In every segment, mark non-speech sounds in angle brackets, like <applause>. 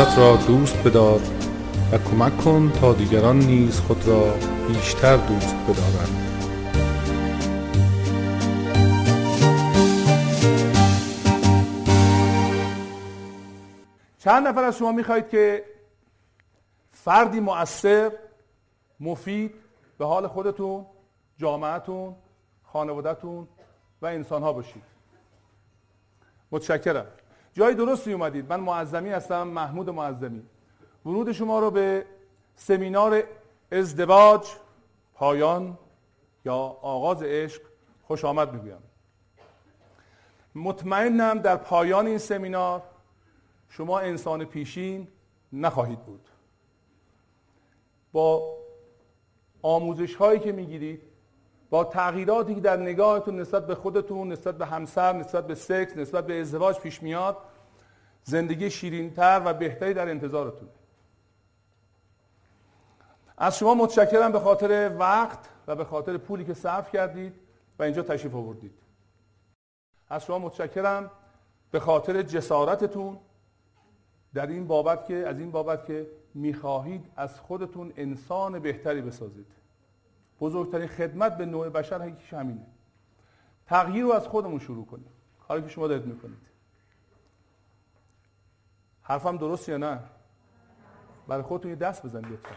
خودت را دوست بدار و کمک کن تا دیگران نیز خود را بیشتر دوست بدارند. چند نفر از شما می‌خواهید که فردی مؤثر مفید به حال خودتون جامعتون خانوادهتون و انسان ها باشید. متشکرم. جای درستی اومدید. من معظمی هستم محمود معظمی. ورود شما رو به سمینار ازدواج پایان یا آغاز عشق خوش آمد می‌گویم. مطمئنم در پایان این سمینار شما انسان پیشین نخواهید بود. با آموزش هایی که می‌گیرید با تغییراتی که در نگاهتون نسبت به خودتون نسبت به همسر نسبت به سکس نسبت به ازدواج پیش میاد زندگی شیرینتر و بهتری در انتظارتون. از شما متشکرم به خاطر وقت و به خاطر پولی که صرف کردید و اینجا تشریف آوردید. از شما متشکرم به خاطر جسارتتون در این بابت که از این بابت که می‌خواهید از خودتون انسان بهتری بسازید. بزرگترین خدمت به نوع بشر همینه. تغییر رو از خودمون شروع کنیم. کاری که شما دارید می‌کنید. حرفم درست یا نه؟ برای خودتون یه دست بزنید لطفا.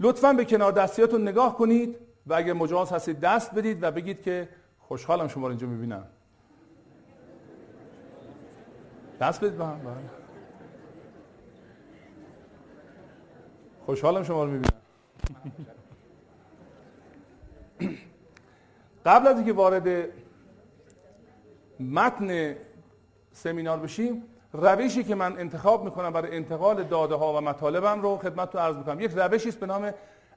لطفا به کنار دستیاتون نگاه کنید و اگر مجاز هستید دست بدید و بگید که خوشحالم شما رو اینجا می‌بینم. دست بدید با هم. خوشحالم شما رو می‌بینم. قبل از اینکه وارد متن سمینار بشیم روشی که من انتخاب می‌کنم برای انتقال داده ها و مطالبم رو خدمت رو عرض می‌کنم. یک روشی است به نام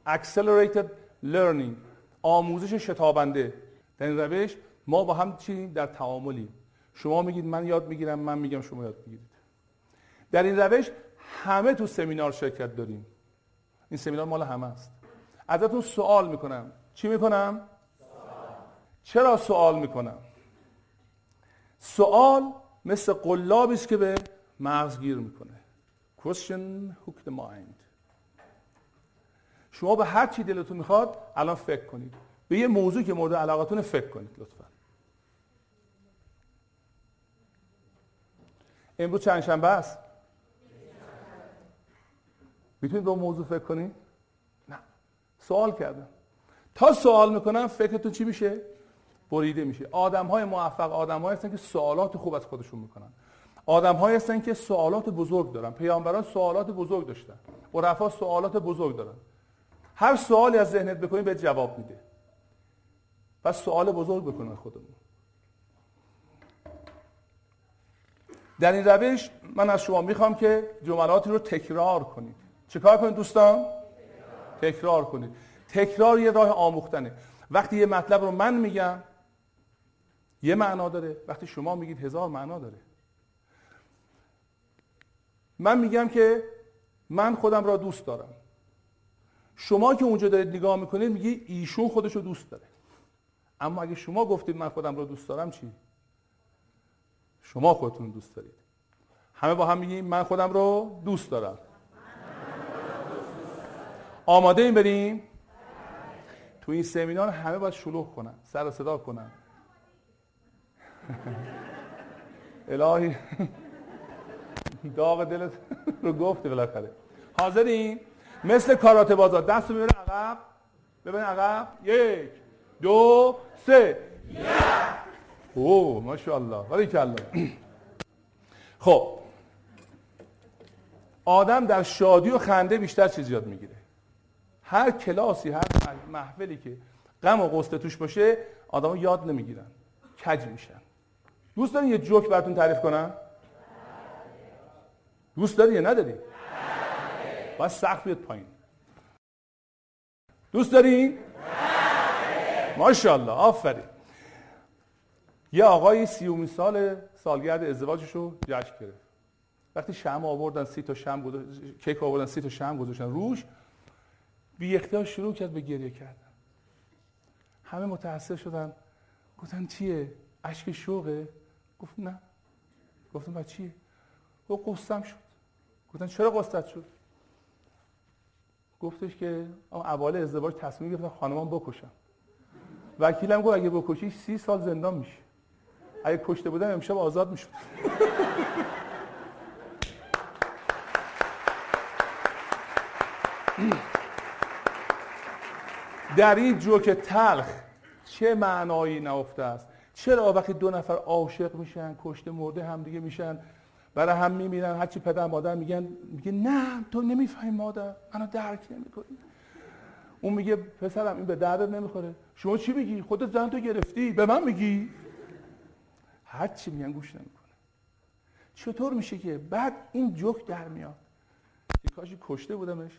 Accelerated Learning آموزش شتابنده. در این روش ما با هم چی؟ در تعاملیم. شما میگید من یاد می‌گیرم من میگم شما یاد می‌گیرید. در این روش همه تو سمینار شرکت داریم. این سمینار مال همه است. ازتون سوال می‌کنم. چی می‌کنم؟ چرا سوال می‌کنم؟ سوال مثل قلابی است که به مغز گیر می‌کنه. Question hook the mind. شما به هر چی دلتون می‌خواد الان فکر کنید. به یه موضوع که مورد علاقتون فکر کنید لطفا. امروز چند شنبه است؟ می‌تونید به موضوع فکر کنید؟ نه. سوال کردم. تا سوال می‌کنم فکرتون چی میشه؟ بریده میشه. آدم های موفق آدم های هستن که سوالات خوب از خودشون می‌کنن. آدم های هستن که سوالات بزرگ دارن. پیامبران سوالات بزرگ داشتن. عرفا سوالات بزرگ دارن. هر سوالی از ذهنت بکنی به جواب میده. پس سوال بزرگ بکنن خودمون. در این روش من از شما می‌خوام که جملاتی رو تکرار کنید. چیکار کنید دوستان؟ تکرار کنید. تکرار یه راه آموختنه. وقتی یه مطلب رو من میگم یه معنا داره. وقتی شما میگید هزار معنا داره. من میگم که من خودم را دوست دارم. شما که اونجا دارید نگاه می‌کنید میگی ایشون خودش رو دوست داره. اما اگه شما گفتید من خودم رو دوست دارم چی؟ شما خودتون دوست دارید. همه با هم میگیم من خودم رو دوست دارم. آماده این بریم؟ تو این سمینار همه باید شلوغ کنن سر و صدا کنن. <laughs> الهی داغ دلت رو گفته بالاخره. حاضرین؟ مثل کاراته بازار. دست رو ببرین عقب. ببرین عقب. یک دو سه. اوه ماشاءالله. کلا خب. آدم در شادی و خنده بیشتر چیز یاد می‌گیره. هر کلاسی هر محفلی که غم و غصه توش باشه آدم یاد نمی‌گیرن. کج میشن. دوست داری یه جوک براتون تعریف کنم؟ دوست داری یا نداری؟ باید سخت بیاد پایین. دوست داری؟ ماشاءالله آفرین. یه آقای سیومی سال سالگرد ازدواجش رو جشن گرفت. وقتی شم آوردن سی تا شم گذاشتن کیک آوردن سی تا شم گذاشتن روش بی اختیار شروع کرد به گریه کردن. همه متأثر شدن. گفتن چیه؟ اشک شوقه. گفت نه. گفتم بعد چیه و قصم شد. گفتن چرا قصت شد؟ گفتش که اول ازدواج تصمیم گرفتم خانمان بکشم. وکیلم گفت اگه بکشیش سی سال زندان میشه اگه کشته بودم امشب آزاد می‌شد. در این جوک تلخ چه معنایی نهفته است؟ چرا وقتی دو نفر عاشق میشن کشته مرده همدیگه میشن برای هم میمیرن هرچی پدر مادر میگن میگه نه تو نمی‌فهمی مادر منو درک نمی‌کنی. اون میگه پسرم این به دردت نمی‌خوره. شما چی میگی؟ خودت زن تو گرفتی به من میگی؟ هر چی میگن گوش نمی‌کنه. چطور میشه که بعد این جوک در میاد؟ که کاشی کشته بودمش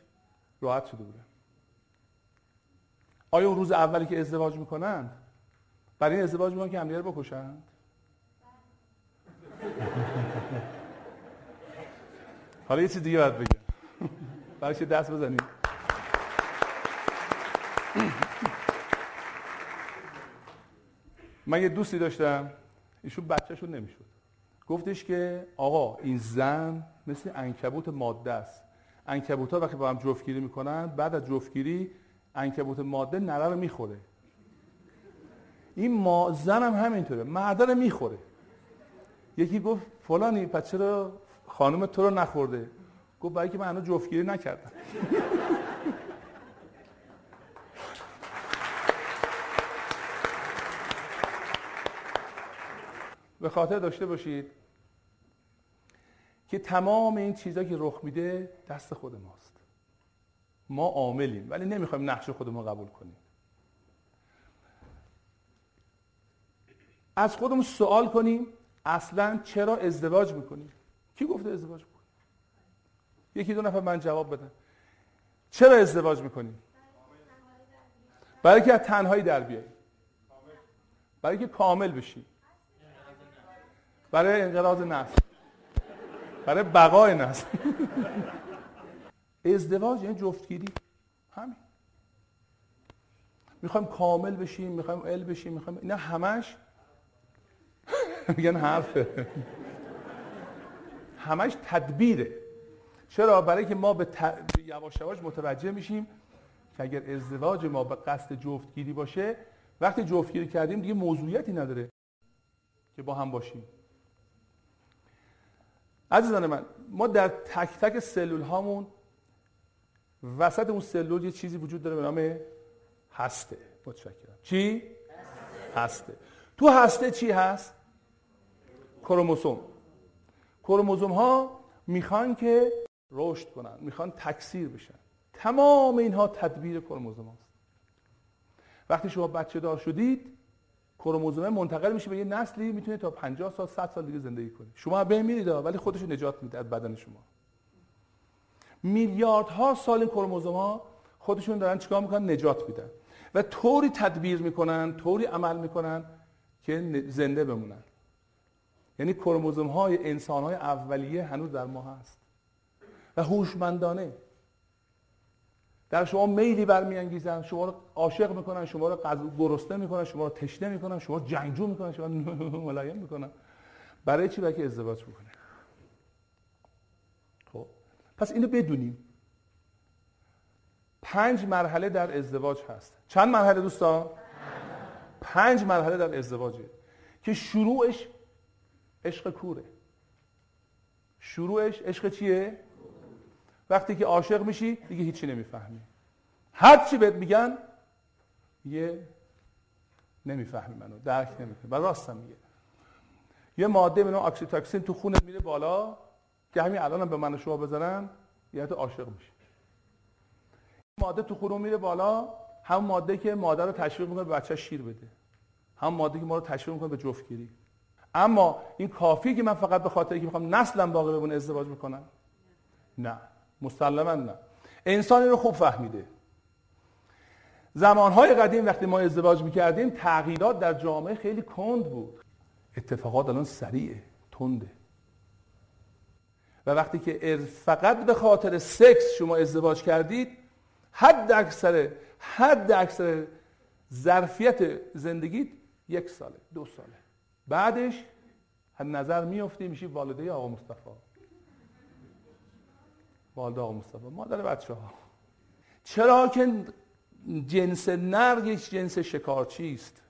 راحت شده بودم. آیا اون روز اولی که ازدواج می‌کنند برای این ازدواج می‌کنن که همدیگه رو بکشند حالا یه چیز دیگه باید بگم. برای دست بزنیم من یه دوستی داشتم. ایشون بچهشون نمی‌شد. گفتش که آقا این زن مثل انکبوت ماده است. انکبوت ها وقتی با هم جفتگیری می‌کنن بعد از جفتگیری انکبوت ماده نره رو می‌خوره. این ما زن هم همینطوره. مرده رو می‌خوره. یکی گفت فلانی پس چرا خانم تو رو نخورده؟ گفت برای که من هنوز جفتگیری نکردم. به خاطر داشته باشید که تمام این چیزا که رخ میده دست خود ماست. ما عاملیم ولی نمی‌خوایم نقش خودمون قبول کنیم. از خودمون سوال کنیم اصلا چرا ازدواج می‌کنیم؟ کی گفته ازدواج می‌کنیم؟ یکی دو نفر من جواب بدن. چرا ازدواج می‌کنیم؟ برای که از تنهایی در بیاییم. برای که کامل بشیم. برای انقراض نسل برای بقای نسل <laughs> ازدواج یعنی جفتگیری. همین. می‌خوایم کامل بشیم می‌خوایم ال بشیم می‌خوایم اینا همش <laughs> میگن حرفه همش تدبیره. چرا؟ برای که ما به یواش یواش متوجه میشیم که اگر ازدواج ما به قصد جفتگیری باشه وقتی جفتگیری کردیم دیگه موضوعیتی نداره که با هم باشیم. عزیزان من ما در تک تک سلول هامون وسط اون سلول یه چیزی وجود داره به نام هسته. متشکرم. چی؟ هسته. تو هسته چی هست؟ کروموسوم کروموزوم. ها می‌خوان که رشد کنن می‌خوان تکثیر بشن. تمام اینها تدبیر کروموزوم هاست. وقتی شما بچه دار شدید کروموزوم منتقل میشه به یه نسلی می‌تونه تا 50 سال 100 سال دیگه زندگی کنه شما بمیرید ولی خودش نجات میده از بدن شما. میلیاردها سال کروموزوم ها خودشون دارن چیکار می‌کنن؟ نجات میدن. و طوری تدبیر می‌کنن طوری عمل می‌کنن که زنده بمونن. یعنی کروموزوم های انسان های اولیه هنوز در ما هست. و هوشمندانه. در شما میلی برمیانگیزن شما رو عاشق می‌کنن شما رو گرسنه می‌کنن شما رو تشنه می‌کنن شما رو جنگجو می‌کنن شما رو <laughs> ملایم می‌کنن. برای چی برای ازدواج بکنه خب پس اینو بدونیم. پنج مرحله در ازدواج هست. چند مرحله دوستان؟ پنج مرحله در ازدواجه. که شروعش عشق کوره. شروعش عشق چیه؟ وقتی که عاشق میشی دیگه هیچی نمی‌فهمی. هر چی بهت میگن یه نمی‌فهمی منو درک نمی‌کنی. و راستم میگه. یه ماده به نام اکسیتوکسین تو خونت میره بالا که همین الان هم به من شما بزنن یه تو عاشق میشی. ماده تو خون میره بالا هم ماده که مادر رو تشویق می‌کنه به بچه شیر بده. هم ماده که ما رو تشویق می‌کنه به جفتگیری. اما این کافی که من فقط به خاطر که می‌خوام نسلم باقی بمونه ازدواج می‌کنم نه مسلما نه. انسانی رو خوب فهمیده. زمانهای قدیم وقتی ما ازدواج می‌کردیم تغییرات در جامعه خیلی کند بود. اتفاقات الان سریعه تنده. و وقتی که فقط به خاطر سکس شما ازدواج کردید حد اکثر حد اکثر ظرفیت زندگیت یک ساله دو ساله. بعدش نظر میفتی میشی والده آقا مصطفی. والده آقا مصطفی. مادر بچه ها چرا که جنس نر یک جنس شکارچی است؟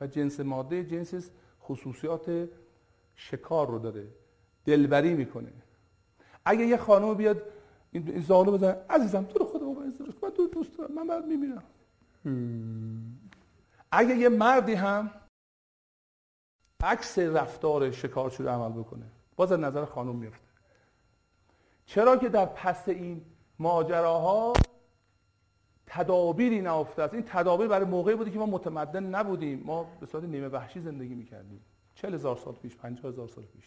و جنس ماده جنس خصوصیات شکار رو داره. دلبری می‌کنه. اگه یه خانم بیاد این زانو بزن عزیزم تو رو بابا ازدواج من تو دوست دارم. من بعد میمیرم اگه یه مردی هم عکس رفتار شکارچی رو عمل بکنه. باز از نظر خانم میفته. چرا که در پس این ماجراها تدابیری نهفته است؟ این تدابیر برای موقعی بودی که ما متمدن نبودیم. ما به صورت نیمه وحشی زندگی می‌کردیم. چل هزار سال پیش پنجاه هزار سال پیش.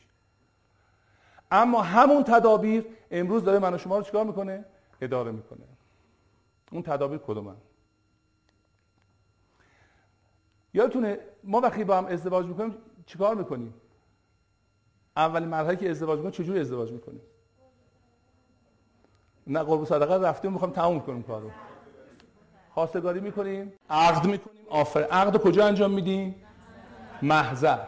اما همون تدابیر امروز داره من و شما رو چیکار می‌کنه؟ اداره می‌کنه. اون تدابیر کدومن؟ یادتونه ما وقتی با هم ازدواج می‌کنیم چیکار می‌کنیم اولین مرحله که ازدواج می‌کنیم چجوری ازدواج می‌کنیم نه قرب صدقه رفتیم می‌خوام تموم کنیم کارو. خواستگاری می‌کنیم عقد می‌کنیم آفر. عقد کجا انجام میدیم؟ محضر.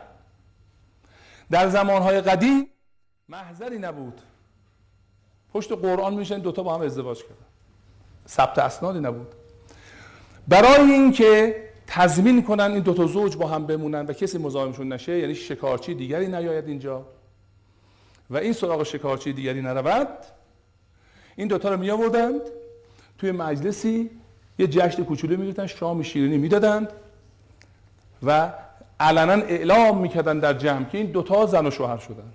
در زمانهای قدیم محضری نبود. پشت قرآن میشن دوتا با هم ازدواج کردن. ثبت اسنادی نبود. برای اینکه تضمین کنن این دوتا زوج با هم بمونن و کسی مزاحمشون نشه یعنی شکارچی دیگری نیاید اینجا. و این سراغ شکارچی دیگری نرود. این دوتا رو می آوردند توی مجلسی یه جشن کوچولو می‌گرفتن شام شیرینی می‌دادند و علنا اعلام می‌کردن در جمع که این دوتا زن و شوهر شدن.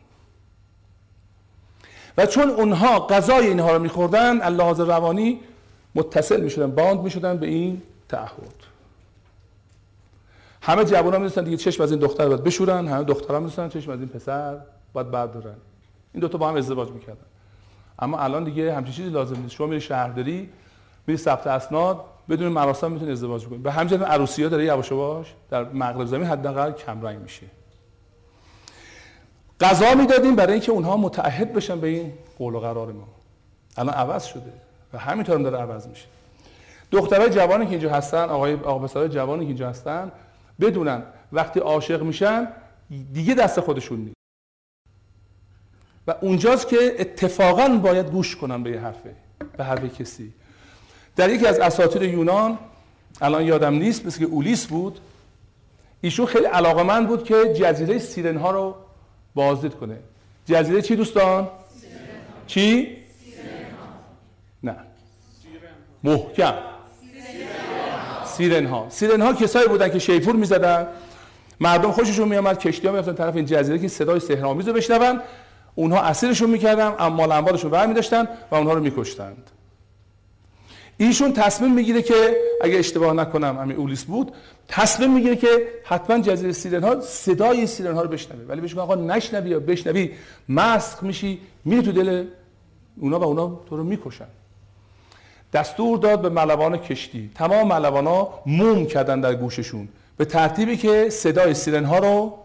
و چون اونها غذای اینها رو میخوردن اللحاظ روانی متصل می‌شدن باند می‌شدن به این تعهد. همه جوان هم می‌دونستن دیگه چشم از این دختر باید بشورن همه دختر هم می‌دونستن چشم از این پسر باید بردارن. این دوتا با هم ازدواج می‌کردن. اما الان دیگه همچین چیزی لازم نیست. شما میری شهرداری میری ثبت اسناد بدون مراسم می‌تونی ازدواج کنی. به همین عروسی ها داره یواش باش در مغرب زمین حداقل کم رنگ میشه. غذا می‌دادیم برای اینکه اونها متعهد بشن به این قول و قرار ما. الان عوض شده و همینطور هم داره عوض میشه. دخترای جوانی که اینجا هستن آقای آقا پسرای جوانی که اینجا هستن بدونن وقتی عاشق میشن دیگه دست خودشون نیست. و اونجاست که اتفاقا باید گوش کنن به یه حرفه به حرف کسی. در یکی از اساطیر یونان الان یادم نیست مثل که اولیس بود ایشون خیلی علاقمند بود که جزیره سیرن ها رو بازدید کنه. جزیره چی دوستان؟ چی؟ نه. محکم. سیرن ها سیرن ها کسایی بودن که شیپور می‌زدن. مردم خوششون میامد کشتی ها می‌رفتن طرف این جزیره که صدای سهرامیز رو بشنون. اونها اسیرشون می‌کردن اما اموالشون برمی داشتن و اونها رو میکشتند. ایشون تصمیم می‌گیره که اگه اشتباه نکنم همین اولیس بود تصمیم می‌گیره که حتما جزیره سیرن ها صدای سیرن ها رو بشنوه. ولی بهش آقا نشنوی یا بشنوی مسخ میشی میره تو دل اونا و اونا تو رو می‌کشن. دستور داد به ملوان کشتی. تمام ملوان ها موم کردن در گوششون. به ترتیبی که صدای سیرن ها رو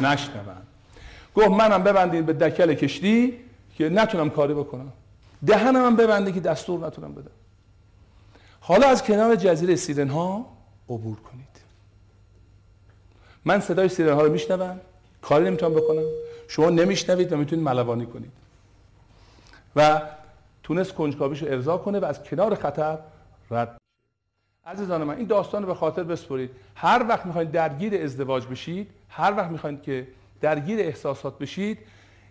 نشنون. گفت منم ببندین به دکل کشتی که نتونم کاری بکنم. دهنم هم ببنده که دستور نتونم بدم. حالا از کنار جزیره سیرن ها عبور کنید. من صدای سیرن ها رو میشنوم کاری نمی‌تونم بکنم. شما نمیشنوید و می‌تونید ملوانی کنید. و تونست کنجکاویش رو ارضا کنه و از کنار خطر رد عزیزان من این داستان رو به خاطر بسپرید. هر وقت می‌خواید درگیر ازدواج بشید هر وقت می‌خواید که درگیر احساسات بشید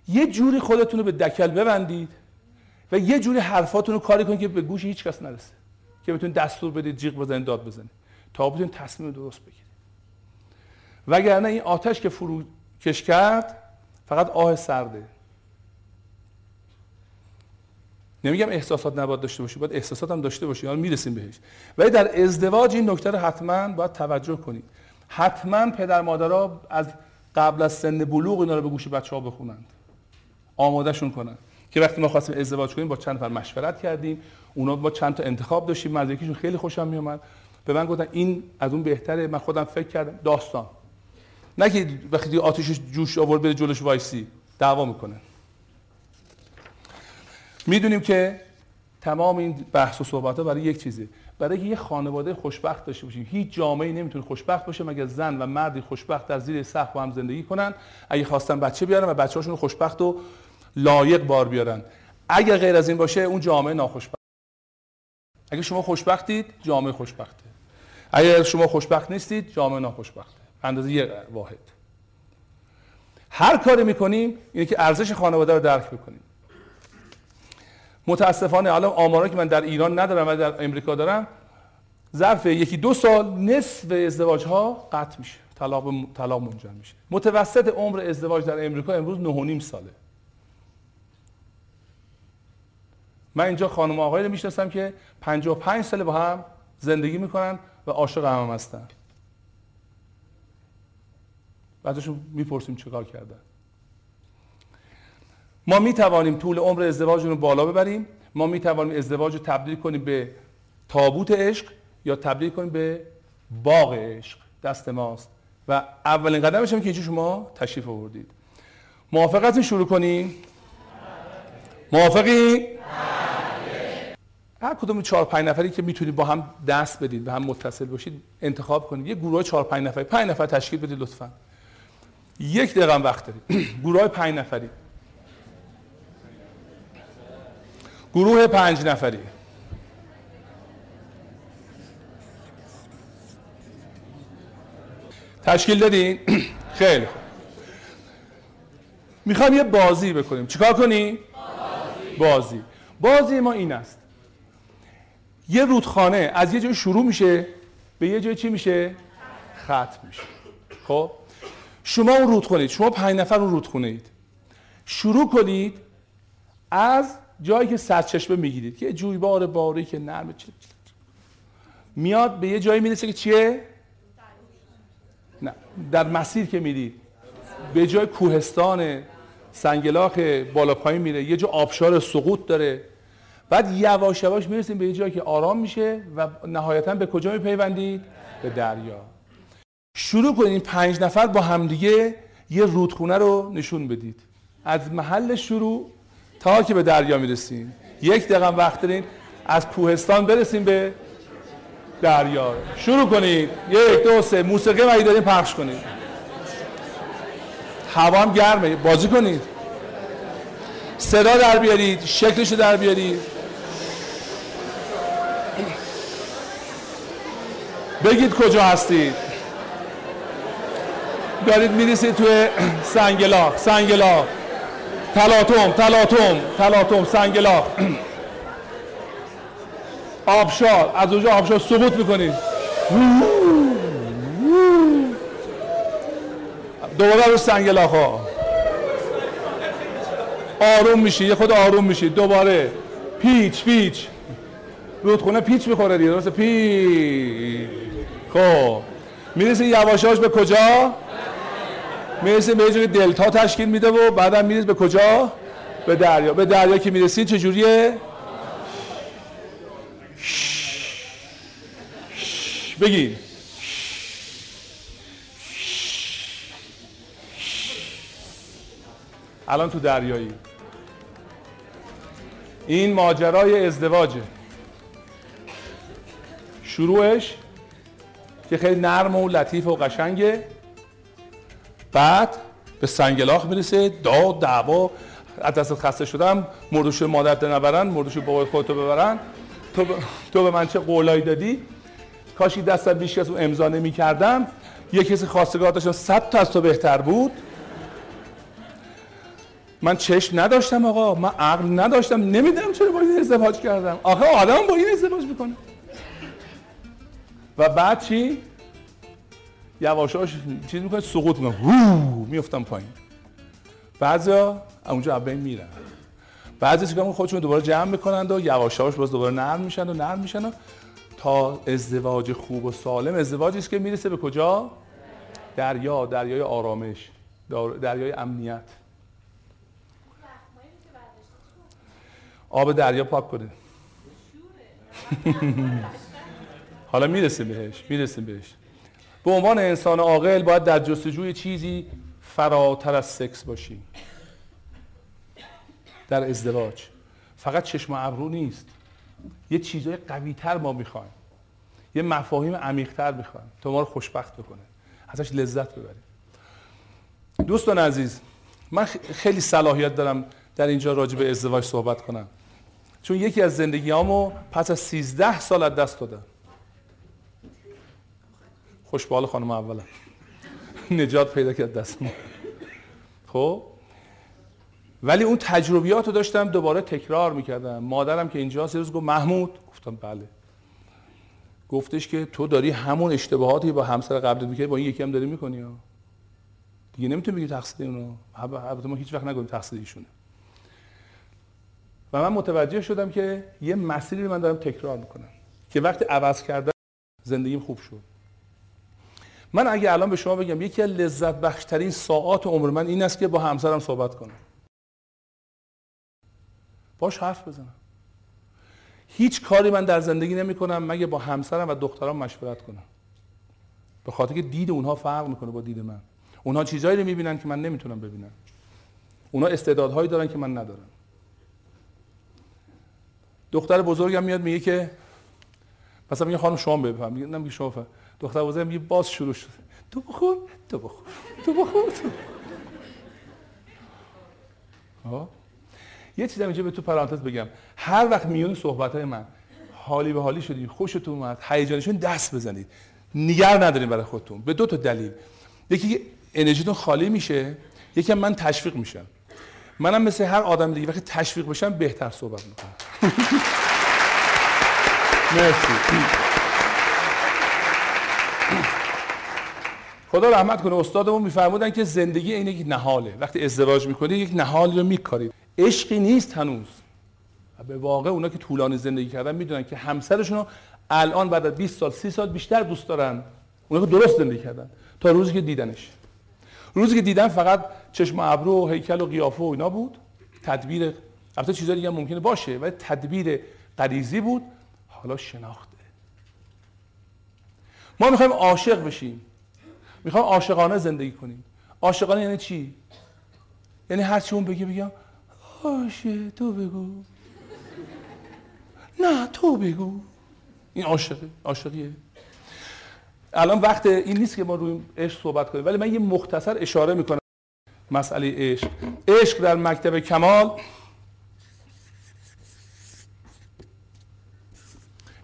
یه جوری خودتون رو به دکل ببندید و یه جوری حرفاتون رو کاری کنید که به گوش هیچ کس نرسه. که بتونید دستور بدید جیغ بزنید داد بزنید. تا بتونید تصمیم درست بگیرید. وگرنه این آتش که فرو کش کرد فقط آه سرده. نمیگم احساسات نباید داشته باشی باید احساسات هم داشته باشی حالا می‌رسیم بهش. ولی در ازدواج این نکته رو حتما باید توجه کنید حتما پدر مادرها از قبل از سن بلوغ اینا رو به گوش بچه ها بخونند. آمادهشون کنند. که وقتی ما خواستیم ازدواج کنیم با چند نفر مشورت کردیم. اونا با چند تا انتخاب داشتیم. من یکیشون خیلی خوشم میومد به من گفتن این از اون بهتره. من خودم فکر کردم. داستان. نه که وقتی آتیشش جوش آورد بده جلوش وایسی. دعوا می‌کنه می‌دونیم که تمام این بحث و صحبت ها برای یک چیزه. برای اینکه یه خانواده خوشبخت داشته باشیم. هیچ جامعه نمی‌تونه خوشبخت باشه مگر زن و مردی خوشبخت در زیر سقف با هم زندگی کنن. اگه خواستن بچه بیارن و بچه‌هاشون خوشبخت و لایق بار بیارن. اگر غیر از این باشه اون جامعه ناخوشبخت. اگه شما خوشبختید جامعه خوشبخته. اگر شما خوشبخت نیستید جامعه ناخوشبخته. اندازه یه واحد. هر کاری می‌کنیم اینه که ارزش خانواده رو درک بکنیم. متاسفانه الان آمارا که من در ایران ندارم و در امریکا دارم ظرف یکی دو سال نصف ازدواج ها قطع میشه طلاق طلاق منجر میشه. متوسط عمر ازدواج در امریکا امروز 9 ساله. من اینجا خانم آقایی رو می‌شناسم که 55 ساله با هم زندگی می‌کنن و عاشق هم, هم هستن. بعدشون می‌پرسیم چیکار کردن. ما می توانیم طول عمر ازدواج رو بالا ببریم. ما می توانیم ازدواج رو تبدیل کنیم به تابوت عشق یا تبدیل کنیم به باغ عشق. دست ماست. و اولین قدمش هم که اینجا شما تشریف آوردید. موافقتون شروع کنیم؟ موافقی؟ هر کدوم چهار پنج نفری که می‌تونید با هم دست بدید و هم متصل باشید انتخاب کنید. یه گروه چهار پنج نفری پنج نفر تشکیل بدید لطفا. یک دقیقه وقت دارید <clears throat> گروه پنج نفری. گروه پنج نفری. تشکیل دادین؟ <clears throat> خیلی خوب. می‌خوام یه بازی بکنیم. چیکار کنی؟ بازی. بازی. ما این است. یه رودخانه از یه جای شروع میشه به یه جای چی میشه؟ ختم میشه. خب؟ شما اون رودخونه شما پنج نفر اون رودخونه اید شروع کنید از جایی که سرچشمه می‌گیرید که جویبار باری که نرمه چه میاد به یه جایی می‌رسه که چیه؟ نه در مسیر که میرید. به جای کوهستان سنگلاخ بالا پایین میره یه جا آبشار سقوط داره. بعد یواش یواش می‌رسیم به یه جایی که آرام میشه و نهایتا به کجا میپیوندید؟ به دریا. شروع کنید پنج نفر با همدیگه یه رودخونه رو نشون بدید. از محل شروع تا که به دریا می‌رسیم. یک دقیقه وقت دارین از کوهستان برسیم به دریا. شروع کنید. یک دو سه. موسیقی مگه داریم پخش کنید. هوا هم گرمه. بازی کنید. صدا در بیارید. شکلشو در بیارید. بگید کجا هستید. دارید می‌رسید توی سنگلاخ سنگلاخ تلاتوم تلاتوم تلاتوم سنگلاخ آبشار از اونجا آبشار سقوط می‌کنید دوباره رو سنگلاخ ها آروم میشی یه خود آروم میشی دوباره پیچ پیچ رودخونه پیچ می‌خوره دیگه درسته پیچ خب می‌رسه یواشاش به کجا می‌رسه به جوری دلتا تشکیل میده و بعدم می‌رسه به کجا؟ به دریا. به دریا که می‌رسید چجوریه؟ بگی. الان تو دریایی. این ماجرای ازدواجه. شروعش که خیلی نرم و لطیف و قشنگه. بعد به سنگلاخ می‌رسه. داد دعوا. از دست خسته شدم. مردوش مادرت نبرن مردوش بابای خودتو ببرن. تو, ب... تو به من چه قولایی دادی؟ کاشی دستم بیش از اون امضا نمی کردم یه کسی خواستگار داشتم. صد تا از تو بهتر بود. من چشم نداشتم آقا. من عقل نداشتم. نمی‌دونم چرا با این ازدواج کردم. آخه آدم با این ازدواج می‌کنه. و بعد چی؟ یواشاش چیز می‌کنه سقوط می‌کنه. میفتم پایین. بعضیا اونجا اول میرن. بعضی چیکار خودشون دوباره جمع می‌کنند و یواشاش باز دوباره نرم میشن و نرم میشن و تا ازدواج خوب و سالم. ازدواجی است که می‌رسه به کجا؟ دریا دریای آرامش دریای امنیت. آب دریا پاک کنه. <laughs> حالا می‌رسیم بهش می‌رسیم بهش. به عنوان انسان عاقل باید در جستجوی چیزی فراتر از سکس باشیم در ازدواج. فقط چشم ابرو نیست. یه چیزای قوی تر ما می‌خوایم. یه مفاهیم عمیق‌تر می‌خوان تو ما رو خوشبخت بکنه. ازش لذت ببریم. دوستان عزیز من خیلی صلاحیت دارم در اینجا راجع به ازدواج صحبت کنم. چون یکی از زندگیامو پس از 13 سال دست دادم. خوشبال خانم اولم نجات پیدا کرد دست ما. خب؟ ولی اون تجربیات رو داشتم دوباره تکرار می‌کردم. مادرم که اینجا روز گفت محمود. گفتم بله. گفتش که تو داری همون اشتباهاتی با همسر قبلت می‌کردی با این یکی هم داری می‌کنی دیگه نمی‌تونی بگی تقصیر اونو. البته ما هیچ وقت نگیم تقصیر ایشونه. و من متوجه شدم که یه مسیری من دارم تکرار می‌کنم که وقتی عوض کردم زندگیم خوب شد. من اگه الان به شما بگم یکی از لذت بخشترین ساعات عمر من این است که با همسرم صحبت کنم. باش حرف بزنم. هیچ کاری من در زندگی نمی کنم مگه با همسرم و دخترم مشورت کنم. به خاطر که دید اونها فرق می‌کنه با دید من. اونها چیزایی رو می‌بینن که من نمی‌تونم ببینم. اونها استعدادهایی دارن که من ندارم. دختر بزرگم میاد میگه که مثلا میگه خانم شما بفهم. میگه نمیگه شما فهم. دختر بزرگم میگه باز شروع شد. تو بخور تو بخور تو بخور تو یه چیزی اینجا به تو پرانتز بگم. هر وقت میون صحبت های من حالی به حالی شدیم خوشتون اومد هیجانشون دست بزنید. نگر نداریم برای خودتون. به دو تا دلیل. یکی انرژیتون خالی میشه یکی من تشویق میشم. منم مثل هر آدم دیگه وقتی تشویق بشم بهتر صحبت می‌کنم. <laughs> مرسی. خدا رحمت کنه استادمون میفرمودن که زندگی این یک نهاله. وقتی ازدواج می‌کنی یک نهالی رو میکارید عشقی نیست هنوز. به واقع اونا که طولانی زندگی کردن می‌دونن که همسرشون الان بعد از 20 سال 30 سال بیشتر دوست دارن. اونا که درست زندگی کردن. تا روزی که دیدنش. روزی که دیدن فقط چشم و ابرو و هیکل و قیافه و اینا بود. تدبیر البته چیزای دیگه ممکنه باشه ولی تدبیر غریزی بود. حالا شناخته. ما می‌خوایم عاشق بشیم. می‌خوایم عاشقانه زندگی کنیم. عاشقانه یعنی چی؟ یعنی هر چی اون بگه بگم باشه تو بگو. نه تو بگو. این عاشقه عاشقیه. الان وقت این نیست که ما روی عشق صحبت کنیم ولی من یه مختصر اشاره می‌کنم مسئله عشق. عشق در مکتب کمال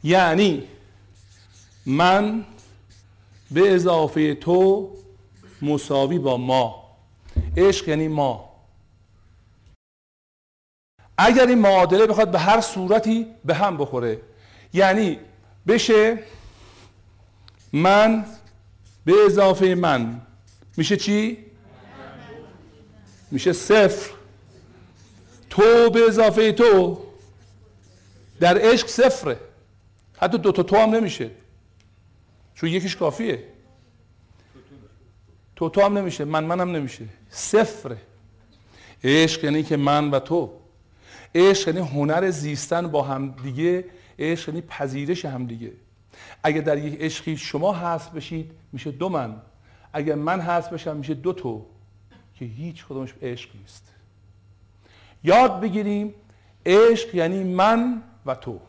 یعنی من به اضافه تو مساوی با ما. عشق یعنی ما. اگر این معادله بخواد به هر صورتی به هم بخوره یعنی بشه من به اضافه من. میشه چی؟ میشه صفر. تو به اضافه تو. در عشق صفره. حتی دو تا تو هم نمیشه. چون یکیش کافیه. تو تو هم نمیشه. من منم نمیشه. صفره. عشق یعنی که من و تو. عشق یعنی هنر زیستن با هم دیگه. عشق یعنی پذیرش هم دیگه. اگر در یک عشقی شما هست بشید میشه دو من. اگر من هست بشم میشه دو تو. که هیچ کدومش عشق نیست. یاد بگیریم عشق یعنی من و تو.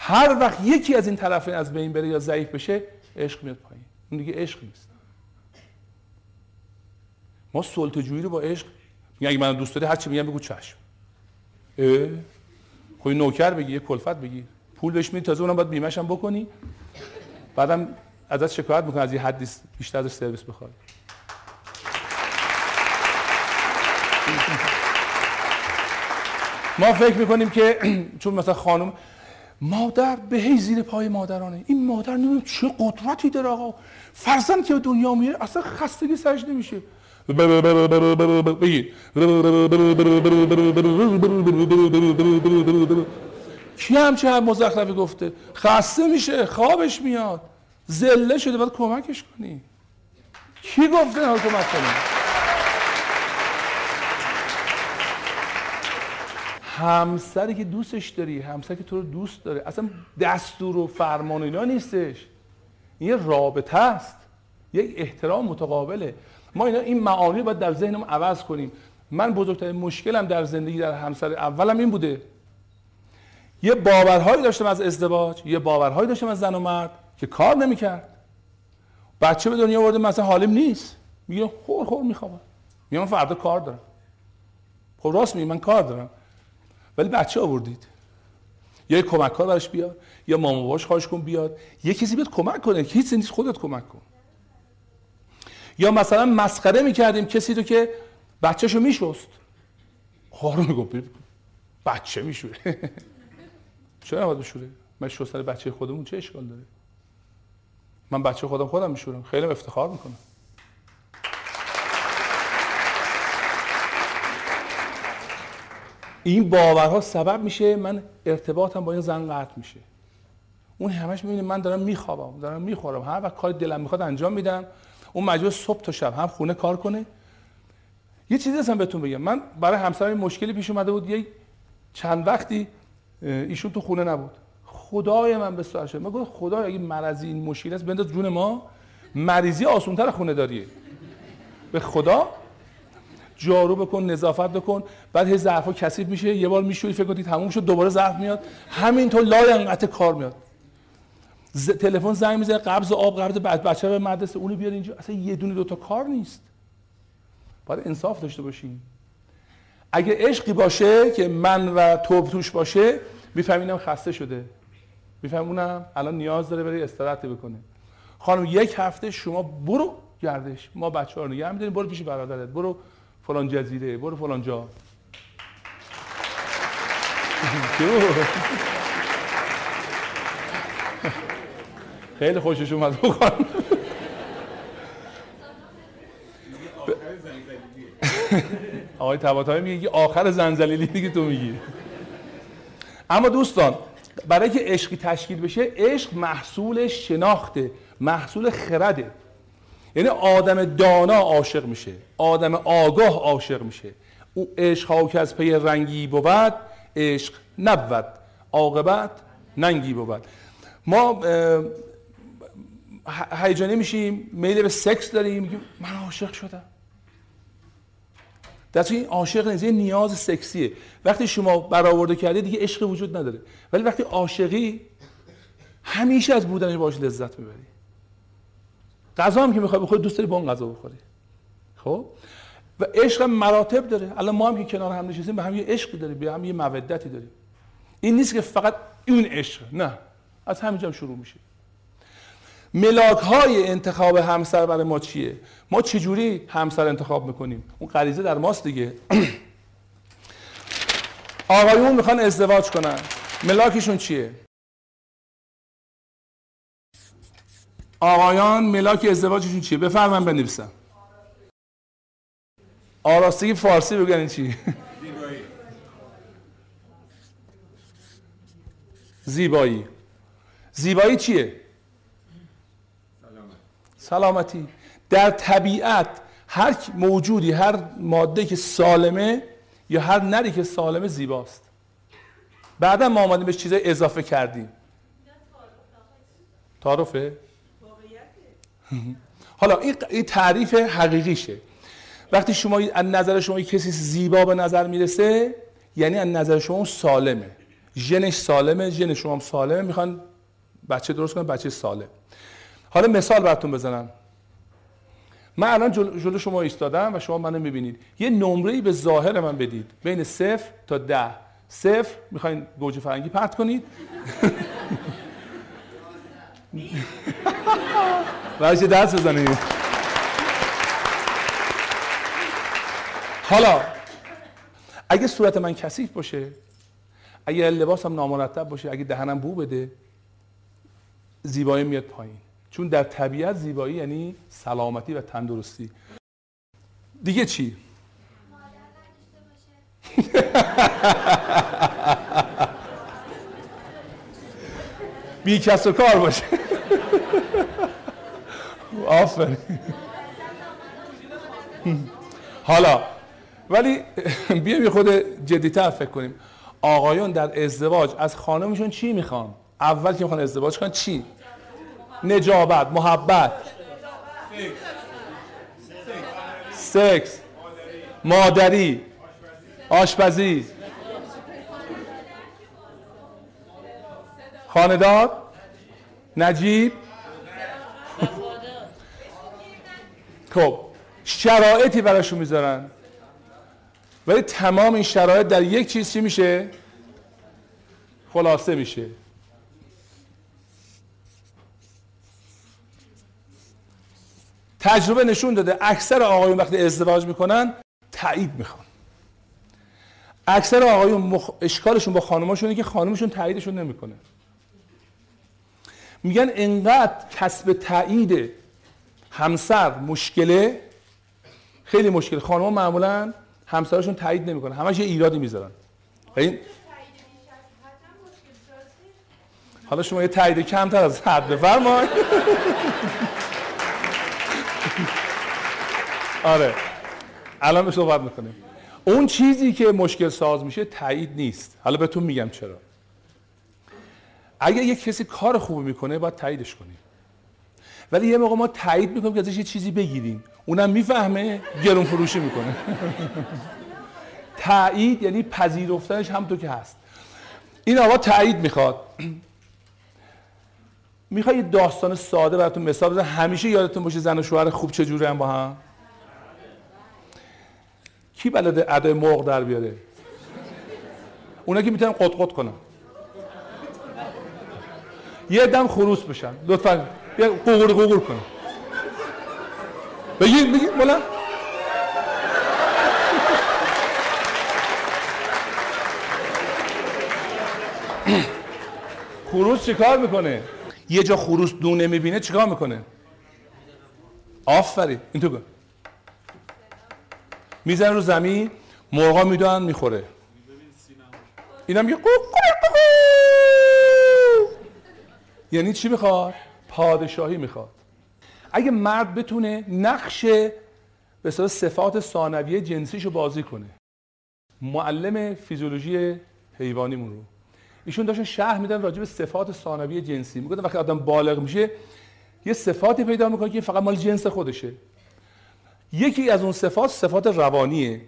هر وقت یکی از این طرفین از بین بره یا ضعیف بشه عشق میاد پایین. اون دیگه عشق نیست. ما سلطه جویی رو با عشق میگن اگه من دوست داری هر چی میگم بگو چشم. اه. خب نوکر بگی یه کلفت بگی. پول بهش میدی تازه اونم باید بیمه‌ش هم بکنی. بعدم ازت شکایت می‌کنه از یه حدی بیشتر ازش سرویس بخواد. ما فکر می‌کنیم که <clears throat> چون مثلا خانم مادر به هی زیر پای مادرانه. این مادر نمی‌دونم چه قدرتی داره آقا. فرزند که دنیا میره اصلا خستگی سرش نمیشه. کی همچه هم مزخرفی گفته؟ خسته میشه خوابش میاد. زله شده باید کمکش کنی. کی گفته کمک کنی همسری که دوستش داری همسری که تو رو دوست داره. اصلا دستور و فرمان اینا نیستش. یه رابطه است. یک احترام متقابله. ما اینا این معانی باید در ذهنم عوض کنیم. من بزرگترین مشکلم در زندگی در همسر اولم این بوده. یه باورهایی داشتم از ازدواج یه باورهایی داشتم از زن و مرد که کار نمی‌کرد. بچه به دنیا آورده مثلا حالم نیست. میگه خور خور میخوابم. میگه من فردا کار دارم. خب راست میگه من کار دارم. ولی بچه آوردید. یا یه کمک کار براش بیاد یا مامان باش خواهش کن بیاد. یه کسی بیاد کمک کنه هیچ نیست خودت کمک کن. یا مثلا مسخره می‌کردیم کسی رو که بچهشو میشست. خارو می‌گفت بچه میشوره. <laughs> چرا نباید بشوره؟ من شستن بچه خودمون چه اشکال داره؟ من بچه خودم خودم میشورم. خیلی افتخار می‌کنم. این باورها سبب میشه من ارتباطم با این زن قطع میشه. اون همش می‌بینه من دارم میخوابم دارم می‌خورم. هر وقت کار دلم می‌خواد انجام میدم. اون مجبور صبح تا شب هم خونه کار کنه. یه چیزی هستم بهتون بگم. من برای همسرم مشکلی پیش اومده بود. یه چند وقتی ایشون تو خونه نبود. خدای من به شد. من گفت خدای اگه مرضی این مشکل است بنداز جون ما. مریضی آسونتر خونه داریه به خدا؟ جارو بکن نظافت بکن. بعد هی ظرفا کثیف میشه یه بار می‌شوی فکر کنید تموم شد دوباره ظرف میاد. همینطور لای انقطع کار میاد. تلفن زنگ می‌زنه قبض آب قبض بعد بچه به مدرسه. اونو بیار اینجا. اصلا یه دونه دوتا کار نیست. باید انصاف داشته باشیم. اگه عشقی باشه که من و تو توش باشه میفهمینم خسته شده. میفهمونم الان نیاز داره بره استراحت بکنه. خانم یک هفته شما برو گردش. ما بچه ها رو نگه برو پیش برادرت. برو فلان جزیره برو فلان جا. <laughs> خیلی خوشش اومد بخوان. <laughs> آقای تباتایی میگه آخر زنزلیلی دیگه تو میگی. اما دوستان برای که عشقی تشکیل بشه عشق محصول شناخته محصول خرده. یعنی آدم دانا عاشق میشه آدم آگاه عاشق میشه. او عشق که از پی رنگی بود عشق نبود. عاقبت ننگی بود. ما هیجانی میشیم میل به سکس داریم میگیم من عاشق شدم. در این عاشق نیست یه نیاز سکسیه. وقتی شما برآورده کردی دیگه عشق وجود نداره. ولی وقتی عاشقی همیشه از بودنش باش لذت می‌بری. غذا هم که می‌خوای بخوری دوست داری با اون غذا بخوری. خب؟ و عشق مراتب داره. الان ما هم که کنار هم نشستیم به هم یه عشقی داریم به هم یه مودتی داریم. این نیست که فقط اون عشق نه. از همینجا شروع میشه. ملاک های انتخاب همسر برای ما چیه؟ ما چجوری همسر انتخاب می‌کنیم؟ اون غریزه در ماست دیگه. <clears throat> آقایون می‌خوان ازدواج کنن. ملاکشون چیه؟ آقایان ملاک ازدواجشون چیه؟ بفرمن بنویسم. آراستگی فارسی بگن چی؟ زیبایی. زیبایی. چیه؟ سلامتی. در طبیعت هر موجودی هر ماده که سالمه یا هر نری که سالمه زیباست. بعدا ما آمدیم بهش چیزای اضافه کردیم. تعارفه؟ حالا این تعریف حقیقیشه. وقتی شما از نظر شما کسی زیبا به نظر می‌رسه یعنی از نظر شما سالمه. ژنش سالمه ژن شما هم سالمه می‌خوان بچه درست کنن بچه سالم. حالا مثال براتون بزنم. من الان جلو شما ایستادم و شما منو می‌بینید. یه نمره به ظاهر من بدید. بین صفر تا ده. صفر می‌خواین گوجه فرنگی پرت کنید؟ <laughs> <laughs> برای دست بزنید حالا اگه صورت من کثیف باشه اگه لباسم نامرتب باشه اگه دهنم بو بده زیبایی میاد پایین. چون در طبیعت زیبایی یعنی سلامتی و تندرستی. دیگه چی؟ <laughs> بی کس و کار باشه. آفرین. حالا ولی بیایم یه خود جدیتر فکر کنیم. آقایون در ازدواج از خانمشون چی می‌خوان؟ اول که می‌خوان ازدواج کنن چی؟ نجابت محبت. سکس مادری. آشپزی. خاندار؟ نجیب؟ خب شرایطی براشون می‌ذارن. ولی تمام این شرایط در یک چیز چی میشه؟ خلاصه میشه. تجربه نشون داده اکثر آقایون وقتی ازدواج می‌کنن تایید می‌خوان. اکثر آقایون مخ... اشکالشون با خانماشونه که خانمشون تاییدشون نمی‌کنه. میگن انقدر کسب تایید همسر مشکله خیلی مشکل. خانم معمولا همسرشون تایید نمی‌کنه همش یه ایرادی می‌ذارن. این حالا شما یه تایید کمتر از حد بفرمایید. <laughs> آره. الان به صحبت می‌کنیم. اون چیزی که مشکل ساز میشه تایید نیست. حالا بهتون میگم چرا. اگر یک کسی کار خوبی می‌کنه باید تاییدش کنیم. ولی یه موقع ما تایید می‌کنیم که ازش یه چیزی بگیریم. اونم می‌فهمه گرون فروشی می‌کنه. <laughs> تایید یعنی پذیرفتنش همونطور که هست. این آقا تایید می‌خواد. <clears throat> می‌خوای یه داستان ساده براتون مثال بزن همیشه یادتون باشه زن و شوهر خوب چجوره هم با هم؟ کی بلده ادای مرغ در بیاره؟ اونا که می‌تونن قط کنن. یه دم خروس بشن. لطفا. یه قوقور قوقور کنن بگید بگید بلند خروس چیکار می‌کنه؟ یه جا خروس دونه می‌بینه چیکار می‌کنه؟ آفرین. این تو میزن رو زمین مرغا می‌دونن می‌خوره. اینم یه یعنی چی می‌خواد؟ پادشاهی می‌خواد. اگه مرد بتونه نقش به صفات ثانویه جنسیشو بازی کنه. معلم فیزیولوژی حیوانیمون رو. ایشون داشتن شهر میدن راجع به صفات ثانویه جنسی. می‌گفتن وقتی آدم بالغ میشه یه صفاتی پیدا می‌کنه که فقط مال جنس خودشه. یکی از اون صفات صفات روانیه.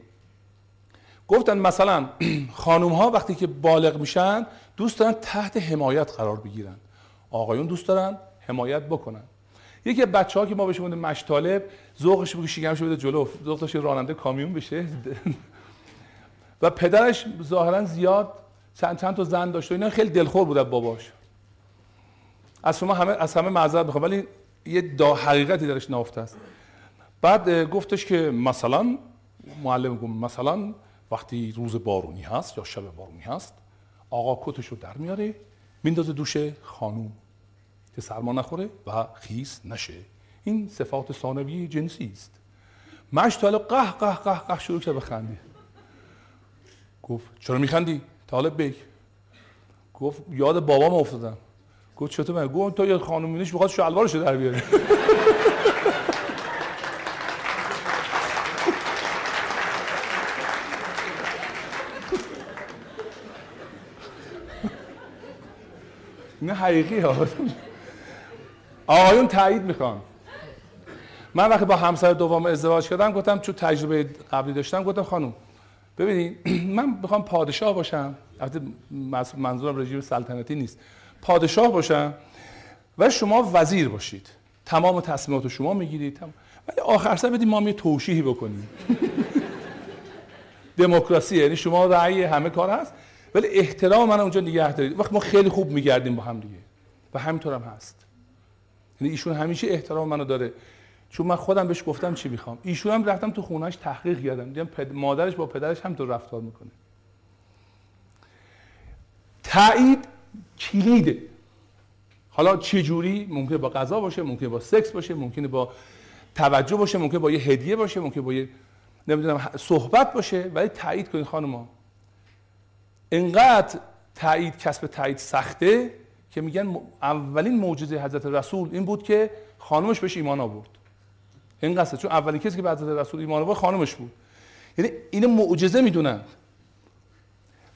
گفتن مثلا <clears throat> خانوم ها وقتی که بالغ میشن دوست دارن تحت حمایت قرار بگیرن. آقایون دوست دارن حمایت بکنن. یکی بچه ها که ما بهش بودیم مشطالب ذوقش بگه شکمش بده جلو ذوق داشت راننده کامیون بشه. و پدرش ظاهرا زیاد چند چند تا زن داشت و اینا خیلی دلخور بود باباش. از شما همه از همه معذرت می‌خوام ولی یه دا حقیقتی درش نافته است. بعد گفتش که مثلا معلم گفت مثلا وقتی روز بارونی هست یا شب بارونی هست آقا کتش در میاره میندازه دوش خانوم. که سرما نخوره و خیس نشه. این صفات ثانوی جنسی است. مشتاله قه قه قه قه شروع کرد بخنده گفت چرا میخندی؟ طالب بگ گفت یاد بابام افتادم. گفت چطور من؟ گفت تو یاد خانومینش می‌خواد شلوارشو در بیاره. <laughs> نه حقیقی ها. آقایون تایید می‌خوان. من وقتی با همسر دوم ازدواج کردم گفتم چون تجربه قبلی داشتم گفتم خانم ببینید من می‌خوام پادشاه باشم. البته منظورم رژیم سلطنتی نیست. پادشاه باشم و شما وزیر باشید. تمام تصمیمات شما می‌گیرید. ولی آخر سر بدید ما یه توشیحی بکنیم. <laughs> دموکراسی یعنی شما رأی همه کار هست ولی احترام من اونجا نگه دارید. وقت ما خیلی خوب میگردیم با هم دیگه. و همینطور هم هست. یعنی ایشون همیشه احترام منو داره. چون من خودم بهش گفتم چی می‌خوام. ایشون هم رفتم تو خونهش تحقیق کردم. دیدم پد... مادرش با پدرش هم تو رفتار می‌کنه. تایید کلیده. حالا چه جوری؟ ممکنه با غذا باشه ممکنه با سکس باشه ممکنه با توجه باشه ممکنه با یه هدیه باشه ممکنه با یه نمی‌دونم صحبت باشه ولی تایید کنید خانم انقدر تایید کسب تایید سخته که میگن اولین معجزه حضرت رسول این بود که خانمش بهش ایمان آورد. این قصه چون اولین کسی که به حضرت رسول ایمان آورد خانمش بود. یعنی اینو معجزه می‌دونن.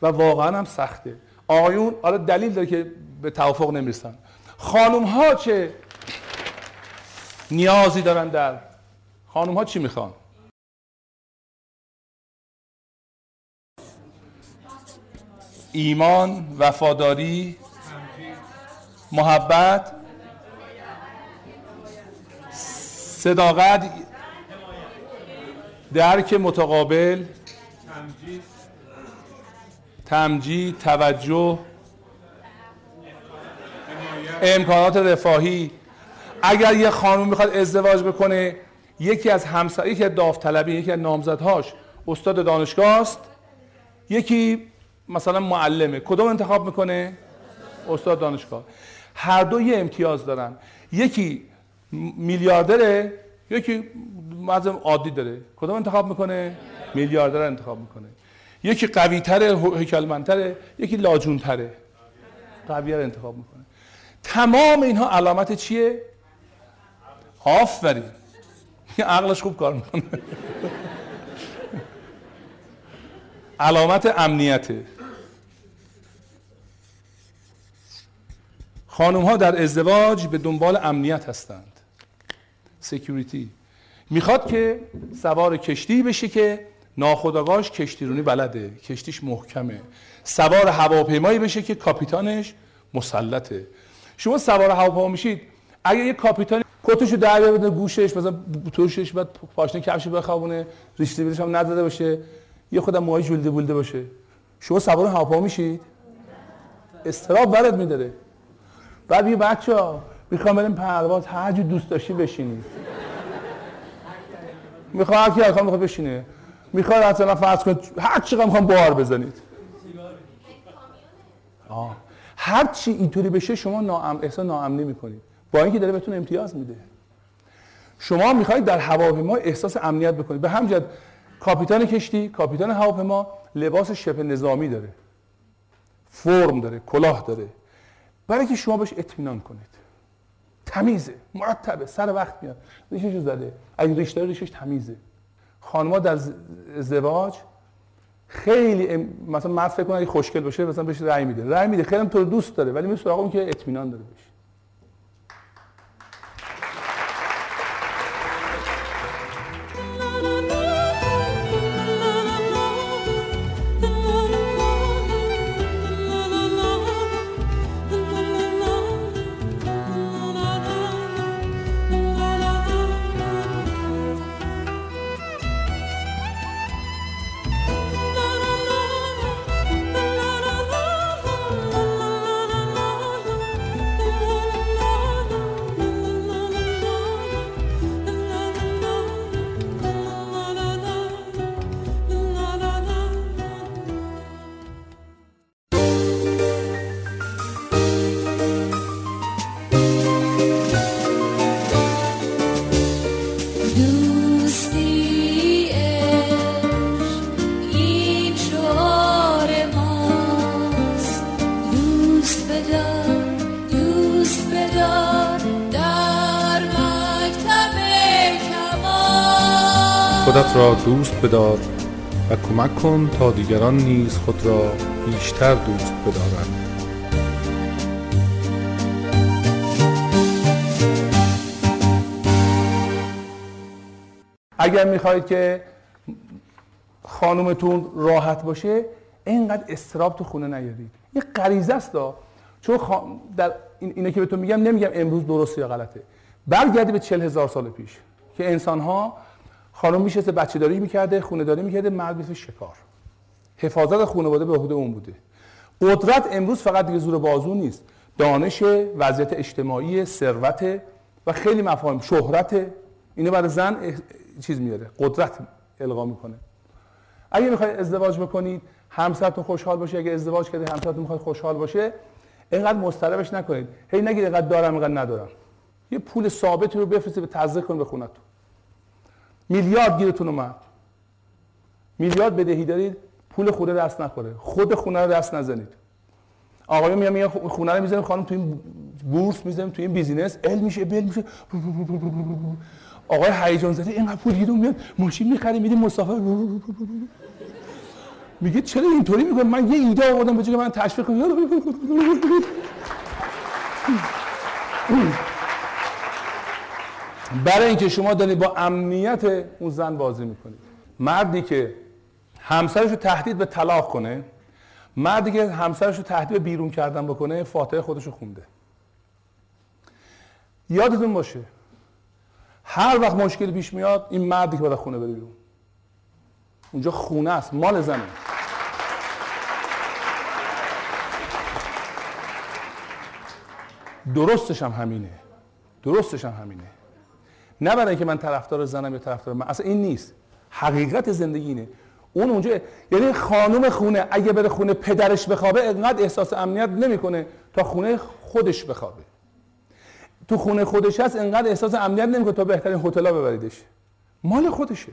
و واقعا هم سخته. آقایون حالا دلیل داره که به توافق نمی‌رسن. خانم ها چه نیازی دارن در خانم ها چی می‌خوان؟ ایمان وفاداری محبت صداقت درک متقابل تمجید توجه امکانات رفاهی. اگر یه خانم می‌خواد ازدواج بکنه یکی از همسر یکی از یکی از نامزدهاش استاد دانشگاه است یکی مثلا معلمه. کدوم انتخاب می‌کنه؟ استاد دانشگاه. هر دو یه امتیاز دارن. یکی میلیاردره یکی مزم عادی داره. کدوم انتخاب می‌کنه؟ میلیاردر انتخاب می‌کنه. یکی قوی تره هیکلمندتره یکی لاجون تره قوی انتخاب می‌کنه. تمام اینها علامت چیه؟ آفرین. عقلش خوب کار می‌کنه. <laughs> علامت امنیته. خانم ها در ازدواج به دنبال امنیت هستند. سکیوریتی می‌خواد که سوار کشتی بشه که ناخداگاهش کشتیرونی بلده کشتیش محکمه. سوار هواپیمایی بشه که کاپیتانش مسلطه. شما سوار هواپیما میشید. اگه یه کاپیتان کتشو در بده گوشش مثلا توشش بعد پاشنه کفش بخوابونه ریشته بیرش هم نداده باشه یه خودم موهای جلده بولده باشه. شما سوار هواپیما میشید. استراب برات میداره. بعد یه بچه ها می‌خوام بریم پرواز هر جو دوست داشتی بشینید می‌خوام هر کی می‌خوام بشینه. می‌خواد مثلا فرض کنید هر چقدر می‌خوام بار بزنید. آه. هر چی اینطوری بشه شما ناام احساس ناامنی می‌کنید. با اینکه داره بهتون امتیاز میده. شما می‌خواید در هواپیما احساس امنیت بکنید به همجد کاپیتان کشتی کاپیتان هواپیما لباس شبه نظامی داره. فرم داره کلاه داره. برای که شما بهش اطمینان کنید. تمیزه مرتبه سر وقت میاد. ریشش زده. اگه ریش داره ریشش تمیزه. خانم‌ها در ازدواج خیلی مثلا مرد فکر کنه اگه خوشگل باشه مثلا بهش رأی میده. رأی میده. خیلی هم تو دوست داره ولی میره اون که اطمینان داره بهش. خودت را دوست بدار و کمک کن تا دیگران نیز خود را بیشتر دوست بدارند. اگر می‌خواید که خانومتون راحت باشه اینقدر استراب تو خونه نیارید. یه غریزه است دا. چون خا... در این اینه که بهتون میگم نمیگم امروز درسته یا غلطه. برگردی به چل هزار سال پیش که انسان ها خانم میشسته بچه داری می‌کرده خونه داری می‌کرده مرد شکار. حفاظت خانواده به عهده اون بوده. قدرت امروز فقط دیگه زور بازو نیست. دانش وضعیت اجتماعی ثروت و خیلی مفاهیم شهرت اینو برای زن اح- چیز میاره قدرت القا می‌کنه. اگه می‌خواید ازدواج بکنید همسرتون خوشحال باشه اگه ازدواج کردید همسرتون می‌خواد خوشحال باشه اینقدر مضطربش نکنید. هی نگید اینقدر دارم اینقدر ندارم. یه پول ثابتی رو بفرستید به تزریق کن به خونتون. میلیارد گیرتون اومد. میلیارد بدهی دارید پول خونه دست نخوره. خود خونه رو دست نزنید. آقایون میگن میگن خونه رو می‌ذاریم خانم تو این بورس می‌ذاریم تو این بیزینس. ال میشه بل میشه. آقای هیجان زده اینقدر پول گیرون میاد. ماشین می‌خریم میدیم مسافر. میگه چرا اینطوری می‌کنه من یه ایده آوردم به من تشویق کنم برای اینکه شما دارید با امنیت اون زن بازی می‌کنید. مردی که همسرش رو تهدید به طلاق کنه مردی که همسرش رو تهدید به بیرون کردن بکنه فاتحه خودش رو خونده. یادتون باشه هر وقت مشکل پیش میاد این مردی که باید خونه بره بیرون. اونجا خونه است مال زنه. درستش هم همینه. درستش هم همینه. نه برای اینکه من طرفدار زنم یا طرفدار من. اصلا این نیست. حقیقت زندگی اینه. اون اونجا یعنی خانم خونه اگه بره خونه پدرش بخوابه انقدر احساس امنیت نمی‌کنه تا خونه خودش بخوابه. تو خونه خودش هست انقدر احساس امنیت نمی‌کنه تا بهترین هتل‌ها ببریدش. مال خودشه.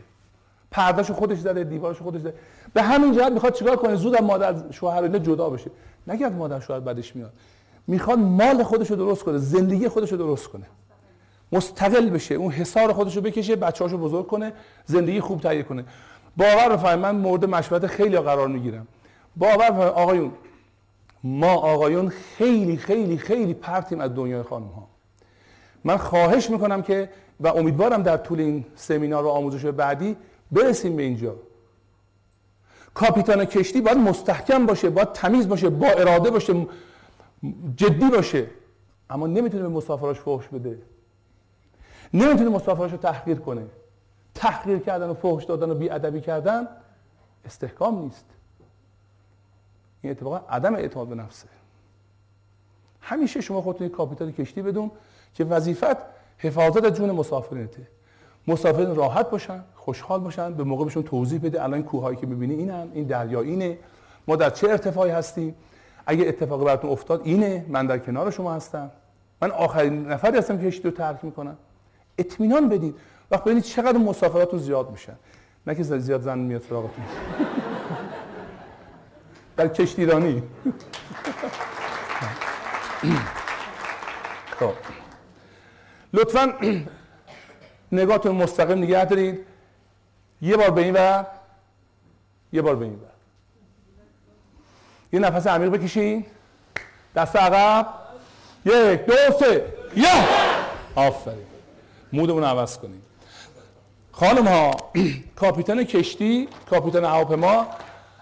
پردهشو خودش زده دیوارشو خودش زده. به همین جهت می‌خواد چیکار کنه؟ زود مادر شوهر اینا جدا بشه. نگه مادر شوهر بدش میاد. می‌خواد مال خودشو درست کنه زندگی خودشو درست کنه. مستقل بشه. اون حصار خودشو بکشه بچه‌هاشو بزرگ کنه زندگی خوب تهیه کنه. باور بفرمایید من مورد مشورت خیلی قرار می‌گیرم. باور بفرمایید آقایون ما آقایون خیلی خیلی خیلی پرتیم از دنیای خانم ها من خواهش می‌کنم که و امیدوارم در طول این سمینار و آموزش بعدی برسیم به اینجا. کاپیتان کشتی باید مستحکم باشه باید تمیز باشه با اراده باشه جدی باشه. اما نمی‌تونه به مسافراش فحش بده. نمی‌تونه مسافراش رو تحقیر کنه. تحقیر کردن و فحش دادن و بیادبی کردن استحکام نیست. این اتفاقا عدم اعتماد به نفسه. همیشه شما خودتون کاپیتان کشتی بدون که وظیفت حفاظت از جون مسافرینته. مسافرین راحت باشن خوشحال باشن به موقع بهشون توضیح بده الان کوههایی که می‌بینی اینن این دریا اینه. ما در چه ارتفاعی هستیم؟ اگه اتفاقی براتون افتاد اینه من در کنار شما هستم. من آخرین نفری هستم که کشتی رو ترک می‌کنم. اطمینان بدید. وقت ببینید چقدر مسافراتون زیاد میشن. نه که زیاد زن میاد سراغتون. در کشتیرانی خب. لطفا نگاهتون مستقیم نگه دارید. یه بار به این و یه بار به این و یه نفس عمیق بکشین. دست عقب. یک دو سه. یا! آفرین. مودمون عوض کنیم. خانم ها کاپیتان کشتی کاپیتان هواپیما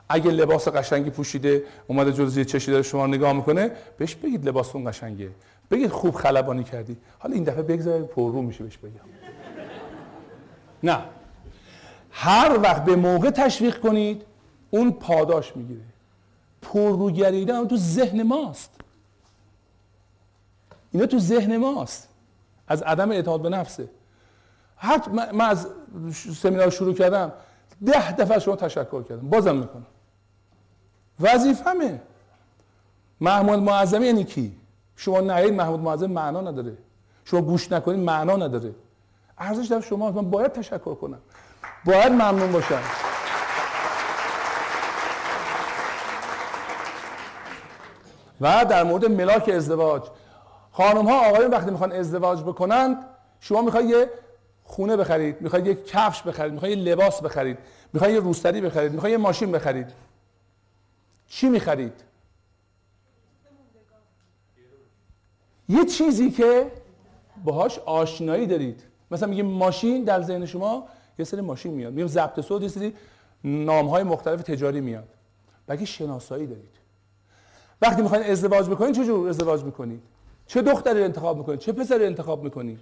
اگه لباس قشنگی پوشیده اومده جلوی چشی داره شما نگاه می‌کنه بهش بگید لباستون قشنگه. بگید خوب خلبانی کردی. حالا این دفعه بگذارید پر رو میشه بهش بگم. نه. هر وقت به موقع تشویق کنید اون پاداش می‌گیره. پرروگریدن تو ذهن ماست. اینا تو ذهن ماست. از عدم اعتماد به نفسه. هر من از سمینار شروع کردم ده دفعه شما تشکر کردم. بازم می‌کنم. وظیفمه. محمود معظمی یعنی کی؟ شما نهید محمود معظم معنا نداره. شما گوش نکنید معنا نداره. ارزش در شما من باید تشکر کنم. باید ممنون باشم. و در مورد ملاک ازدواج خانم ها آقایون وقتی می‌خوان ازدواج بکنند شما می‌خوای یه خونه بخرید می‌خواید یه کفش بخرید می‌خواید یه لباس بخرید می‌خواید یه روسری بخرید می‌خواید یه ماشین بخرید. چی می‌خرید؟ یه چیزی که باهاش آشنایی دارید. مثلا میگه ماشین در ذهن شما یه سری ماشین میاد. میگم ضبط صوت یه سری نام های مختلف تجاری میاد. بلکه شناسایی دارید. وقتی می‌خواین ازدواج بکنید چه جور ازدواج می‌کنید؟ چه دختری انتخاب می‌کنید چه پسری انتخاب می‌کنید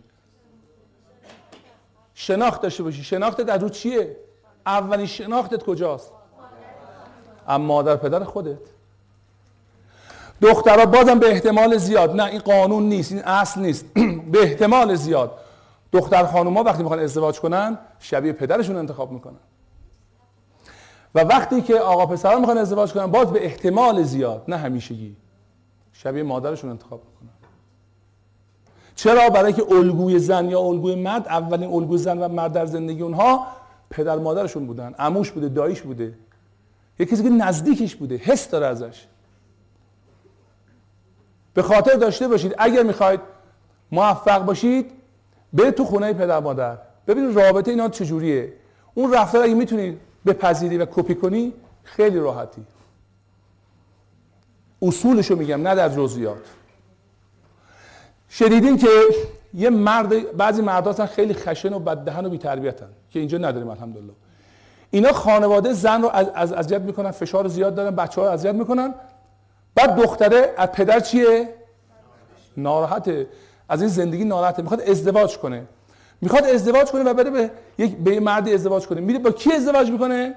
شناخت داشته باشی. شناختت از رو چیه؟ اولین شناختت کجاست؟ اما مادر پدر خودت. دخترها بازم به احتمال زیاد نه این قانون نیست این اصل نیست. <clears throat> به احتمال زیاد. دختر خانوما وقتی می‌خوان ازدواج کنن شبیه پدرشون انتخاب می‌کنن. و وقتی که آقا پسرها می‌خوان ازدواج کنن باز به احتمال زیاد نه همیشگی شبیه مادرشون انتخاب می‌کنن. چرا برای که الگوی زن یا الگوی مرد اولین الگوی زن و مرد در زندگی اونها پدر مادرشون بودن. عموش بوده دایش بوده. یه کسی که نزدیکش بوده حس داره ازش. به خاطر داشته باشید اگر می‌خواید موفق باشید برید تو خونه پدر مادر. ببینید رابطه اینا چجوریه. اون رفتار اگه می‌تونید بپذیری و کپی کنی خیلی راحتی. اصولشو میگم نه در جزئیات. شنیدین که یه مرد بعضی مرد هستن خیلی خشن و بددهن و بی‌تربیتن که اینجا نداریم الحمدلله. اینا خانواده زن رو از از اذیت می‌کنن فشار زیاد دارن بچه ها رو اذیت می‌کنن. بعد دختره از پدر چیه؟ ناراحته. از این زندگی ناراحته. می‌خواد ازدواج کنه. می‌خواد ازدواج کنه و بره به یک به مرد ازدواج کنه. میره با کی ازدواج می‌کنه؟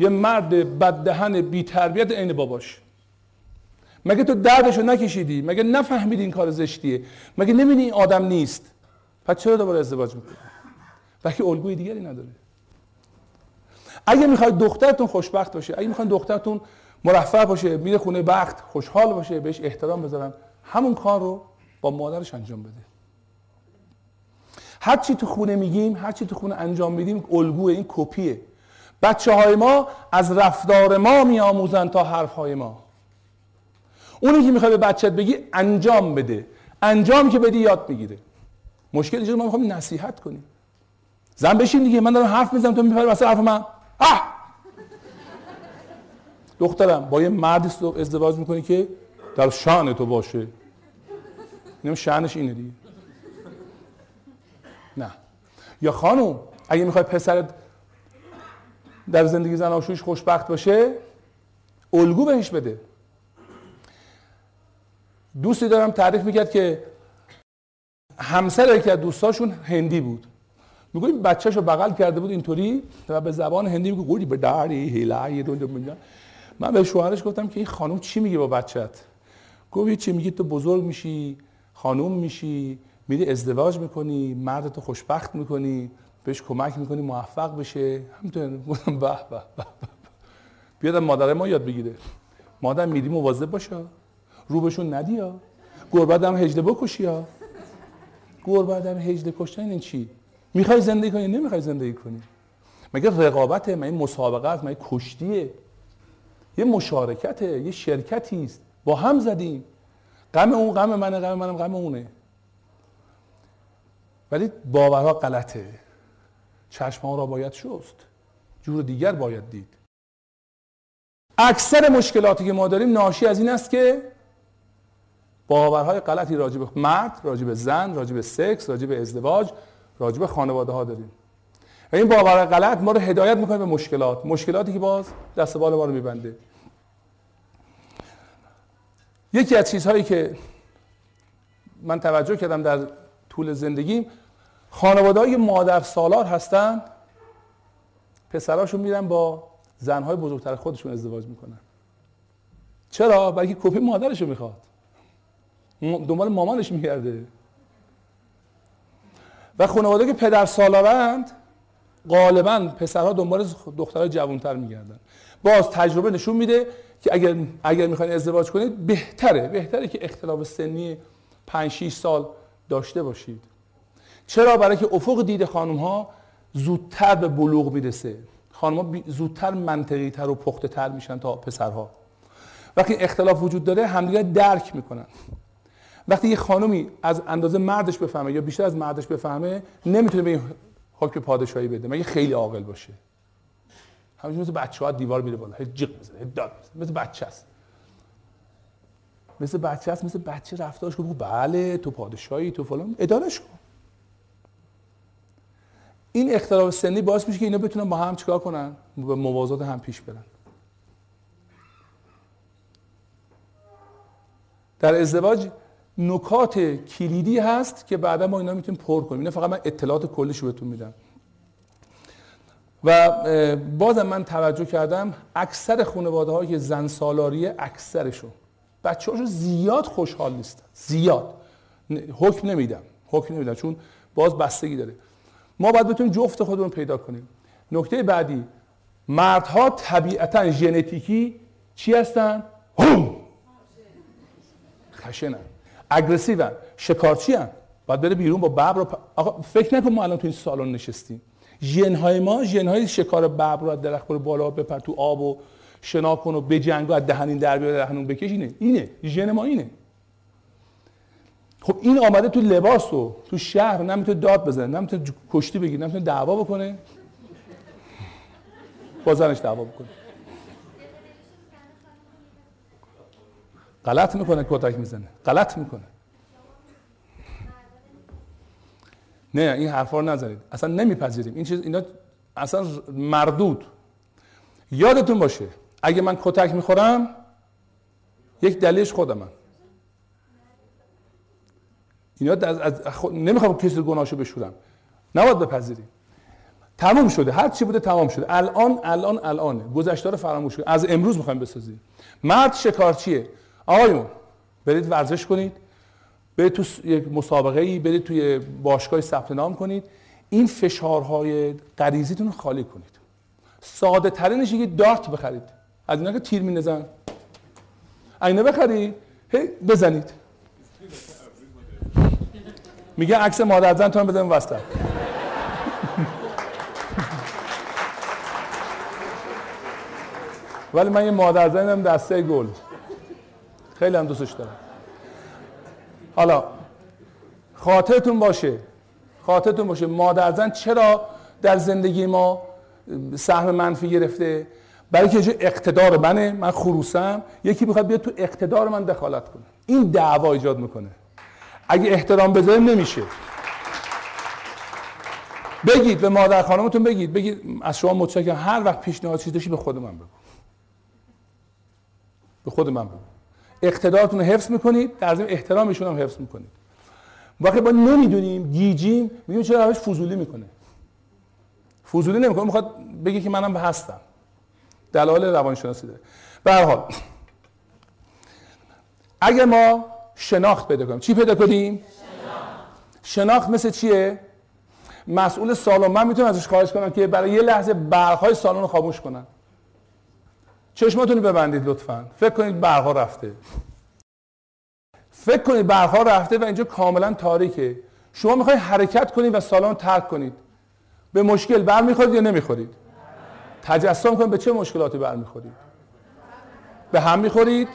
یه مرد بددهن بی تربیت عین باباش. مگه تو دردشو نکشیدی؟ مگه نفهمیدی این کار زشتیه؟ مگه نمیدی این آدم نیست؟ پس چرا دوباره ازدواج می‌کنی؟ وقتی الگوی دیگری نداره. اگه می‌خواید دخترتون خوشبخت باشه اگه می‌خواید دخترتون مرفه باشه میره خونه بخت خوشحال باشه بهش احترام بذارن همون کار رو با مادرش انجام بده. هر چی تو خونه میگیم هر چی تو خونه انجام میدیم الگوه این کپیه. بچه های ما از رفتار ما میآموزن تا حرف های ما. اونی که می‌خوای به بچت بگی انجام بده. انجام که بدی یاد می‌گیره. مشکل اینجا ما می‌خوام نصیحت کنیم. زن بشین دیگه من دارم حرف می‌زنم تو میپری واسه حرف من. آه! دخترم با یه مرد ازدواج می‌کنی که در شان تو باشه. اینم شانش اینه دیگه. نه. یا خانم اگه می‌خوای پسرت در زندگی زناشویش خوشبخت باشه الگو بهش بده. دوستی دارم تعریف می‌کرد که همسر یکی از دوستاشون هندی بود. میگه این بچهش رو بغل کرده بود اینطوری و به زبان هندی میگه قولی به داری هیلای من به شوهرش گفتم که این خانم چی میگه با بچت گفت چی میگی تو بزرگ میشی خانم میشی میری ازدواج می‌کنی مرد تو خوشبخت می‌کنی بهش کمک می‌کنی موفق بشه. همینطور گفتم به به به. بیادم مادر ما یاد بگیره. مادر میری مواظب باشه. رو بهشون ندی ها گربت هم هجده بکشی ها گربت هم هجده کشتن این چی؟ می‌خوای زندگی کنی نمی‌خوای زندگی کنی؟ مگه رقابته؟ مگه مسابقه است؟ مگه کشتیه؟ یه مشارکته یه شرکتی است. با هم زدیم. غم اون غم منه غم منم غم اونه. ولی باورها غلطه. چشم را باید شست. جور دیگر باید دید. اکثر مشکلاتی که ما داریم ناشی از این است که باورهای غلطی راجع به مرد، راجع به زن، راجع به سکس، راجع به ازدواج، راجع به خانواده ها داریم. و این باور غلط ما رو هدایت می‌کنه به مشکلات. مشکلاتی که باز دست بال ما رو میبنده. یکی از چیزهایی که من توجه کردم در طول زندگیم خانواده های مادر سالار هستن پسراشون میرن با زنهای بزرگتر خودشون ازدواج می‌کنن. چرا؟ بلکه کپی مادرشو می‌خواد. دنبال مامانش میگرده. و خانواده که پدر سالارند غالبا پسرها دنبال دخترهای جوانتر میگردن. باز تجربه نشون میده که اگر اگر می‌خواین ازدواج کنید بهتره. بهتره که اختلاف سنی 5 6 سال داشته باشید. چرا؟ برای که افق دید خانم ها زودتر به بلوغ می‌رسه. خانم ها زودتر منطقی تر و پخته تر میشن تا پسرها. وقتی اختلاف وجود داره همدیگر درک می‌کنن. وقتی یه خانمی از اندازه مردش بفهمه یا بیشتر از مردش بفهمه نمی‌تونه به این حکم پادشاهی بده. مگه خیلی عاقل باشه؟ همینجور مثل بچه ها دیوار میره بالا جیغ می‌زنه داد مثل بچه است. مثل بچه است مثل بچه رفتارش گفت بله تو پادشاهی تو فلان. ادارش کن این اختلاف سنی باعث میشه که اینا بتونن با هم چیکار کنن؟ به موازات هم پیش برن. در ازدواج نکات کلیدی هست که بعدا ما اینا می‌تونیم پر کنیم. اینا فقط من اطلاعات کلیش بهتون میدم. و بازم من توجه کردم اکثر خانواده هایی که زن سالاریه اکثرشون. بچه هاشو زیاد خوشحال نیستن. زیاد. حکم نمیدم. حکم نمیدم چون باز بستگی داره. ما باید بتونیم جفت خودمون پیدا کنیم. نکته بعدی مردها طبیعتا ژنتیکی چی هستن؟ هم خشنن اگریسیون شکارچی هم باید بره بیرون با ببر رو آقا فکر نکن ما الان تو این سالن نشستیم. ژن های ما ژن های شکار ببر رو از درخت برو بالا بپر تو آب و شنا کن و بجنگ و از دهنین در بیار دهنون بکش. اینه. ژن ما اینه. خب این آمده تو لباس و تو شهر نمی‌تونه داد بزنه نمی‌تونه کشتی بگیره نمی‌تونه دعوا بکنه. با زنش دعوا بکنه. غلط می‌کنه کتک می‌زنه. غلط می‌کنه. نه این حرفا رو نزنید. اصلا نمیپذیریم. این چیز اینا اصلا مردود. یادتون باشه اگه من کتک می‌خورم یک دلیلش خودمم اینا از, از خود نمی‌خوام کسی گناهشو بشورم. نباید بپذیریم. تموم شده. هر چی بوده تمام شده. الان الان الان. گذشته رو فراموش کنید از امروز می‌خوایم بسازیم. مرد شکارچیه. آقایون برید ورزش کنید. برید تو یک مسابقه ای برید توی باشگاه ثبت نام کنید. این فشارهای غریزیتون رو خالی کنید. ساده ترینش یه دارت بخرید. از اینا که تیر میندازن. اینا بخرید هی بزنید. میگه عکس مادر زن تو هم بزنیم وسط <laughs> ولی من یه مادر زنم دسته گل. خیلی هم دوستش دارم. حالا خاطرتون باشه. خاطرتون باشه. مادر زن چرا در زندگی ما سهم منفی گرفته؟ برای که اقتدار منه. من خروسم. یکی می‌خواد بیاد تو اقتدار من دخالت کنه. این دعوا ایجاد می‌کنه. اگه احترام بذاریم نمیشه. بگید به مادر خانمتون بگید. بگید از شما متشکرم. هر وقت پیشنهاد چیزی داشتی به خود من بگو. به خود من بگو. اقتدارتون رو حفظ می‌کنید در ضمن احترامشون هم حفظ می‌کنید. وقتی ما نمی‌دونیم گیجیم میگیم چرا روش فضولی می‌کنه؟ فضولی نمی‌کنه. می‌خواد بگه که منم هستم. دلایل روانشناسی داره. به هر حال اگه ما شناخت پیدا کنیم چی پیدا کنیم؟ شناخت مثل چیه؟ مسئول سالن. من می‌تونم ازش خواهش کنم که برای یه لحظه برقهای سالن رو خاموش کنن. چشماتون رو ببندید لطفا. فکر کنید برقها رفته. فکر کنید برقها رفته و اینجا کاملا تاریکه. شما می‌خواید حرکت کنید و سالن ترک کنید. به مشکل برمیخورید یا نمی‌خورید؟ تجسم کنید به چه مشکلاتی برمیخورید. به هم می‌خورید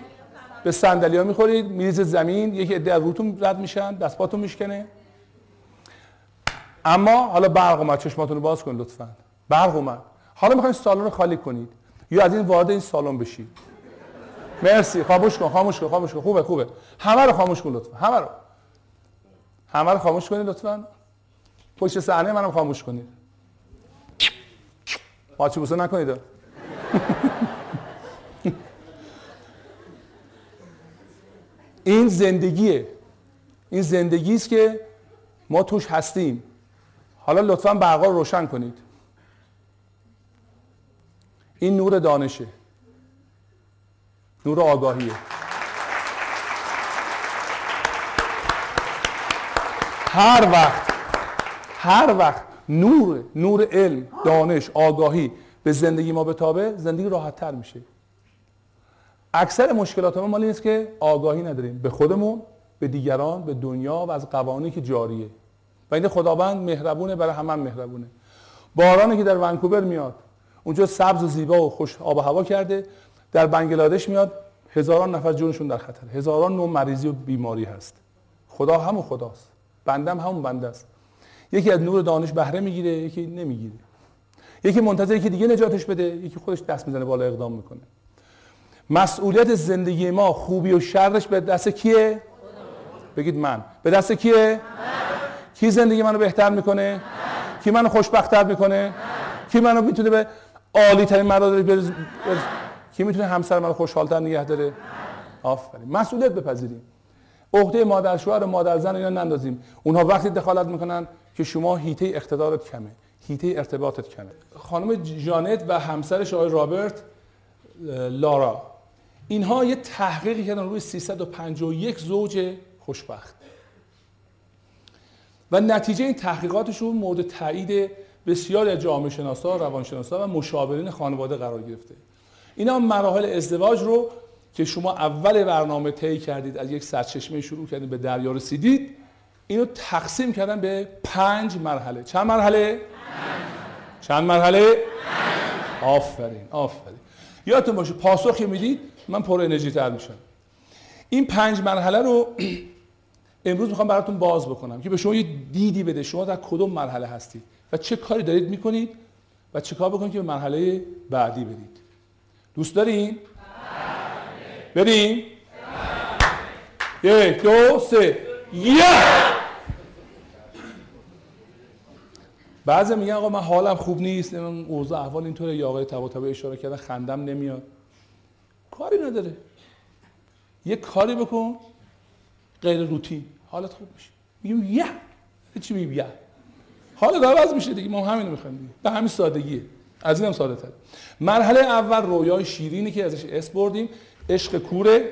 به صندلی ها می‌خورید میریز زمین یکی عده از روتون رد میشن دست پاتون میشکنه. اما حالا برق اومد چشماتون رو باز کنید لطفا. برق اومد. حالا می‌خواید سالن رو خالی کنید. یا از این وارد این سالن بشید مرسی. خاموش کن خاموش کن خاموش کن. خوبه خوبه. همه رو خاموش کن لطفا. همه رو. همه رو خاموش کنید لطفا. پشت صحنه منم خاموش کنید. ماچی بوسه نکنید؟ این زندگیه. این زندگی است که ما توش هستیم. حالا لطفا برقا رو روشن کنید. این نور دانشه. نور آگاهیه. هر وقت هر وقت نور نور علم دانش آگاهی به زندگی ما بتابه زندگی راحت تر میشه. اکثر مشکلات ما مال این است که آگاهی نداریم. به خودمون به دیگران به دنیا و از قوانینی که جاریه. و این خداوند مهربونه برای همه هم مهربونه. بارانی که در ونکوور میاد اونجا سبز و زیبا و خوش آب و هوا کرده. در بنگلادش میاد هزاران نفر جونشون در خطر. هزاران نوع مریضی و بیماری هست. خدا همون خداست. بندم همون بنده است. یکی از نور دانش بهره می‌گیره یکی نمی‌گیره. یکی منتظر یکی دیگه نجاتش بده یکی خودش دست می‌زنه بالا اقدام می‌کنه. مسئولیت زندگی ما خوبی و شرش به دست کیه؟ بگید من. به دست کیه؟ کی زندگی منو بهتر می‌کنه؟ کی منو خوشبختتر می‌کنه؟ کی منو می‌تونه به عالی ترین مراحل برز... برز... کی می‌تونه همسر منو خوشحالتر نگه داره؟ آفرین. مسئولیت بپذیریم. عهده مادر شوهر و مادر زن اینا نندازیم. اونها وقتی دخالت می‌کنن که شما هیته اقتدارت کمه. هیته ارتباطت کمه. خانم جانت و همسرش آقای رابرت لارا. اینها یه تحقیقی کردن روی 351 زوج خوشبخت. و نتیجه این تحقیقاتشون مورد تایید بسیاری از جامعه شناسا، روانشناسا و مشاورین خانواده قرار گرفته. اینا مراحل ازدواج رو که شما اول برنامه طی کردید از یک سرچشمه شروع کردید به دریا رسیدید اینو تقسیم کردن به پنج مرحله. چند مرحله؟ چند مرحله؟ آفرین آفرین. یادتون باشه پاسخی می‌دید من پر انرژی تر میشم. این پنج مرحله رو <clears throat> امروز می‌خوام براتون باز بکنم که به شما یه دیدی بده. شما در کدوم مرحله هستید؟ و چه کاری دارید می‌کنید و چه کار بکنید که به مرحله بعدی برید. دوست دارین؟ بریم؟ یک دو سه. یه. بعضی میگن آقا من حالم خوب نیست من اوضاع احوال اینطوره. یا آقای طباطبایی اشاره کردن خندم نمیاد. کاری نداره. یه کاری بکن غیر روتین. حالت خوب میشه. میگیم یه. چی میگیم یه؟ حالا عوض میشه دیگه ما همینو می‌خوایم دیگه. به همین سادگیه. از اینم ساده تر مرحله اول رویای شیرینی که ازش اس بردیم عشق کوره.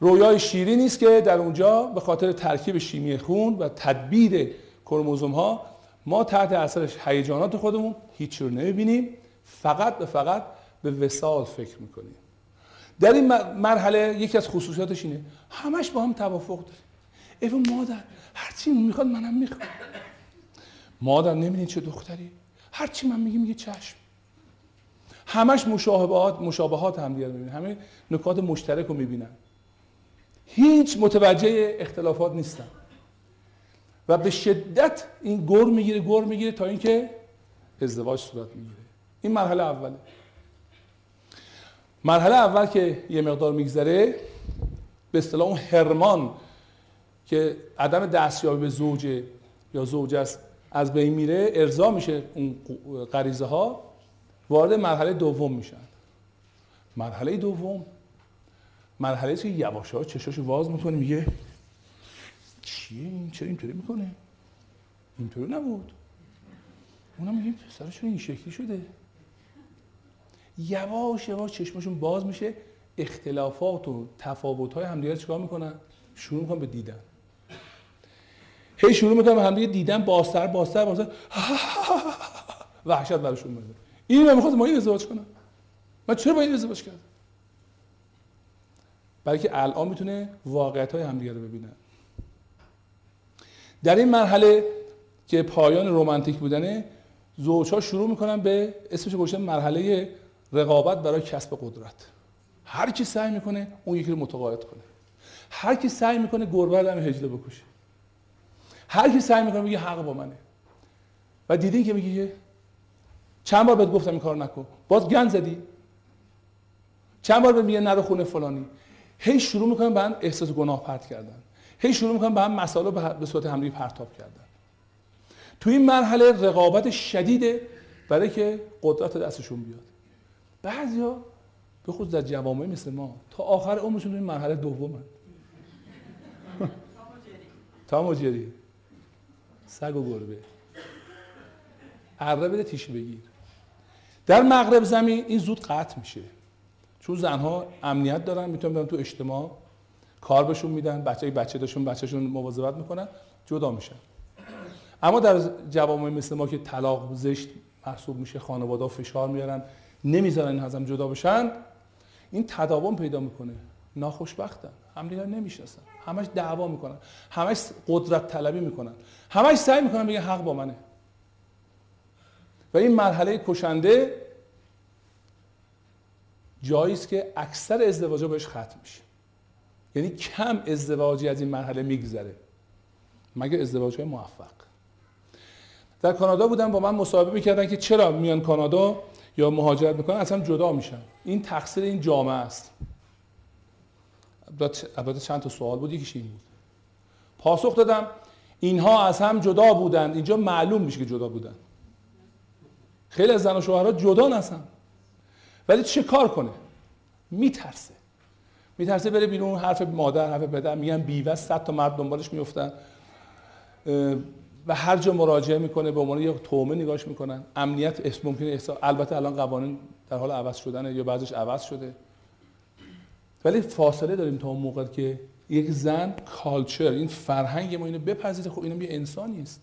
رویای شیرینی است که در اونجا به خاطر ترکیب شیمی خون و تدبیر کروموزوم ها ما تحت اثر هیجانات خودمون هیچ رو نمی‌بینیم فقط به فقط به وسال فکر می‌کنیم. در این مرحله یکی از خصوصیاتش اینه همش با هم توافق داریم. ایو مادر هرچی می‌خواد منم می‌خوام مادر نمیدین چه دختری؟ هرچی من میگم میگه چشم. همش مشابهات مشابهات هم دیگه می‌بینن. همه نکات مشترک رو می‌بینن. هیچ متوجه اختلافات نیستن. و به شدت این گر می‌گیره گر می‌گیره تا اینکه ازدواج صورت می‌گیره. این مرحله اوله. مرحله اول که یه مقدار میگذره به اصطلاح اون هرمان که عدم دستیابی به زوج یا زوج است از بین میره ارضا میشه اون غریزه ها وارد مرحله دوم میشن. مرحله دوم مرحله که یواش ها چشاشو واز می‌کنه میگه چیه این چرا اینطوری می‌کنه؟ اینطوری نبود. اونم میگه پسرشون این شکلی شده. یواش یواش چشمشون باز میشه اختلافات و تفاوت های همدیگه چیکار می‌کنن؟ شروع می‌کنن به دیدن. هی شروع می‌کنن به همدیگه دیدن بازتر بازتر بازتر. <laughs> وحشت براشون میاد این من می‌خواد ما این ازدواج کنم. من چرا با این ازدواج کردم؟ بلکه الان می‌تونه واقعیت های همدیگه رو ببینن در این مرحله که پایان رومانتیک بودنه زوجها شروع می‌کنن به اسمش گذاشتن مرحله رقابت برای کسب قدرت. هر کی سعی می‌کنه اون یکی رو متقاعد کنه. هر کی سعی می‌کنه گربه رو هجله بکشه. هر کی سعی می‌کنه میگه حق با منه. و دیدین که میگه چند بار بهت گفتم این کار نکن. باز گند زدی. چند بار بهت میگه نرو خونه فلانی. هی شروع می‌کنن به هم احساس گناه پرت کردن. هی شروع می‌کنن به هم مسائل به صورت حملی پرتاب کردن. تو این مرحله رقابت شدیده برای که قدرت دستشون بیاد. بعضیا به خود در جوامع مثل ما تا آخر عمرشون این مرحله دومن. <laughs> تا مجری. سگ و گربه. اره بده تیشه بگیر. در مغرب زمین این زود قطع میشه. چون زنها امنیت دارن می‌تونن برن تو اجتماع کار بهشون میدن بچه بچه داشون بچهشون مواظبت می‌کنن جدا میشن. اما در جوامع مثل ما که طلاق زشت محسوب میشه خانواده فشار میارن نمی‌ذارن این ازم جدا بشن این تداوم پیدا می‌کنه. ناخوشبختن. همدیگر نمی‌شناسن. همش دعوا می‌کنن. همش قدرت طلبی می‌کنن. همش سعی می‌کنن بگن حق با منه. و این مرحله کشنده جایی است که اکثر ازدواجا بهش ختم میشه. یعنی کم ازدواجی از این مرحله میگذره. مگه ازدواج های موفق. در کانادا بودن با من مصاحبه می‌کردن که چرا میان کانادا یا مهاجرت می‌کنن؟ اصلا جدا میشن. این تقصیر این جامعه است. البته چند تا سوال بود؟ یکیش این بود. پاسخ دادم اینها از هم جدا بودند. اینجا معلوم میشه که جدا بودن خیلی از زن و شوهرها جدا نسن ولی چه کار کنه؟ میترسه. میترسه بره بیرون حرف مادر حرف پدر میگن بیوه صد تا مرد دنبالش میفتن و هر جا مراجعه می‌کنه به عنوان یک تومه نگاش می‌کنن. امنیت اسم ممکنه احساس البته الان قوانین در حال عوض شدنه یا بعضش عوض شده. ولی فاصله داریم تا اون موقع که یک زن کالچر این فرهنگ ما اینو بپذیره. خب اینم یه انسانی است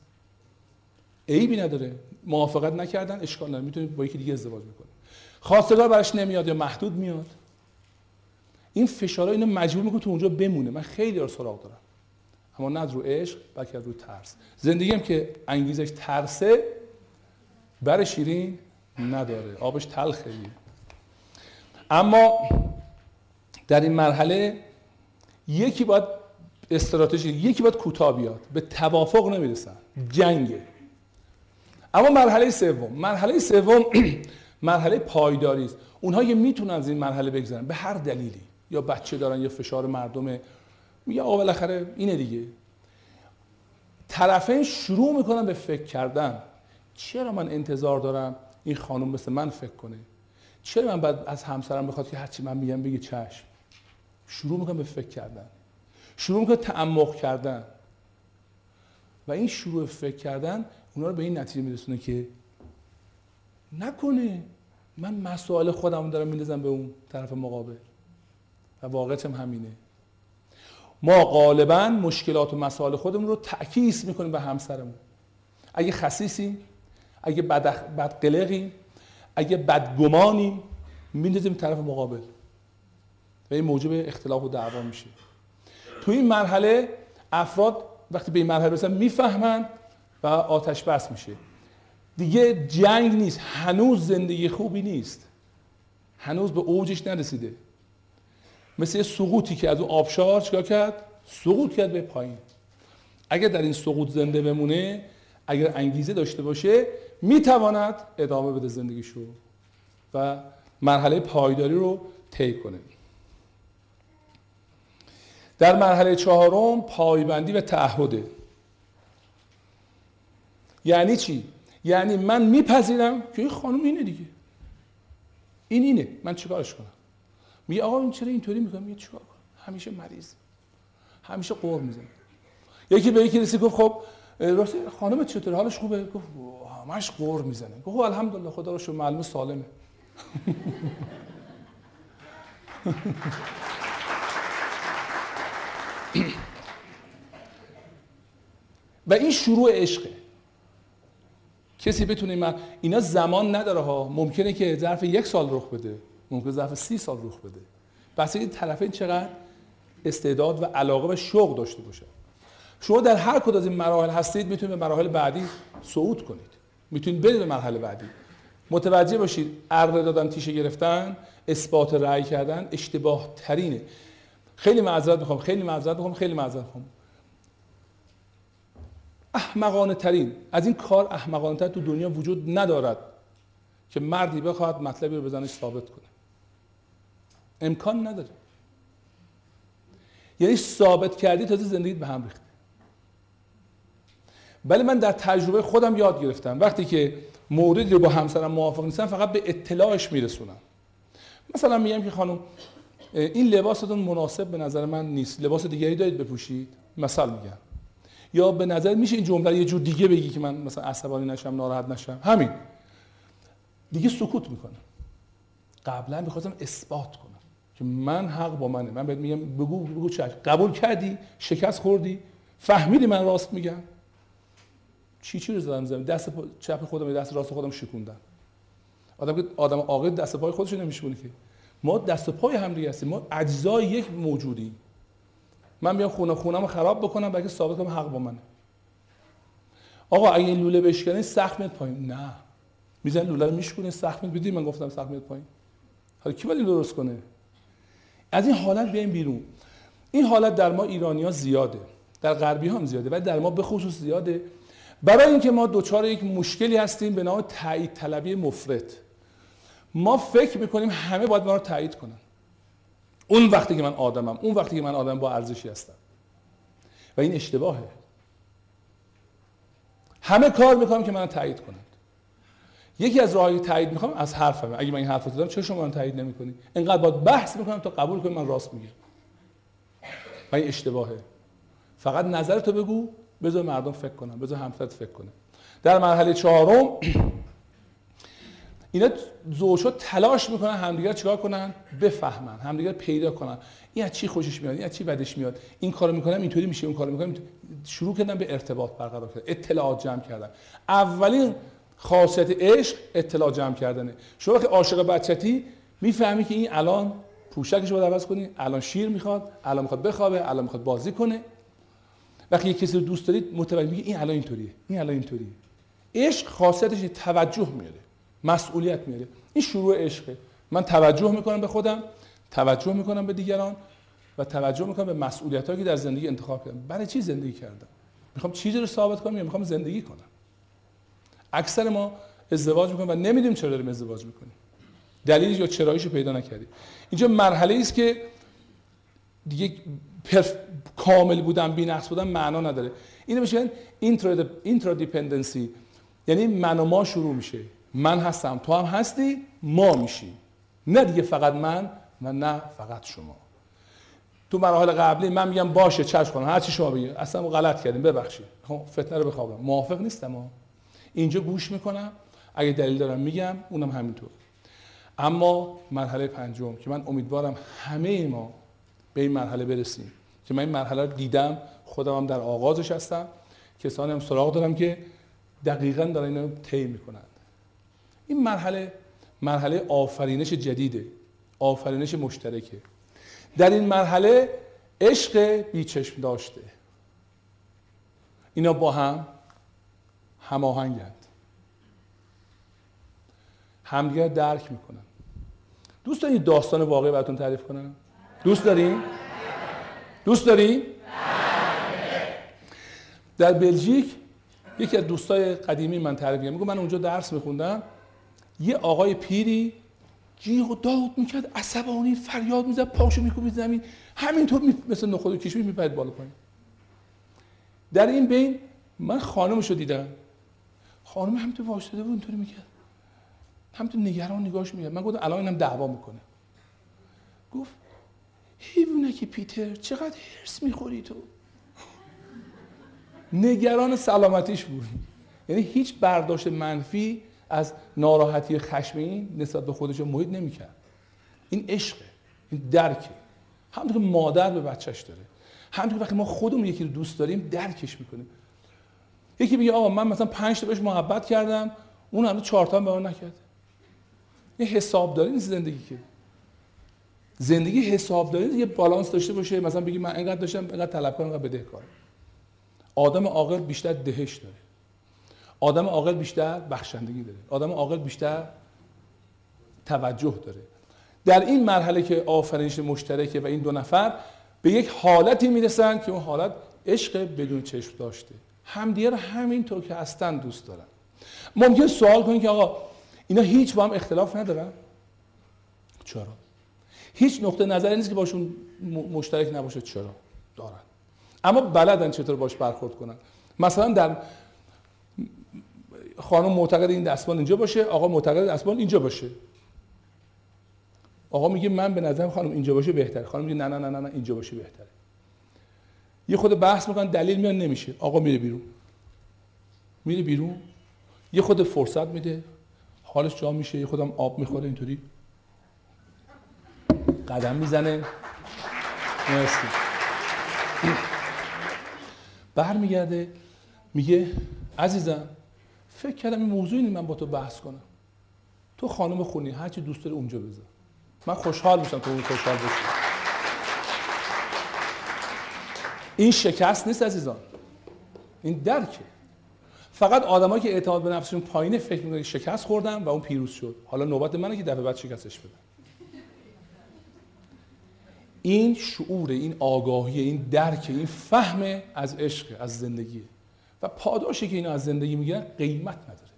عیبی نداره. موافقت نکردن اشکال نداره. می‌تونید با یکی دیگه ازدواج بکنه خواستگار براش نمیاد یا محدود میاد. این فشارها اینو مجبور می‌کنه تو اونجا بمونه. من خیلی رو سراغ دارم. اما نه رو عشق بلکه رو ترس. زندگیم که انگیزش ترسه بر شیرین نداره. آبش تلخه. اما در این مرحله یکی باید استراتژی یکی باید کوتاه بیاد. به توافق نمی‌رسن. جنگه. اما مرحله سوم. مرحله سوم <clears throat> مرحله پایداری است. اونها که می‌تونن از این مرحله بگذرن. به هر دلیلی. یا بچه دارن یا فشار مردم. میگه آقا بالاخره اینه دیگه. طرفین شروع می‌کنن به فکر کردن. چرا من انتظار دارم این خانم مثل من فکر کنه؟ چرا من بعد از همسرم بخواد که هرچی من میگم بگه چشم؟ شروع می‌کنم به فکر کردن. شروع می‌کنم تعمق کردن. و این شروع فکر کردن اونا رو به این نتیجه میرسونه که نکنه من مسائل خودم دارم میندازم به اون طرف مقابل. و واقعیت هم همینه. ما غالبا مشکلات و مسائل خودمون رو تعکیس می‌کنیم به همسرمون. اگه خصیصیم اگه بد بدقلقیم اگه بدگمانیم میندازیم طرف مقابل. و این موجب اختلاف و دعوا میشه. تو این مرحله افراد وقتی به این مرحله برسن می‌فهمن و آتش بس میشه. دیگه جنگ نیست. هنوز زندگی خوبی نیست. هنوز به اوجش نرسیده. مثل یه سقوطی که از اون آبشار چیکار کرد؟ سقوط کرد به پایین. اگر در این سقوط زنده بمونه اگر انگیزه داشته باشه می‌تواند ادامه بده زندگیشو و مرحله پایداری رو طی کنه. در مرحله چهارم پایبندی و تعهده. یعنی چی؟ یعنی من میپذیرم که این خانم اینه دیگه. این اینه. من چیکارش کنم؟ میگه آقا این چرا اینطوری می‌کنم میگه چیکار کنم؟ همیشه مریض. همیشه قور می‌زنه یکی به یکی رسید گفت خب راستی خانم چطور حالش خوبه؟ گفت همش قور می‌زنه. گفت خب الحمدلله خدا رو شکر معلومه سالمه. <laughs> و این شروع عشقه. کسی بتونه من اینا زمان نداره ها. ممکنه که ظرف یک سال رخ بده. ممکنه ظرف سی سال رخ بده. بس این طرفین چقدر استعداد و علاقه و شوق داشته باشه. شما در هر کدوم از این مراحل هستید می‌تونید به مراحل بعدی صعود کنید. می‌تونید برید به مرحله بعدی. متوجه باشید اره دادن تیشه گرفتن اثبات رأی کردن اشتباه ترینه خیلی معذرت می‌خوام خیلی معذرت می‌خوام خیلی معذرت می‌خوام. احمقانه ترین از این کار احمقانه تر تو دنیا وجود ندارد که مردی بخواد مطلبی رو بزنش ثابت کنه. امکان نداره. یعنی ثابت کردی تازه زندگیت به هم ریخته. ولی من در تجربه خودم یاد گرفتم. وقتی که موردی رو با همسرم موافق نیستم فقط به اطلاعش میرسونم. مثلا میگم که خانم این لباستون مناسب به نظر من نیست. لباس دیگری دارید بپوشید. مثال میگم. یا به نظر میشه این جمله یه جور دیگه بگی که من مثلا عصبانی نشم ناراحت نشم. همین. دیگه سکوت می‌کنم. قبلا می‌خواستم اثبات کنم که من حق با منه. من بهت میگم بگو بگو چش قبول کردی شکست خوردی فهمیدی من راست میگم. چی چی رو زدم زمین؟ دست چپ خودم دست راست خودم شکوندم. آدم که آدم عاقل دست پای خودش نمیشونه که. ما دست پای هم هستیم. ما اجزای یک موجودی. من بیام خونه خونم خراب بکنم بلکه ثابت کنم حق با منه. آقا اگه این لوله بشکنی سخت میاد پایین. نه. میزن لوله رو میشکنه سخت میاد. من گفتم سخت میاد پایین. حالا کی باید درست کنه؟ از این حالت بیایم بیرون. این حالت در ما ایرانی ها زیاده. در غربی هم زیاده ولی در ما به خصوص زیاده. برای اینکه ما دوچار یک مشکلی هستیم به نام تایید طلبی مفرط ما فکر می‌کنیم همه باید ما رو تایید کنن. اون وقتی که من آدمم اون وقتی که من آدم با ارزشی هستم. و این اشتباهه. همه کار می‌کنم که منو تایید کنند یکی از راههای تایید می‌خوام از حرفم اگه من این حرف زدم چرا شما من تایید نمی‌کنی؟ اینقدر باید بحث می‌کنم تا قبول کنی من راست میگم. و این اشتباهه. فقط نظر تو بگو بذار مردم فکر کنن بذار همسرت فکر کنه. در مرحله چهارم اینا زوجها تلاش می‌کنن همدیگر چیکار کنن؟ بفهمن همدیگر پیدا کنن. این از چی خوشش میاد؟ این از چی بدش میاد؟ این کارو می‌کنم اینطوری میشه اون کارو می‌کنم. شروع کردن به ارتباط برقرار کردن اطلاعات جمع کردن. اولین خاصیت عشق اطلاع جمع کردنه. شما وقتی عاشق بچتی می‌فهمی که این الان پوشکش رو عوض کنی الان شیر می‌خواد الان می‌خواد بخوابه الان می‌خواد بازی کنه. وقتی یک کسی رو دوست دارید متوجه میگه این الان اینطوریه این الان اینطوریه. عشق خاصیتش توجه میاره. مسئولیت میاره این شروع عشقه. من توجه می‌کنم به خودم توجه می‌کنم به دیگران و توجه می‌کنم به مسئولیت هایی که در زندگی انتخاب کردم. برای چی زندگی کردم؟ می‌خوام چیزی رو ثابت کنم یا می‌خوام زندگی کنم؟ اکثر ما ازدواج می‌کنیم و نمی‌دونیم چرا داریم ازدواج می‌کنیم. دلیل یا چراییش رو پیدا نکردیم. اینجا مرحله است که دیگه پرف... کامل بودن بی نقص بودن معنا نداره. اینو میشه اینترا دیپندنسی یعنی من و ما شروع میشه. من هستم تو هم هستی ما میشیم. نه دیگه فقط من و نه فقط شما. تو مراحل قبلی من میگم باشه چشم کنم هر چی شما بگید. اصلا غلط کردیم ببخشید. خب فتنه رو بخوابم. موافق نیستم ها اینجا گوش می‌کنم. اگه دلیل دارم میگم اونم همینطور. اما مرحله پنجم که من امیدوارم همه ما به این مرحله برسیم. که من این مرحله رو دیدم خودم هم در آغازش هستم. کسانی هم سراغ دارم که دقیقا دارن اینو طی می‌کنند این مرحله مرحله آفرینش جدیده آفرینش مشترکه. در این مرحله عشق بیچشم داشته. اینا با هم هماهنگند. همدیگر درک می‌کنن. دوست دارین داستان واقعی براتون تعریف کنم؟ دوست دارین؟ دوست دارین؟ در بلژیک یکی از دوستای قدیمی من تعریف میگه من اونجا درس میخوندم. یه آقای پیری جیغ و داد می‌کرد عصبانی فریاد می‌زد پاشو میکوبید زمین. همینطور می... مثل نخود و کشمیر میپرید بالا پایین. در این بین من خانمشو دیدم. خانم همینطور واشتاده بود اینطوری می‌کرد. همینطور نگران نگاهش می‌کرد. من گفتم الان اینم دعوا می‌کنه. گفت حیوونه که پیتر چقدر هرس می‌خوری تو. نگران سلامتیش بود. یعنی هیچ برداشت منفی از ناراحتی خشمین نسبت به خودش محیط نمی‌کرد. این عشقه این درکه. همونطور که مادر به بچهش داره. همونطور وقتی ما خودمون یکی رو دوست داریم درکش می‌کنیم. یکی میگه آقا من مثلا پنج تا بهش محبت کردم اون هنوز چهار تا به من نکرد. یه حسابداری نیست زندگی که. زندگی حسابداری یه بالانس داشته باشه مثلا بگی من اینقدر داشتم اینقدر طلبکار اینقدر بدهکار آدم عاقل بیشتر دهش داره. آدم عاقل بیشتر بخشندگی داره. آدم عاقل بیشتر توجه داره. در این مرحله که آفرینش مشترکه و این دو نفر به یک حالتی می‌رسن که اون حالت عشق بدون چشم داشته. همدیگه رو همینطور که هستن دوست دارن. ممکن سوال کنید که آقا اینا هیچ با هم اختلاف ندارن؟ چرا؟ هیچ نقطه نظری نیست که باشون مشترک نباشه. چرا؟ دارن. اما بلدن چطور باش برخورد کنن. مثلا در خانم معتقد این دستمال اینجا باشه آقا معتقد دستمال اینجا باشه. آقا میگه من به نظرم خانم اینجا باشه بهتره. خانم میگه نه نه نه نه اینجا باشه بهتره. یه خود بحث می‌کنن دلیل میان نمیشه. آقا میره بیرون. میره بیرون. یه خود فرصت میده. حالش جا میشه. یه خودم آب می‌خوره اینطوری. قدم می‌زنه. مرسی. <clears throat> برمیگرده. میگه عزیزم فکر کردم این موضوعی من با تو بحث کنم. تو خانم خونی هر چی دوست داری اونجا بذار. من خوشحال میشم تو خوشحال باشی این شکست نیست عزیزان. این درکه. فقط آدمایی که اعتماد به نفسشون پایینه فکر می‌کنن شکست خوردن و اون پیروز شد. حالا نوبت منه که دفعه بعد شکستش بدم. این شعور این آگاهی این درک این فهم از عشق از زندگی. و پاداشی که اینا از زندگی می‌گیرن قیمت نداره.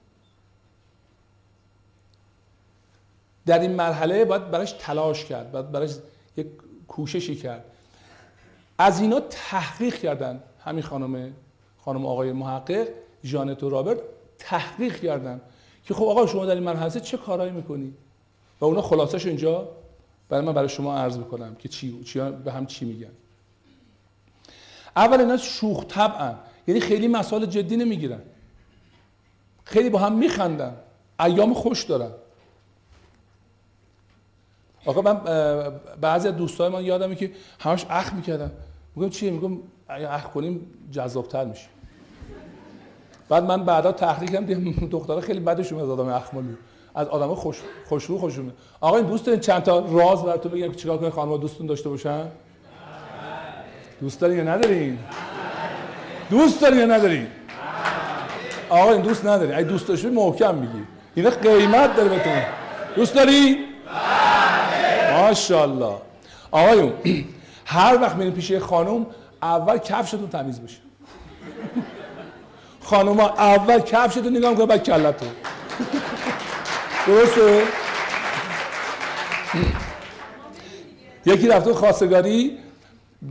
در این مرحله باید براش تلاش کرد باید براش یک کوششی کرد. از اینا تحقیق کردن همین خانم خانم آقای محقق جانت و رابرت تحقیق کردن که خب آقا شما در این مرحله چه کارهایی می‌کنی؟ و اونا خلاصش اینجا برای من برای شما عرض می‌کنم که چی, چی به هم چی میگن. اول اینا شوخ طبعا یعنی خیلی مسائل جدی نمی‌گیرن. خیلی با هم میخندن. ایام خوش دارن. آقا من بعضی از دوستای من یادمه که همش اخ می‌کردن. میگم چیه میگم اخ کنیم جذابتر میشه. بعد من بعدا تحقیق کردم دیدم دخترها خیلی بدشون از آدم اخمالی از آدم خوش خوشرو خوشونه آقا این دوست دارین چند تا راز براتون بگم که چیکار کنین خانم‌ها دوستون داشته باشن؟ دوست دارین یا ندارین؟ دوست دارین یا ندارین آقا این دوست ندارین اگه دوست داشتی محکم میگی. اینا قیمت داره بهتون دوست داری؟ ماشاءالله. آقایون هر وقت میرین پیش خانم اول کفشتون تمیز بشه. خانم ها اول کفشتون نگاه کنه بعد کلتون درسته؟ یکی رفته خواستگاری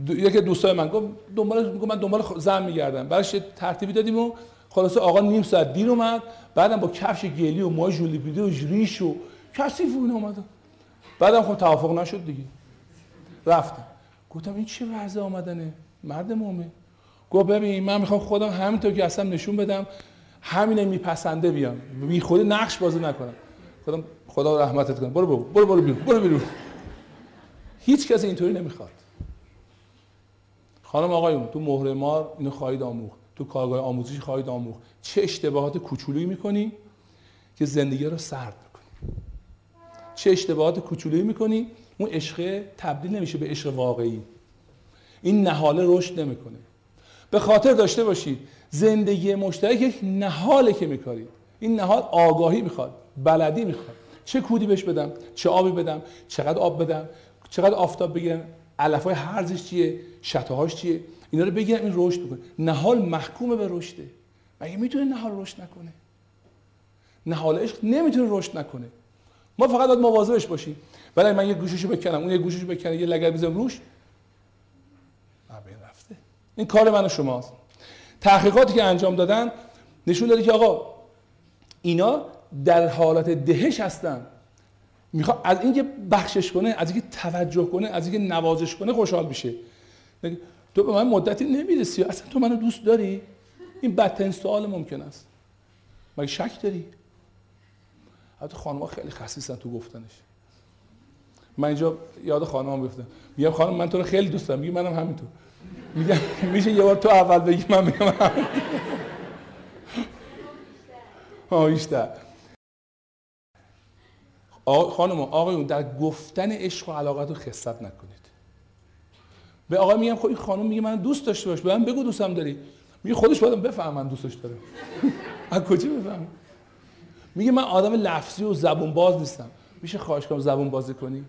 یکی دوستای من گفت دنبال من دنبال زن میگردم. براش ترتیبی دادیم و خلاصه آقا نیم ساعت دیر اومد. بعدم با کفش گلی و موهای ژولی پیده و ریش و کثیف اون اومد. بعدم خب توافق نشد دیگه. رفتم. گفتم این چه وضع آمدنه؟ مرد مومن. گفت ببین من می‌خوام خودم همینطور که هستم نشون بدم همینه میپسنده بیام. بی خود نقش بازی نکنم. خودم خدا رحمتت کنه. برو برو. برو برو برو هیچ کسی اینطوری نمی‌خواد. خانم آقایون تو مهر مار اینو خواهید آموخت. تو کارگاه آموزشی خواهید آموخت. چه اشتباهات کوچولویی می‌کنی که زندگی رو سرد می‌کنی؟ چه اشتباهات کوچولویی می‌کنی؟ اون عشق تبدیل نمیشه به عشق واقعی. این نهاله رشد نمی‌کنه. به خاطر داشته باشید زندگی مشترک یک نهاله که میکارید این نهال آگاهی می‌خواد بلدی می‌خواد. چه کودی بهش بدم؟ چه آبی بدم؟ چقدر آب بدم؟ چقدر آفتاب بگیرم؟ علفای هرزش چیه؟ شتاهاش چیه؟ اینا رو بگیرم این رشد بکنه. نهال محکومه به رشده. مگه می‌تونه نهال رشد نکنه؟ نهال عشق نمی‌تونه رشد نکنه. ما فقط باید مواظبش باشیم. ولی من یه گوششو بکنم اون یه گوششو بکنه یه لگد بزنم روش. رفته. این کار من و شماست. تحقیقاتی که انجام دادن نشون داده که آقا اینا در حالت دهش هستن. می‌خواد از اینکه بخشش کنه از اینکه توجه کنه از اینکه نوازش کنه خوشحال میشه. تو به من مدتی نمی‌رسی اصلا تو منو دوست داری؟ این بدترین سوال ممکن است. مگه شک داری؟ حتی خانم‌ها خیلی خصیصن تو گفتنش. من اینجا یاد خانم بیفتم میگم خانم من تو رو خیلی دوست دارم. میگه منم همینطور. میگم میشه یه بار تو اول بگی من میگم آه بیشتر. خانم آقایون در گفتن عشق و علاقت رو خصت نکنید. به آقای میگم خب این خانم میگه من دوست داشته باش. به من بگو دوستم داری. میگه خودش باید بفهم من دوستش دارم. <laughs> از کجا بفهم میگه من آدم لفظی و زبون باز نیستم. میشه خواهش کنم زبون بازی کنی؟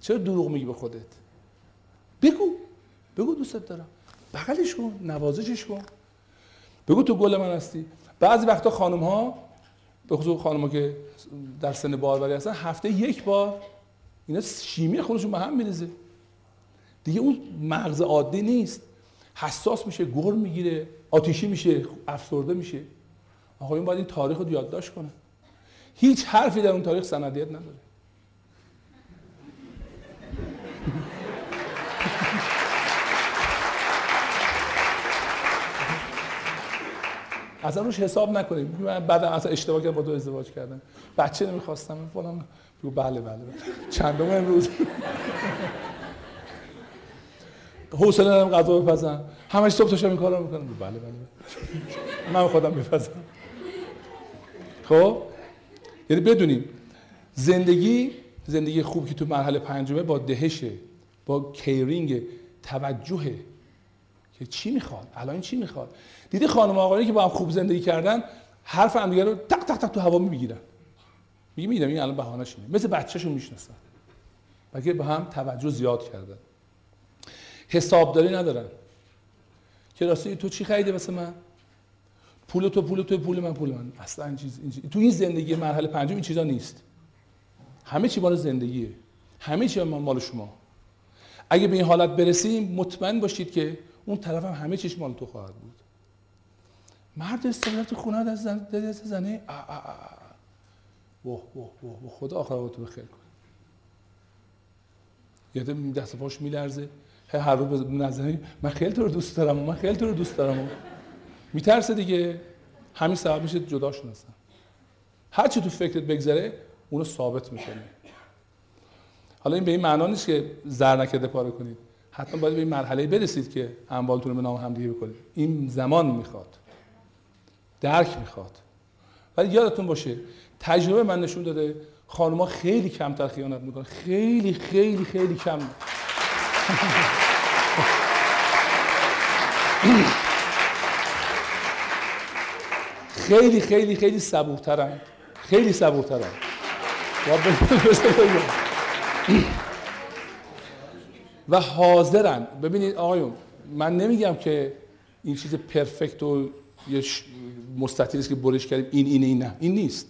چرا دروغ میگی به خودت؟ بگو. بگو دوستت دارم. بغلش کن نوازشش کن. بگو تو گل من هستی. بعضی وقتا خانم ها به خصوص خانم ها که در سن باروری هستن هفته یک بار اینا شیمی خودشون به هم میریزه. دیگه اون مغز عادی نیست. حساس میشه گرم می‌گیره آتیشی میشه افسرده میشه. آقایون باید این تاریخ رو یادداشت کنه. هیچ حرفی در اون تاریخ سندیت نداره. اصلا روش حساب نکنیم من بعدم اصلا اشتباه کردم با تو ازدواج کردم. بچه نمی‌خواستم. فلان. بگو بله بله, بله. چندم امروز؟ حوصله ندارم غذا بپزم همش صبح تا شب این کارو می‌کنم. بله بله, بله. من خودم میپزم خب؟ یعنی بدونیم زندگی زندگی خوب که تو مرحله پنجمه با دهشه با کیرینگ توجهه که چی می‌خواد؟ الان چی می‌خواد؟ دیدی خانم آقایی که با هم خوب زندگی کردن حرف هم رو تق تق تق تو هوا می‌گیرن. میگه میدم این الان بهانه‌ش اینه. مثل بچه‌شون می‌شناسن. بلکه به هم توجه زیاد کردن. حسابداری ندارن. که راستی تو چی خریده واسه من؟ پول تو پول تو پول من پول من. اصلا این چیز, این تو این زندگی مرحله پنجم این چیزا نیست. همه چی مال زندگیه. همه چی مال شما. اگه به این حالت برسیم مطمئن باشید که اون طرف هم همه چیش مال تو خواهد بود. مرد استقلال تو خونه از زن از زنه واه واه واه خدا آخر تو بخیر کن یادم دست پاش میلرزه. هر رو به نظری من خیلی تو رو دوست دارم من خیلی تو رو دوست دارم. میترسه دیگه. همین سبب میشه جدا شناسن. هر چی تو فکرت بگذره اونو ثابت می‌کنه. حالا این به این معنا نیست که زر نکرده پاره کنید. حتما باید به این مرحله برسید که اموالتون رو به نام همدیگه بکنید. این زمان می‌خواد. درک می‌خواد. ولی یادتون باشه تجربه من نشون داده خانوما خیلی کمتر خیانت می‌کنه خیلی خیلی خیلی کم. خیلی خیلی خیلی صبورترن. خیلی صبورترن. و حاضرن. ببینید آقایون من نمیگم که این چیز پرفکت و یه مستطیلی است که برش کردیم. این این این نه. این نیست.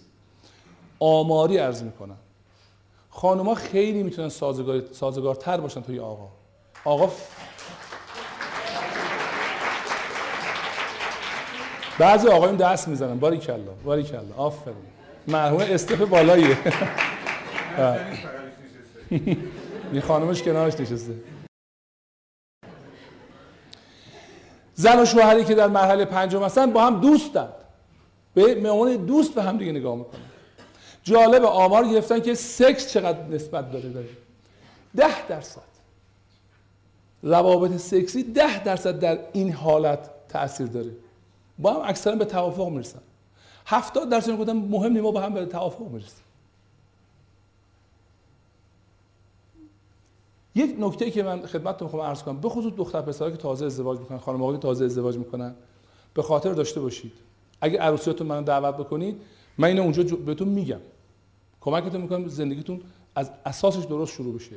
آماری عرض می‌کنم. خانوما خیلی می‌تونن سازگار سازگارتر باشن توی آقا. آقا بعضی آقایون دست می‌زنن. باری کلا کلا آفرین. مرحوم استف بالاییه. <laughs> <laughs> این خانمش کنارش نشسته. زن و شوهری که در مرحله پنجم هستن با هم دوستند. به عنوان دوست به هم دیگه نگاه می‌کنن. جالب آمار گرفتن که سکس چقدر نسبت داره داره ده درصد. روابط سکسی ده درصد در این حالت تاثیر داره. با هم اکثرا به توافق می‌رسن. هفتاد درصد گفتن مهم ما با هم به توافق می‌رسیم. یک نکته که من خدمتتون می‌خوام عرض کنم. به خصوص دختر پسرها که تازه ازدواج می‌کنن خانم آقای تازه ازدواج می‌کنن به خاطر داشته باشید. اگه عروسیاتون منو دعوت بکنید من اینو اونجا بهتون میگم. کمکتون می‌کنم زندگیتون از اساسش درست شروع بشه.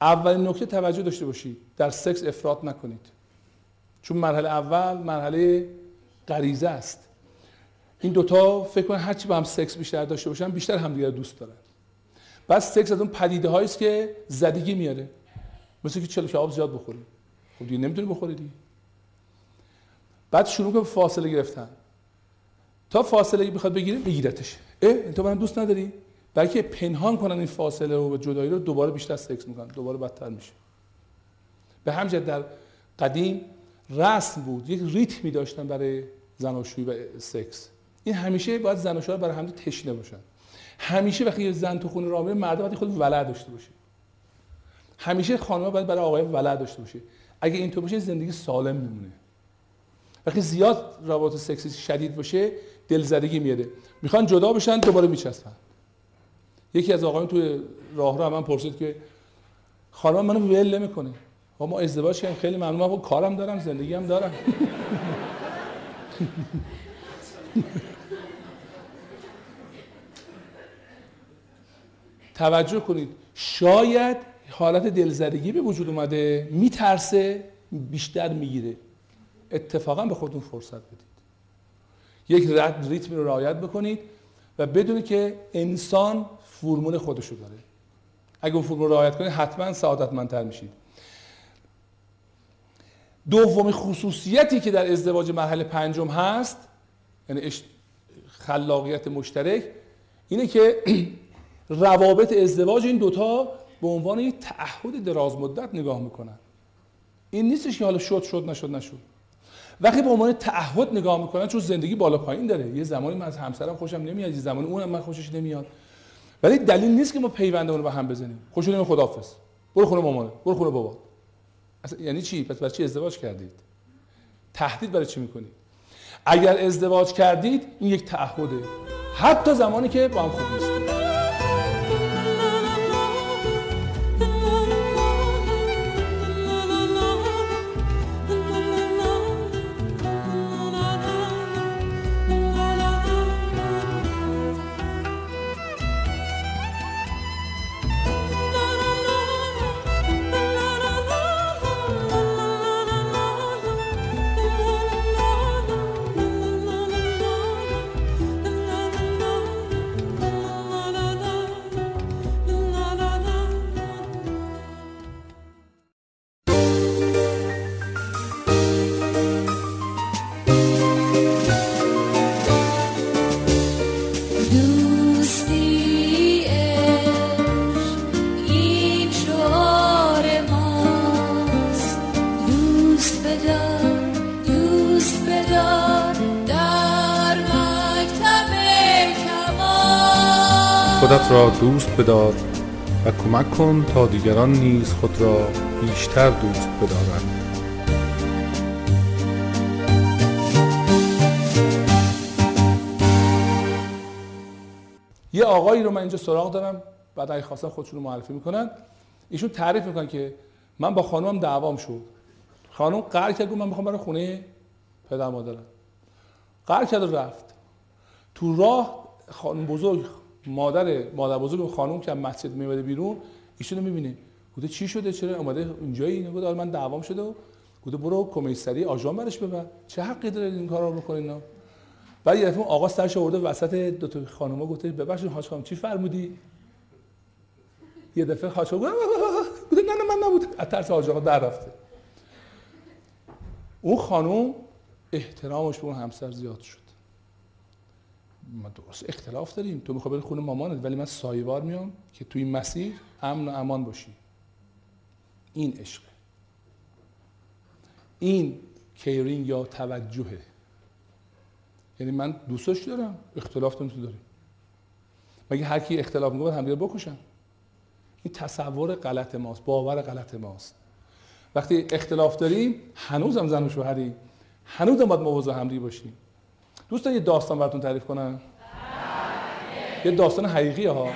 اولین نکته توجه داشته باشید. در سکس افراط نکنید. چون مرحله اول مرحله غریزه است. این دوتا فکر کنن هرچی با هم سکس بیشتر داشته باشن بیشتر همدیگر دوست دارن. بعد سکس از اون پدیده است که زدگی میاره. مثل که چلو کباب زیاد بخوری. خب دیگه نمی‌تونی بخوری دیگه. بعد شروع کنه فاصله گرفتن. تا فاصله بخواد بگیره بگیرتش اه تو من دوست نداری؟ بلکه پنهان کنن این فاصله و جدایی رو دوباره بیشتر سکس می‌کنن. دوباره بدتر میشه. به همجد در قدیم رسم بود. یک ریتمی داشتن برای زناشویی و سکس. این همیشه باید زن و برای هم تشنه باشن. همیشه وقتی یه زن تو خونه راه میره مرد باید خود ولع داشته باشه. همیشه خانم باید برای آقای ولع داشته باشه. اگه اینطور باشه زندگی سالم میمونه. وقتی زیاد روابط سکسی شدید باشه دلزدگی میاده می‌خوان جدا بشن دوباره میچسبن. یکی از آقایون توی راه رو من پرسید که خانم منو ول نمی‌کنه ما ازدواج کردیم خیلی ممنون من کارم دارم زندگی هم دارم. <laughs> توجه کنید. شاید حالت دلزدگی به وجود اومده میترسه بیشتر می‌گیره. اتفاقا به خودتون فرصت بدید. یک ریتمی رو رعایت بکنید و بدونید که انسان فرمون خودشو داره. اگه اون فرمون رو رعایت کنید حتما سعادتمندتر میشید. دومی خصوصیتی که در ازدواج مرحله پنجم هست یعنی خلاقیت مشترک اینه که <clears throat> روابط ازدواج این دوتا به عنوان یک تعهد دراز مدت نگاه می‌کنن. این نیستش که حالا شد شد نشد نشد. وقتی به عنوان تعهد نگاه می‌کنن چون زندگی بالا پایین داره. یه زمانی من از همسرم خوشم نمیاد یه زمانی اونم من خوشش نمیاد. ولی دلیل نیست که ما پیوندمون رو به هم بزنیم. خوش نمی خدافظ برو خونه مامانه برو خونه بابا اصلا یعنی چی؟ پس برای چی ازدواج کردید؟ تهدید برای چی می‌کنید؟ اگر ازدواج کردید این یک تعهده. حتی زمانی که با هم خوب نیستید دوست بدار و کمک کن تا دیگران نیز خود را بیشتر دوست بدارند. یه آقایی رو من اینجا سراغ دارم بعد اگه خواستن خودشون رو معرفی می‌کنن. ایشون تعریف می‌کنن که من با خانومم دعوام شد. خانم قرار کرد من می‌خوام برای خونه پدر مادرم. قرار کرد رفت. تو راه خانم بزرگ مادر مادر بزرگ خانم که از مسجد میومده بیرون ایشون رو می‌بینه. گفته چی شده؟ چرا اومده اینجایی؟ اینو گفت آره من دعوام شده. و گفته برو کمیسری آژان برش ببر. چه حقی داره این کارا رو اینا؟ بعد یه دفعه آقا سرش آورده وسط دو تا خانوما گفته ببخشید حاج خانم چی فرمودی؟ یه دفعه حاج گفته نه نه من نبود. از ترس حاج آقا در رفته. اون خانم احترامش به اون همسر زیاد شد. ما درست اختلاف داریم. تو می‌خوای بری خونه مامانت ولی من سایوار میام که تو این مسیر امن و امان باشی. این عشقه این کیرینگ یا توجهه. یعنی من دوستش دارم اختلاف تو داریم مگه هر کی اختلاف می‌کنه همدیگه بکشن؟ این تصور غلط ماست باور غلط ماست. وقتی اختلاف داریم هنوزم زن و شوهری. هنوزم باید مواظب همدیگه باشیم. دوست یه داستان براتون تعریف کنم؟ یه داستان حقیقی ها.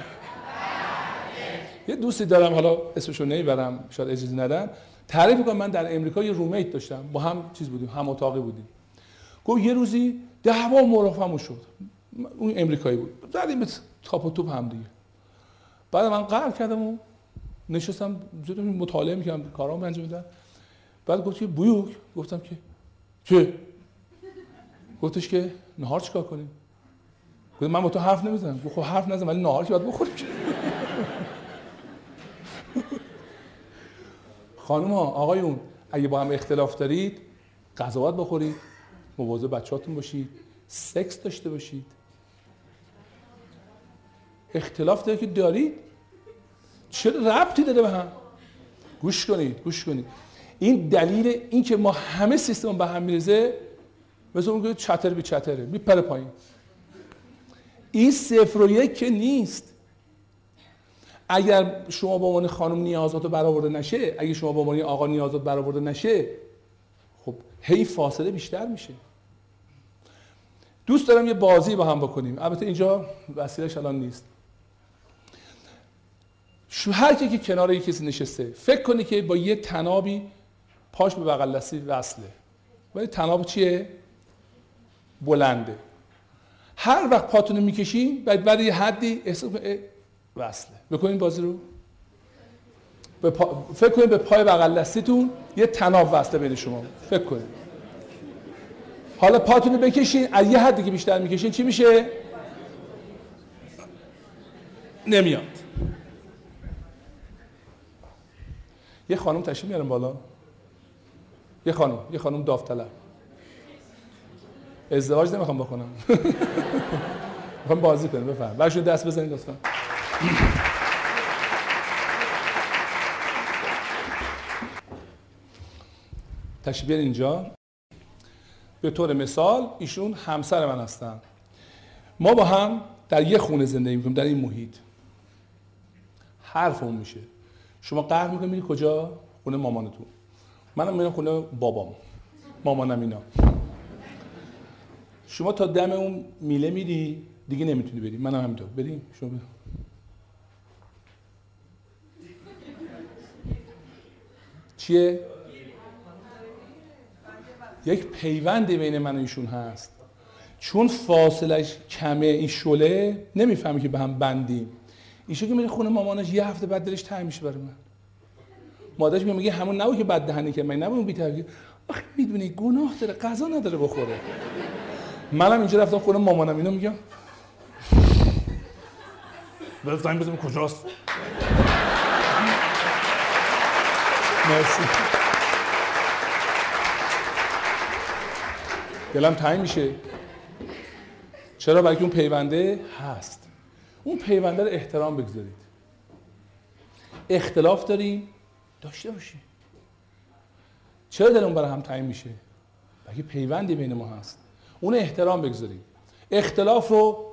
یه دوستی دارم حالا اسمشو نمی‌برم شاید اجازه ندن. تعریف کنم من در امریکا یه رومیت داشتم. با هم چیز بودیم هم اتاقی بودیم. گفت یه روزی دعوا مرافمون شد. اون امریکایی بود. زدیم به تاپ و توپ هم دیگه. بعد من قهر کردم و نشستم مطالعه می‌کردم کارام انجام میدم بعد گفت که بویوک؟ گفتم که چه؟ گفتش که نهار چیکار کنیم؟ گفتم من با تو حرف نمی‌زنم. گفت خب حرف نزن ولی نهار که باید بخوریم. <laughs> خانم ها آقایون اگه با هم اختلاف دارید غذا بخورید مواظب بچه‌هاتون باشید سکس داشته باشید. اختلاف داره که دارید؟ چه ربطی داره به هم؟ گوش کنید گوش کنید. این دلیل این که ما همه سیستم به هم میرزه مثل اون که چتر بی چتره میپره پایین. این صفر و یک که نیست. اگر شما با عنوان خانم نیازات برآورده نشه اگر شما با عنوان آقا نیازات برآورده نشه خب هی فاصله بیشتر میشه. دوست دارم یه بازی با هم بکنیم. البته اینجا وسیلش الان نیست. شو هر کی که کنار یک کسی نشسته فکر کنی که با یه تنابی پاش به بغل دستی وصله. ولی تناب چیه؟ بلنده. هر وقت پاتونو می‌کشین بعد برای حدی احساس وصله. بکنین بازی رو. به پا... فکر کنید به پای بغل دستیتون یه تناب وصله بین شما. فکر کنید. حالا پاتون بکشین از یه حدی که بیشتر می‌کشین چی میشه؟ نمیاد. یه خانم تشریف میارم بالا. یه خانم یه خانم داوطلب. ازدواج نمی‌خوام بکنم. می‌خوام بازی کنم بفهم. برشون دست بزنید لطفا. بیارین اینجا. به طور مثال ایشون همسر من هستن. ما با هم در یه خونه زندگی می‌کنیم در این محیط. حرف اون میشه. شما قهر می‌کنید میری کجا؟ خونه مامانتون. منم میرم خونه بابام. مامانم اینا. شما تا دم اون میله میری دیگه نمی‌تونی بری. منم همینطور. بریم شما بریم. چیه؟ یک پیوندی بین من و ایشون هست. چون فاصلش کمه این شله نمی‌فهمی که به هم بندیم. ایشون که میره خونه مامانش یه هفته بعد دلش تنگ میشه برای من. مادرش میگه همون نبود که بد دهنی که من نبود بی‌تربیت؟ آخه می‌دونی گناه داره غذا نداره بخوره. منم اینجا رفتم خونه مامانم. اینو میگم. بذار زنگ بزنم. کجاست؟ مرسی. دلم تنگ میشه. چرا؟ برای اون پیونده هست. اون پیونده رو احترام بگذارید. اختلاف داریم داشته باشیم چرا دلمون برای هم تنگ میشه؟ برای پیوندی بین ما هست. اون احترام بگذارید اختلاف رو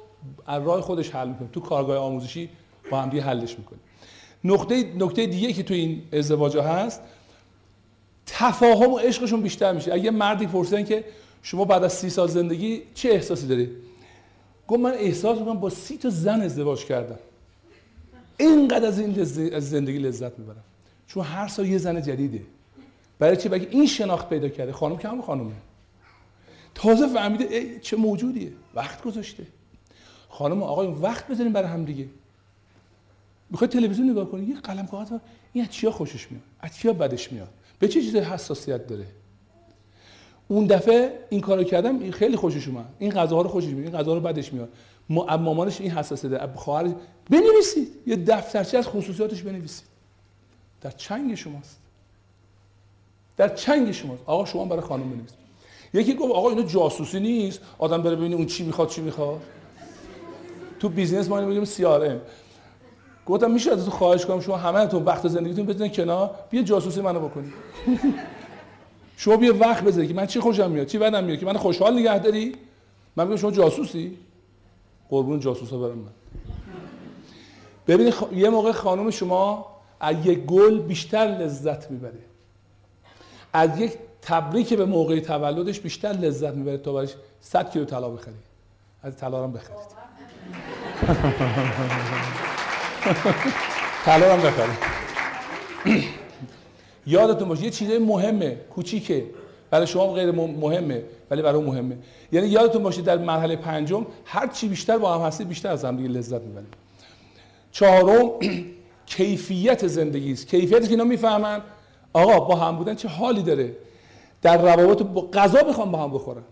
از راه خودش حل می‌کنیم. تو کارگاه آموزشی با هم دیگه حلش می‌کنیم. نقطه نکته دیگه که تو این ازدواج هست تفاهم و عشقشون بیشتر میشه. اگه مردی پرسیدن که شما بعد از سی سال زندگی چه احساسی داری؟ گفت من احساس می‌کنم با سی تا زن ازدواج کردم. اینقدر از این از زندگی لذت می‌برم. چون هر سال یه زن جدیده. برای چی؟ بگه این شناخت پیدا کرده. خانم که هم خانومه. تازه فهمیده ای چه موجودیه؟ وقت گذاشته. خانم و آقای وقت بذاریم برای هم دیگه. می‌خوای تلویزیون نگاه کنی؟ یه قلم کاغذ این از چیا خوشش میاد؟ از چیا بدش میاد؟ به چه چیزی حساسیت داره؟ اون دفعه این کارو کردم خیلی خوشش اومد. این غذاها رو خوشش میاد این غذا رو بدش میاد. مامانش این حساسیت داره. خواهر بنویسید. یه دفترچه از خصوصیاتش بنویسید. در چنگ شماست. در چنگ شماست. آقا شما برای خانم بنویسید. یکی گفت آقا اینو جاسوسی نیست. آدم بره ببینه اون چی می‌خواد چی می‌خواد. تو business ما میگیم CRM گفتم میشه ازتون خواهش کنم شما همه تو وقت زندگیتون بزنید کنار. بیا جاسوسی منو بکنید شما بیا وقت بذاری که من چی خوشم میاد چی بدم میاد که من خوشحال نگه داری؟ من میگم شما جاسوسی؟ قربون جاسوسا برم من. ببینید خ... یه موقع خانم شما از یک گل بیشتر لذت می‌بره. از یک تبریک به موقع تولدش بیشتر لذت می‌بره تا برش 100 کیلو طلا بخری. از طلا هم بخرید <laughs> طلا هم بخرید <clears throat> یادتون باشه یه چیزای مهمه کوچیکه. برای شما غیر مهمه ولی برای مهمه. یعنی یادتون باشه در مرحله پنجم هر چی بیشتر با هم هستی بیشتر از هم دیگه لذت می‌برید. چهارم <clears throat> کیفیت زندگی است. کیفیتی که اینا می‌فهمن. آقا با هم بودن چه حالی داره؟ در روابط با غذا بخوام با هم بخورن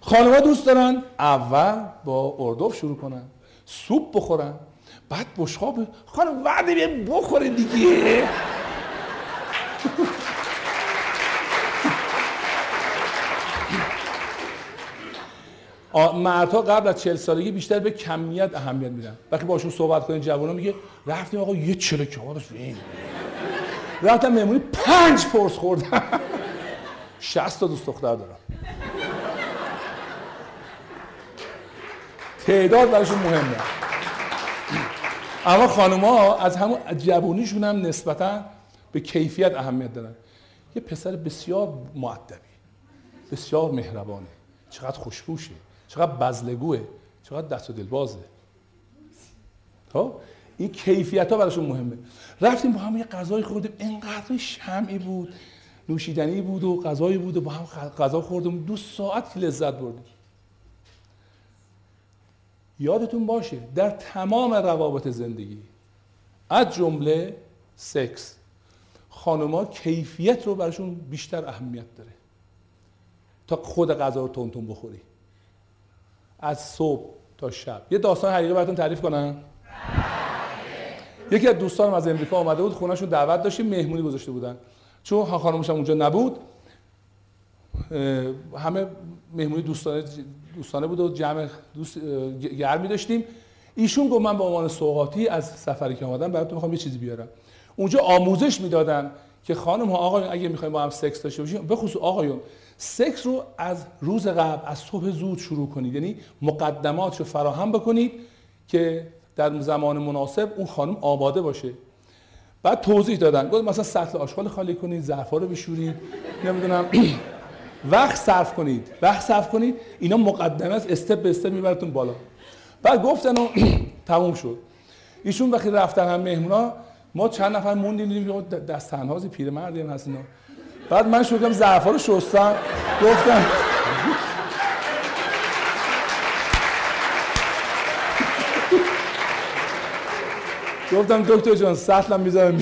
خانمها دوست دارن؟ اول با اردوف شروع کنن. سوپ بخورن. بعد بشقاب. خانم وعده بخوره دیگه. مردها قبل از 40 سالگی بیشتر به کمیت اهمیت میدن. وقتی باشون صحبت کنین جوونا میگه رفتیم آقا یه چلو کباب این. رفتم مهمونی پنج پرس خوردم. <laughs> 60 تا دوست دختر دارم. تعداد براشون مهمه. اما خانوما از همون جوونیشون هم نسبتا به کیفیت اهمیت دارن. یه پسر بسیار معدبی بسیار مهربانه. چقدر خوشبوشه چقدر بزلگوه چقدر دست و دل بازه. خب؟ این کیفیت ها براشون مهمه. رفتیم با هم یه غذای خوردیم. انقدر شمعی بود نوشیدنی بود و غذایی بود و با هم غذا خوردیم. دو ساعت لذت بردیم. یادتون باشه در تمام روابط زندگی از جمله سکس خانوما کیفیت رو براشون بیشتر اهمیت داره. تا خود غذا رو تون تون بخوری. از صبح تا شب. یه داستان حقیقی براتون تعریف کنم. یکی از دوستانم از امریکا آمده بود خونهشون دعوت داشتیم مهمونی گذاشته بودن. چون خانمش اونجا نبود. همه مهمونی دوستانه دوستانه بود و جمع دوست گرمی داشتیم. ایشون گفت من به عنوان سوغاتی از سفری که آمدم براتون می‌خوام یه چیزی بیارم. اونجا آموزش می‌دادن که خانم ها آقایون اگه می‌خوایم با هم سکس داشته باشیم به خصوص آقایون سکس رو از روز قبل از صبح زود شروع کنید. یعنی مقدمات رو فراهم بکنید که در زمان مناسب اون خانم آماده باشه. بعد توضیح دادن. گفت مثلا سطل آشغال خالی کنید ظرفا رو بشورید. نمی‌دونم. <clears throat> وقت صرف کنید. وقت صرف کنید. اینا مقدمه است. استپ به استپ میبرتون بالا. بعد گفتن و <clears throat> تموم شد. ایشون وقتی رفتن هم مهمونا ما چند نفر موندیم دیدیم دست تنهازی پیرمردی هم هست اینا. بعد من کردم ظرفا رو شستم گفتم گفتم دکتر جان سطلم می‌ذارم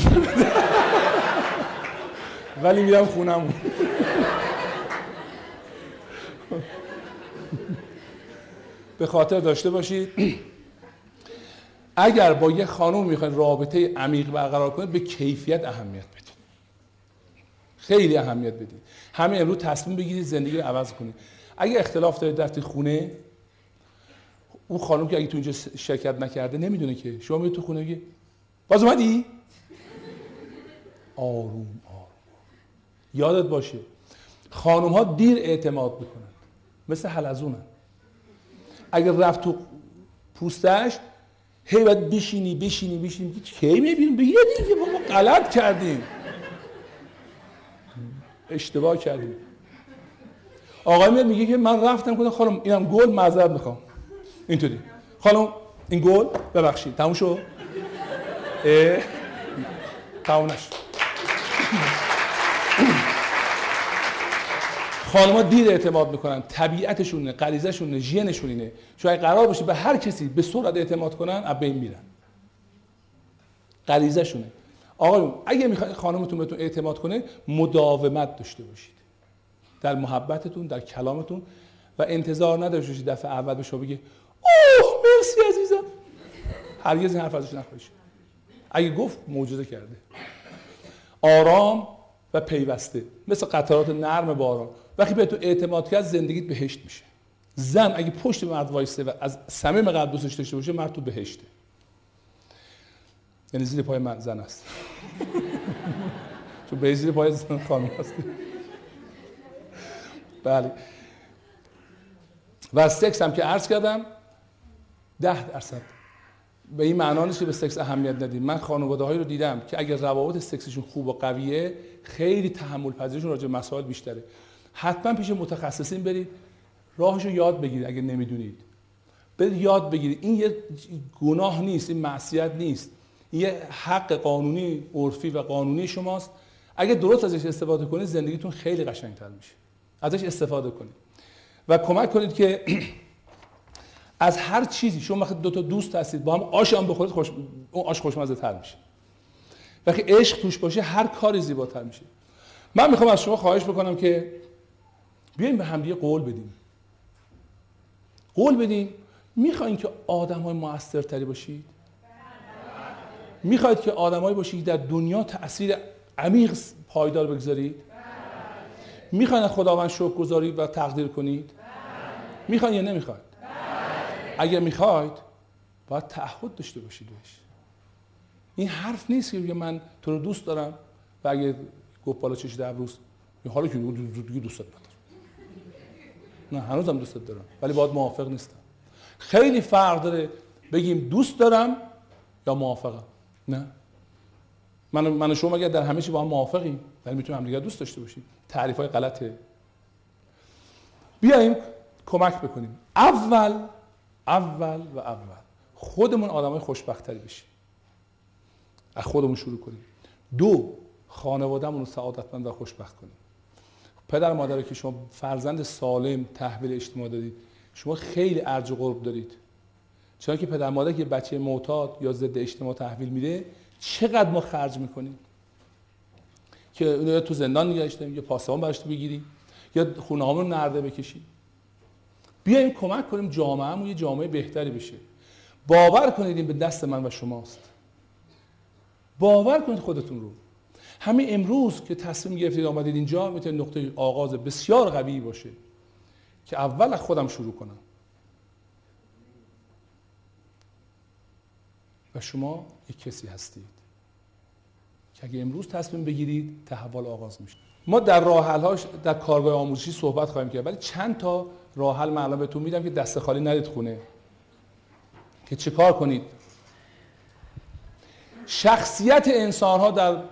ولی میرم خونم به خاطر داشته باشید. اگر با یه خانوم می‌خواین رابطه عمیق برقرار کنید به کیفیت اهمیت بدید. خیلی اهمیت بدید. همه امروز تصمیم بگیرید زندگی رو عوض کنید. اگه اختلاف دارید در خونه اون خانم که اگه تو اینجا شرکت نکرده نمی‌دونه که. شما میاد تو خونه میگه باز اومدی؟ آروم آروم. یادت باشه خانم ها دیر اعتماد می‌کنن مثل حلزونن اگر رفت تو پوستش هی باید بشینی بشینی بشینی. کی می‌بینیم بگی دیگه ما غلط کردیم. اشتباه کردیم. آقای میاد میگه که من رفتم گفتم خانم اینم گل معذرت می‌خوام. اینطوری. خانم این گل؟ ببخشید. تموم شد؟ تموم نشد. خانم‌ها دیر اعتماد می‌کنن. طبیعتشونه غریزه‌شونه ژنشون اینه. چون اگه قرار باشه به هر کسی به سرعت اعتماد کنن از بین میرن. غریزه‌شونه آقایون اگه می‌خواید خانمتون بهتون اعتماد کنه مداومت داشته باشید. در محبتتون در کلامتون. و انتظار نداشته باشید دفعه اول به شما بگه اوه مرسی عزیزم. هرگز این حرف ازش نخواهید اگه گفت معجزه کرده. آرام و پیوسته. مثل قطرات نرم باران. وقتی به تو اعتماد کرد زندگیت بهشت میشه. زن اگه پشت مرد وایسته و از صمیم قلب دوستش داشته باشه مرد تو بهشته. یعنی زیر پای من زن است. <laughs> چون به زیر پای خانم هست بله. و سکس هم که عرض کردم ده درصد. به این معنا نیست که به سکس اهمیت ندیم. من خانواده هایی رو دیدم که اگر روابط سکسشون خوب و قویه خیلی تحمل پذیرشون راجع مسائل بیشتره. حتما پیش متخصصین برید راهشو یاد بگیرید اگر نمی‌دونید. برید یاد بگیرید. این یه گناه نیست این معصیت نیست. یه حق قانونی عرفی و قانونی شماست. اگه درست ازش استفاده کنید زندگیتون خیلی قشنگتر میشه. ازش استفاده کنید. و کمک کنید که <clears throat> از هر چیزی شما وقتی دو تا دوست هستید با هم آش هم بخورید خوش اون آش خوشمزه تر میشه. وقتی عشق توش باشه هر کاری زیباتر میشه. من می‌خوام از شما خواهش بکنم که بیایم به همدیگه قول بدیم. قول بدیم. می‌خواین که آدم های موثرتری باشید؟ می‌خواید که آدمایی باشید که در دنیا تاثیر عمیق پایدار بگذارید؟ می‌خواین خداوند شکر گذاری و تقدیر کنید؟ می‌خواین یا نمی‌خواید اگر می‌خواید باید تعهد داشته باشید بهش. این حرف نیست که من تو رو دوست دارم و اگه گفت بالا چشی در روز حالا که دیگه دوست ندارم نه هنوزم دوست دارم ولی باید موافق نیستم. خیلی فرق داره بگیم دوست دارم یا موافقم. نه. من من شما اگر در همه چی با هم موافقیم؟ ولی می‌تونیم همدیگه دوست داشته باشیم. تعریف های غلطه. بیایم کمک بکنیم. اول اول و اول خودمون آدمای خوشبختری بشیم. از خودمون شروع کنیم. دو خانوادهمون رو سعادتمند و خوشبخت کنیم. پدر مادر که شما فرزند سالم تحویل اجتماع دادید شما خیلی ارج و قرب دارید. چون که پدر مادر که بچه معتاد یا ضد اجتماع تحویل میده چقدر ما خرج می‌کنیم؟ که اونو تو زندان داریم یا پاسبان براش بگیریم یا خونه رو نرده بکشیم. بیایم کمک کنیم جامعهمون یه جامعه بهتری بشه. باور کنید این به دست من و شماست. باور کنید خودتون رو. همین امروز که تصمیم گرفتید آمدید اینجا می‌تونه نقطه آغاز بسیار قوی باشه که اول از خودم شروع کنم. و شما یک کسی هستید. که اگه امروز تصمیم بگیرید تحول آغاز میشه. ما در راه در کارگاه آموزشی صحبت خواهیم کرد ولی چند تا راه حل من بهتون میدم که دست خالی ندید خونه. که چه کار کنید؟ شخصیت انسان ها در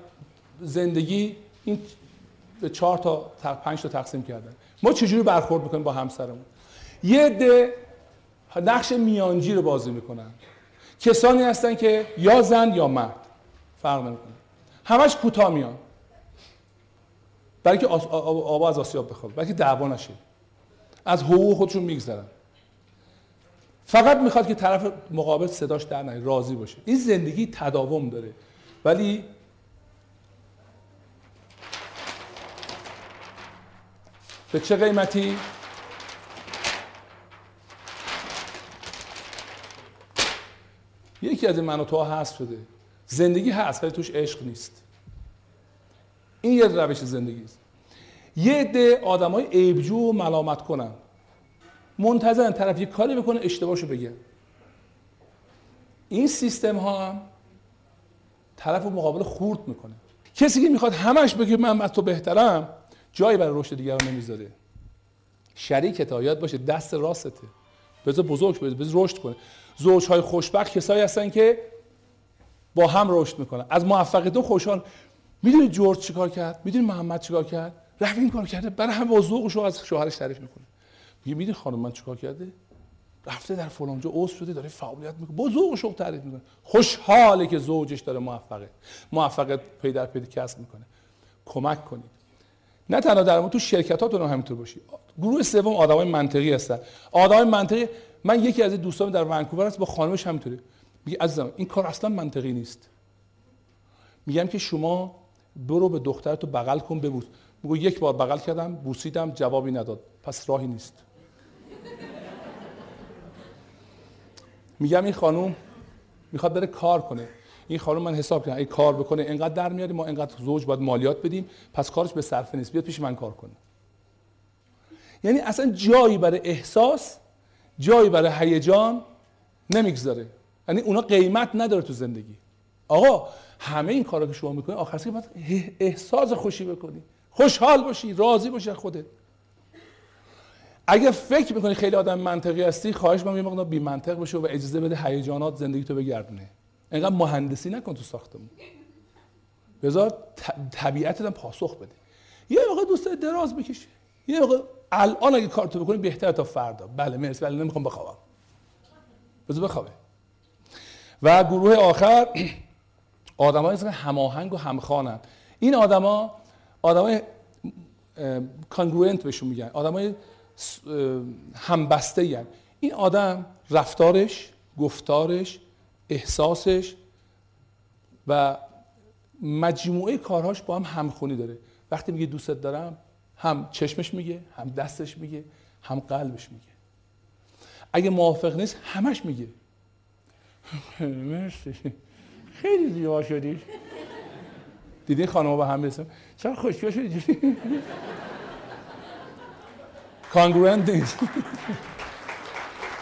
زندگی این به چهار تا پنج تا تقسیم کردن. ما چجوری برخورد می‌کنیم با همسرمون؟ یه عده نقش میانجی رو بازی می‌کنن. کسانی هستن که یا زن یا مرد. فرق نمی‌کنه. همش کوتاه میان. برای که آبا از آسیاب بخواد برای که دعوا نشه. از حقوق خودشون میگذرن. فقط می‌خواد که طرف مقابل صداش در نیاد راضی باشه. این زندگی تداوم داره. ولی به چه قیمتی؟ یکی از این من و تو هست شده. زندگی هست ولی توش عشق نیست. این یه روش زندگی است. یه عده آدمای عیبجو و ملامت کنن. منتظرن طرف یه کاری بکنه اشتباهشو بگه. این سیستم ها هم طرف مقابل خورد می‌کنه. کسی که می‌خواد همش بگه من از تو بهترم جایی برای رشد دیگران نمی‌ذاره. شریکت یاد باشه دست راسته بذار بزرگ بذار رشد کنه. زوجهای خوشبخت کسایی هستن که با هم رشد می‌کنن. از موفقیت خوشحال. می‌دونی جورج چیکار کرد؟ می‌دونی محمد چیکار کرد؟ رفت این کار کرده برای هم با ذوقش از شوهرش تعریف می‌کنه. میگه می‌دونی خانم من چیکار کرده؟ رفته در فلان جا عضو شده داره فعالیت می‌کنه. با ذوق تعریف می‌کنه. خوشحاله که زوجش داره موفقه. موفقیت پی در پی کسب می‌کنه. کمک کنید. نه تنها در تو شرکتاتون هم همینطور باشی. گروه سوم آدمای منطقی هستن. آدمای منطقی من یکی از دوستان در ونکوور هست با خانمش همینطوره. میگه عزیزم این کار اصلا منطقی نیست. میگم که شما برو به دخترتو بغل کن ببوس. میگه یک بار بغل کردم بوسیدم جوابی نداد. پس راهی نیست. میگم این خانوم می‌خواد بره کار کنه. این خانم من حساب کردم این کار بکنه انقدر در میاره ما انقدر زوج باید مالیات بدیم پس کارش به صرفه نیست. بیاد پیش من کار کنه. یعنی اصلا جایی برای احساس جایی برای هیجان نمی‌گذاره. یعنی اونا قیمت نداره تو زندگی. آقا همه این کارا که شما می‌کنی آخر سر باید احساس خوشی بکنی. خوشحال باشی راضی باشی از خودت. اگه فکر می‌کنی خیلی آدم منطقی هستی خواهش می‌کنم یه بی منطق بشه و اجازه بده هیجانات زندگی تو بگردونه. اینقدر مهندسی نکن تو ساختمون. بذار طبیعتت هم پاسخ بده. یه موقع دوست دراز بکشی. یه موقع الان اگه کارتو بکنی بهتر تا فردا. بله مرسی. ولی نمی‌خوام بخوابم. بذار بخوابه. و گروه آخر <clears throat> آدمایی که هماهنگ و همخوانن. این آدما آدمای کانگروئنت بهشون میگن. آدمای همبسته ای این آدم رفتارش گفتارش احساسش و مجموعه کارهاش با هم همخونی داره. وقتی میگه دوستت دارم هم چشمش میگه هم دستش میگه هم قلبش میگه. اگه موافق نیست همش میگه. مرسی. خیلی زیبا شدی. دیدین خانم با هم رسم چرا خوشگل شدی؟ کانگروئنت نیست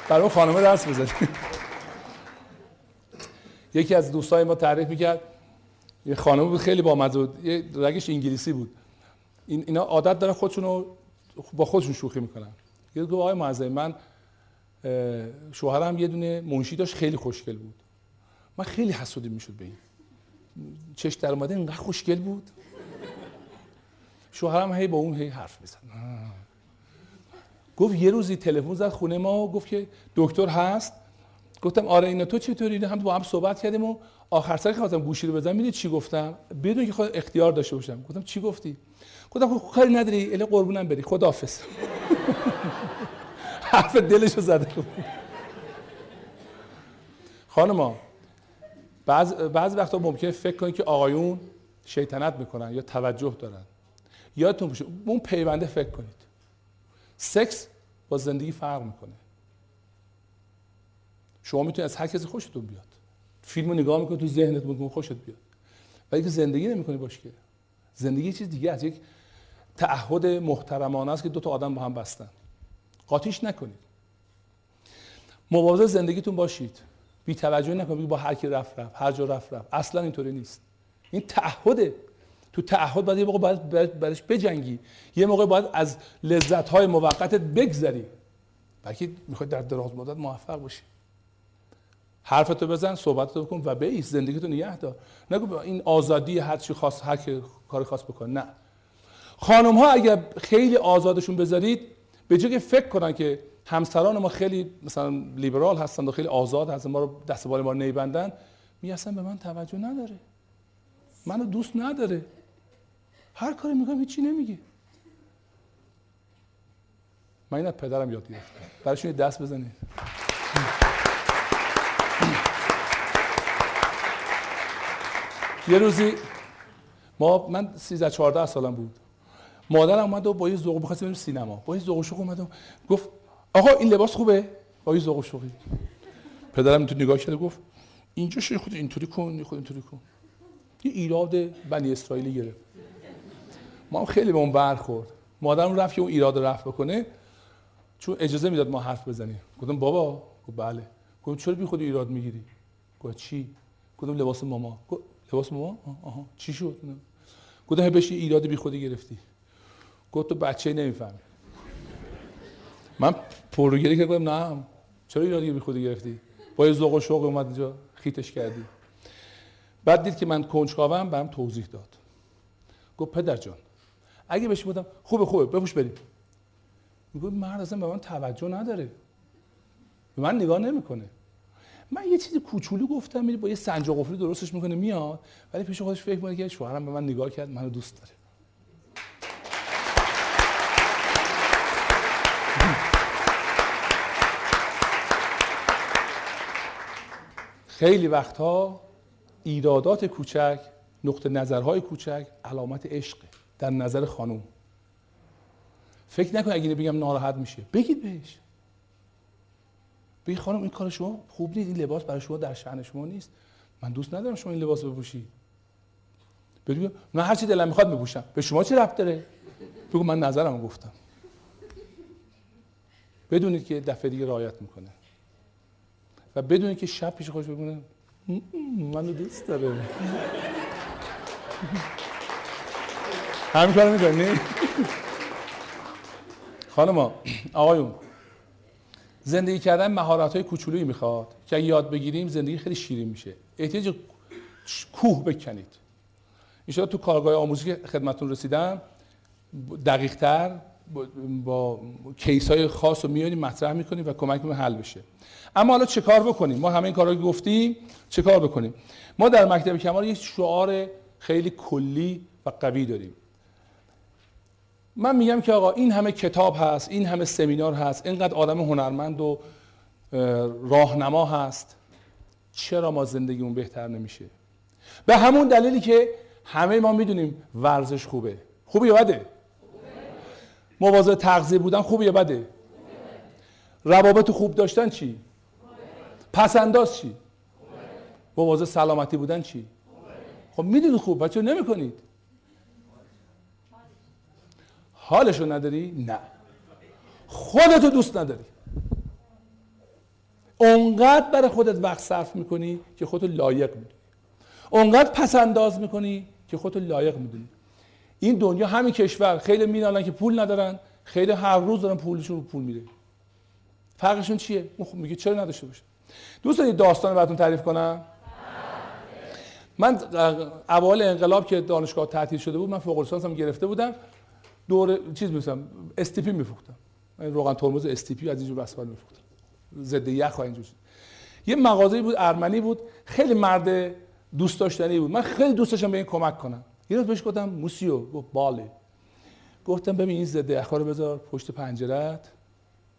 برای اون خانمه درس بزنید یکی از دوستای ما تعریف می‌کرد. یه خانم بود خیلی بامزه بود. یه رگش انگلیسی بود. این اینا عادت دارن خودشون رو با خودشون شوخی می‌کنن. یه گفت آقای معظم من شوهرم یه دونه منشی داشت خیلی خوشگل بود. من خیلی حسودی می‌شد به این. چش در اومده اینقدر خوشگل بود. شوهرم هی با اون هی حرف می‌زد. گفت یه روزی تلفن زد خونه ما و گفت که دکتر هست. گفتم آره اینا تو چطوری اینا هم با هم صحبت کردیم و آخر سر که خواستم گوشی رو بزنم می‌دونی چی گفتم؟ بدون که خود اختیار داشته باشم. گفتم چی گفتی؟ خب کاری نداری الی قربونم بری. خداحافظ. <laughs> حرف دلشو زده. بود. خانما بعض بعض وقتا ممکنه فکر کنید که آقایون شیطنت می‌کنن یا توجه دارن. یادتون باشه اون پیونده فکر کنید. سکس با زندگی فرق می‌کنه. شما می‌تونید از هر کسی خوشتون بیاد. فیلمو نگاه می‌کنی تو ذهنت می‌کنی خوشت بیاد. ولی که زندگی نمی‌کنی باش که. زندگی چیز دیگه از یک تعهد محترمانه است که دو تا آدم با هم بستن. قاطیش نکنید. مواظب زندگیتون باشید. بی توجه نکنید. با هر کی رفت رفت. هر جا رفت رفت. اصلا اینطوری نیست. این تعهده. تو تعهد باید یه موقع باید برش بجنگی. یه موقع باید از لذت های موقتت بگذری. بلکه می‌خواد در دراز مدت موفق باشی. حرفتو بزن صحبتتو بکن و بیس. زندگیتو نگه دار. نگو این آزادی هر چی خواست هر کی کار خاص بکن نه. خانم ها اگر خیلی آزادشون بذارید به جای فکر کنن که همسران ما خیلی مثلا لیبرال هستن و خیلی آزاد هستن ما رو دست بال ما نیبندن می اصلا به من توجه نداره. منو دوست نداره. هر کاری می‌کنم هیچی نمیگه. من این از پدرم یاد گرفتم. برایشون دست بزنید. یه روزی ما من 13 14 سالم بود. مادرم اومد و با یه ذوق می‌خواست بریم سینما. با یه ذوق شوق اومد و گفت آقا این لباس خوبه؟ با یه ذوق شوقی. پدرم تو نگاه کرد گفت اینجا شوی خود اینطوری کن خود اینطوری کن. یه ایراد بنی اسرائیلی گرفت. ما هم خیلی به اون برخورد. مادرم رفت که اون ایراد رفت بکنه چون اجازه می‌داد ما حرف بزنیم. گفتم بابا گفت بله. گفتم چرا بی خود ایراد می‌گیری؟ گفت چی؟ گفتم لباس ماما. گفت لباس ماما؟ آه، آها چی شد؟ گفتم بهش ایراد بی خودی گرفتی. گفت تو بچه نمی‌فهمی. من پروگری که گفتم نه. چرا ایراد بی خودی گرفتی؟ با یه ذوق و شوق اومد اینجا خیتش کردی. بعد دید که من کنجکاوم بهم توضیح داد. گفت پدر جان اگه بهش بودم خوبه خوبه بپوش بریم. میگه مرد اصلا به من توجه نداره. به من نگاه نمی‌کنه. من یه چیزی کوچولو گفتم میره با یه سنجاق قفلی درستش می‌کنه میاد. ولی پیش خودش فکر می‌کنه که شوهرم به من نگاه کرد منو دوست داره. خیلی وقتها ایرادات کوچک نقطه نظرهای کوچک علامت عشق در نظر خانم. فکر نکن اگه بگم ناراحت میشه. بگید بهش. بگی خانم این کار شما خوب نیست. این لباس برای شما در شأن شما نیست. من دوست ندارم شما این لباس بپوشی. بگو من هر چی دلم می‌خواد میپوشم به شما چه ربط داره؟ بگو من نظرم گفتم. بدونید که دفعه دیگه رعایت می‌کنه. و بدونید که شب پیش خودش بگونه منو دوست داره. همین کارو می‌کنی؟ خانم آقایون زندگی کردن مهارت های کوچولویی می‌خواد که یاد بگیریم زندگی خیلی شیرین میشه. احتیاج کوه بکنید. این تو کارگاه آموزی که خدمتون رسیدم دقیق تر با کیس های خاص رو میانیم مطرح می‌کنیم و کمک حل بشه. اما حالا چه کار بکنیم؟ ما همه این کارا گفتیم چه کار بکنیم؟ ما در مکتب کمال یک شعار خیلی کلی و قوی داریم. من میگم که آقا این همه کتاب هست این همه سمینار هست اینقدر آدم هنرمند و راهنما هست. چرا ما زندگیمون بهتر نمیشه؟ به همون دلیلی که همه ما می‌دونیم ورزش خوبه. خوبه یا بده؟ مواظب تغذیه بودن خوبه یا بده؟ روابط خوب داشتن چی؟ پسنداز چی؟ مواظب سلامتی بودن چی؟ خب می‌دونید خوب بچه نمی‌کنید. حالشو نداری؟ نه. خودتو دوست نداری. اونقدر برای خودت وقت صرف می‌کنی که خودتو لایق می‌دونی اونقدر پسنداز می‌کنی که خودتو لایق می‌دونی. این دنیا همین کشور خیلی مینالن که پول ندارن خیلی هر روز دارن پولشون رو پول میره فرقشون چیه؟ اون میگه چرا نداشته باشه. دوست دارید داستان براتون تعریف کنم؟ من اول انقلاب که دانشگاه تعطیل شده بود من فوق لیسانس هم گرفته بودم. دور چیز میسم STP میفروختم. روغن ترمز STP از اینجور وسایل میفروختم. ضد یخ و اینجور یه مغازه بود ارمنی بود. خیلی مرد دوست داشتنی بود. من خیلی دوست به این کمک کنم. یه روز بهش گفتم موسیو گفت باله. گفتم ببین این یخ رو بذار پشت پنجرت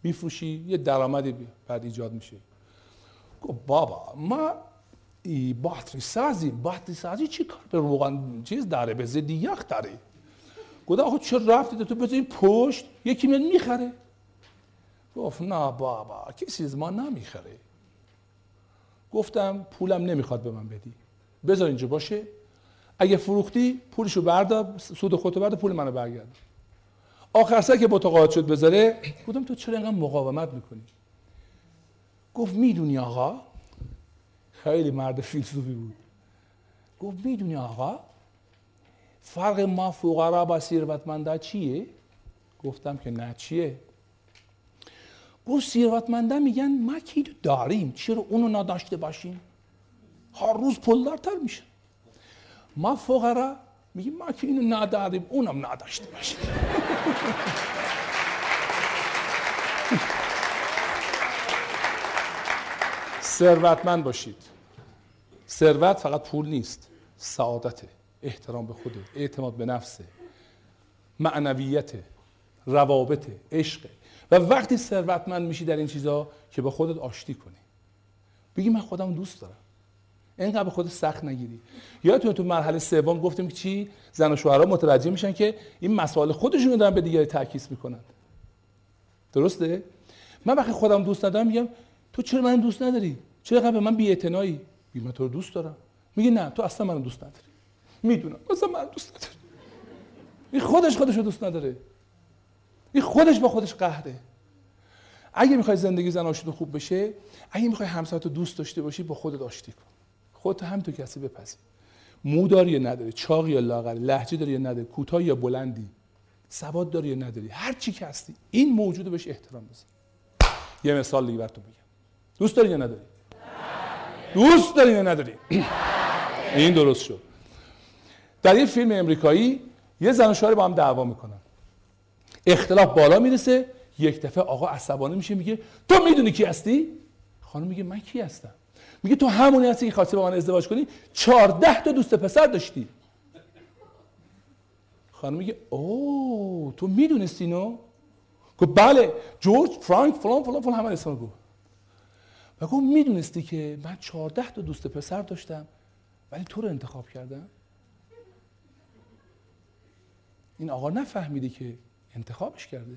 میفروشی یه درآمدی بعد ایجاد میشه. گفت بابا ما ای باتری سازی باتری سازی چی کار؟ به روغن چیز داره به ضد یخ داره. گفت آخه چه رفتی؟ تو بذاری پشت یکی میاد می‌خره. گفت نه بابا کسی از ما نمی‌خره. گفتم پولم نمی‌خواد به من بدی. بذار اینجا باشه. اگه فروختی پولشو بردار سود خودتو بردار پول منو برگرد آخر سر که متقاعد شد بذاره گفتم تو چرا اینقدر مقاومت می‌کنی؟ گفت می‌دونی آقا خیلی مرد فیلسوفی بود. گفت می‌دونی آقا فرق ما فقرا با ثروتمندا چیه؟ گفتم که نه چیه؟ گفت ثروتمندا میگن ما کی داریم؟ چرا اونو نداشته باشیم؟ هر روز پولدارتر میشه ما فقرا میگیم ما که اینو نداریم اونم نداشته باشیم ثروتمند باشید. ثروت فقط پول نیست سعادته احترام به خوده اعتماد به نفسه معنویت روابط عشق. و وقتی ثروتمند میشی در این چیزها که با خودت آشتی کنی. بگی من خودم دوست دارم. اینقدر به خود سخت نگیری. یادتون تو مرحله سوم گفتیم که چی؟ زن و شوهرها متوجه میشن که این مسائل خودشون دارن به دیگری تعکیس می‌کنن. درسته؟ من وقتی خودم دوست ندارم میگم تو چرا من دوست نداری؟ چرا به من بی‌اعتنایی؟ بی من تو رو دوست دارم. میگه نه تو اصلا منو دوست نداری. می‌دونم. اصلا من دوست نداری. این خودش خودش رو دوست نداره. این خودش با خودش قهره. اگه می‌خوای زندگی زن آشتی خوب بشه اگه می‌خوای همسرت رو دوست داشته باشی با خودت آشتی کن. خودت هم تو کسی بپذیر. مو داری یا نداری؟ چاق یا لاغر؟ لهجه داری یا نداری؟ کوتاه یا بلندی؟ سواد داری یا نداری؟ هر چی که هستی این موجود بهش احترام بذار. یه مثال دیگه براتون بگم. دوست داری یا نداری؟ دوست داری یا نداری؟ <clears throat> این درست شد. در یه فیلم امریکایی یه زن و شوهر با هم دعوا می‌کنن. اختلاف بالا می‌رسه یک دفعه آقا عصبانی میشه میگه تو می‌دونی کی هستی؟ خانم میگه من کی هستم؟ میگه تو همونی هستی که خواستی با من ازدواج کنی؟ چهارده تا دوست پسر داشتی. خانم میگه او تو می‌دونستی اینو؟ گفت بله جورج فرانک فلان فلان فلان همه اسم گفت. و گفت می‌دونستی که من چهارده تا دوست پسر داشتم ولی تو رو انتخاب کردم؟ این آقا نفهمیده که انتخابش کرده.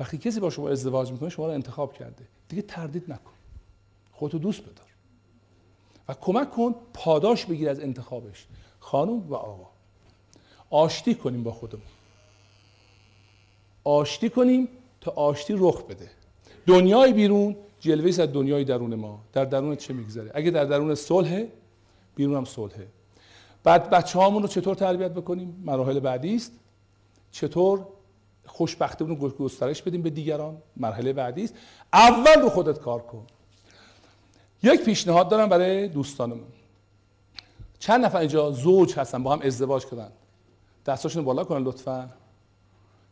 وقتی کسی با شما ازدواج می‌کنه شما رو انتخاب کرده. دیگه تردید نکن. خودتو دوست بدار. و کمک کن پاداش بگیر از انتخابش خانم و آقا. آشتی کنیم با خودمون. آشتی کنیم تا آشتی رخ بده. دنیای بیرون جلوه از دنیای درون ما. در درون چه میگذره؟ اگه در درون صلح بیرون هم صلحه. بعد بچه هامون رو چطور تربیت بکنیم؟ مراحل بعدی است. چطور خوشبختیمون رو گسترش بدیم به دیگران؟ مرحله بعدی است. اول رو خودت کار کن. یک پیشنهاد دارم برای دوستانمون. چند نفر اینجا زوج هستن با هم ازدواج کردن دستاشون بالا کنن لطفا.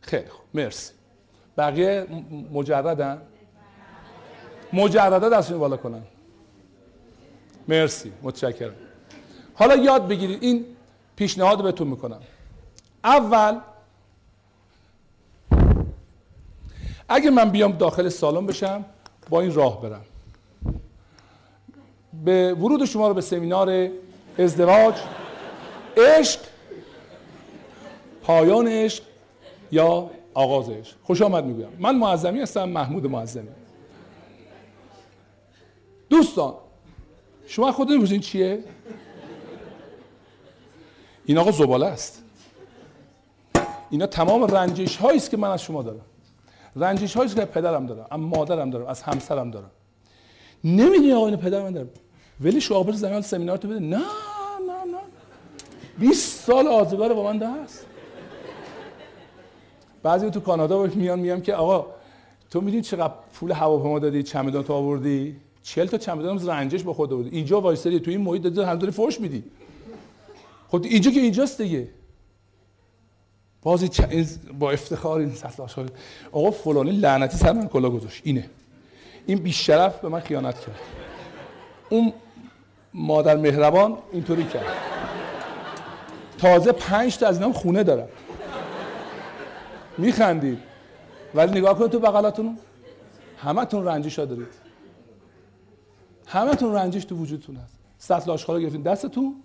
خیلی خوب مرسی. بقیه مجردن؟ مجرده دستشون بالا کنن. مرسی متشکرم. حالا یاد بگیرید این پیشنهاد بهتون می‌کنم. اول اگه من بیام داخل سالن بشم با این راه برم. به ورود شما رو به سمینار ازدواج عشق پایان عشق یا آغاز عشق. خوش آمد می‌گویم. من معظمی هستم محمود معظمی. دوستان شما خود این چیه؟ این آقا زباله است. اینا تمام رنجش هایی است که من از شما دارم. رنجش هایی که پدرم دارم از مادرم دارم از همسرم دارم. نمی‌دونی آقا اینو پدر من دارم ولی شعبر زمان سمینار تو بده. نه نه نه. 20 سال آزگار با من هست بعضی تو کانادا میان میگم که آقا تو می‌دونی چقدر پول هواپیما دادی چمدان تو آوردی؟ 40 تا چمدان رنجش با خود آوردی. اینجا وایسادی تو این محیط دادی هر داری فوش میدی. خود اینجا که اینجاست دیگه. بازی چ... با افتخار این سطل آشار آقا فلانی لعنتی سر من کلا گذاشت. اینه. این بیشرف به من خیانت کرد. اون مادر مهربان اینطوری کرد. تازه پنج تا از اینام خونه دارم میخندید. ولی نگاه کنید تو بغلاتون همه تون رنجش ها دارید. همه تون رنجش تو وجودتون هست. سطل آشغال رو گرفتین دستتون.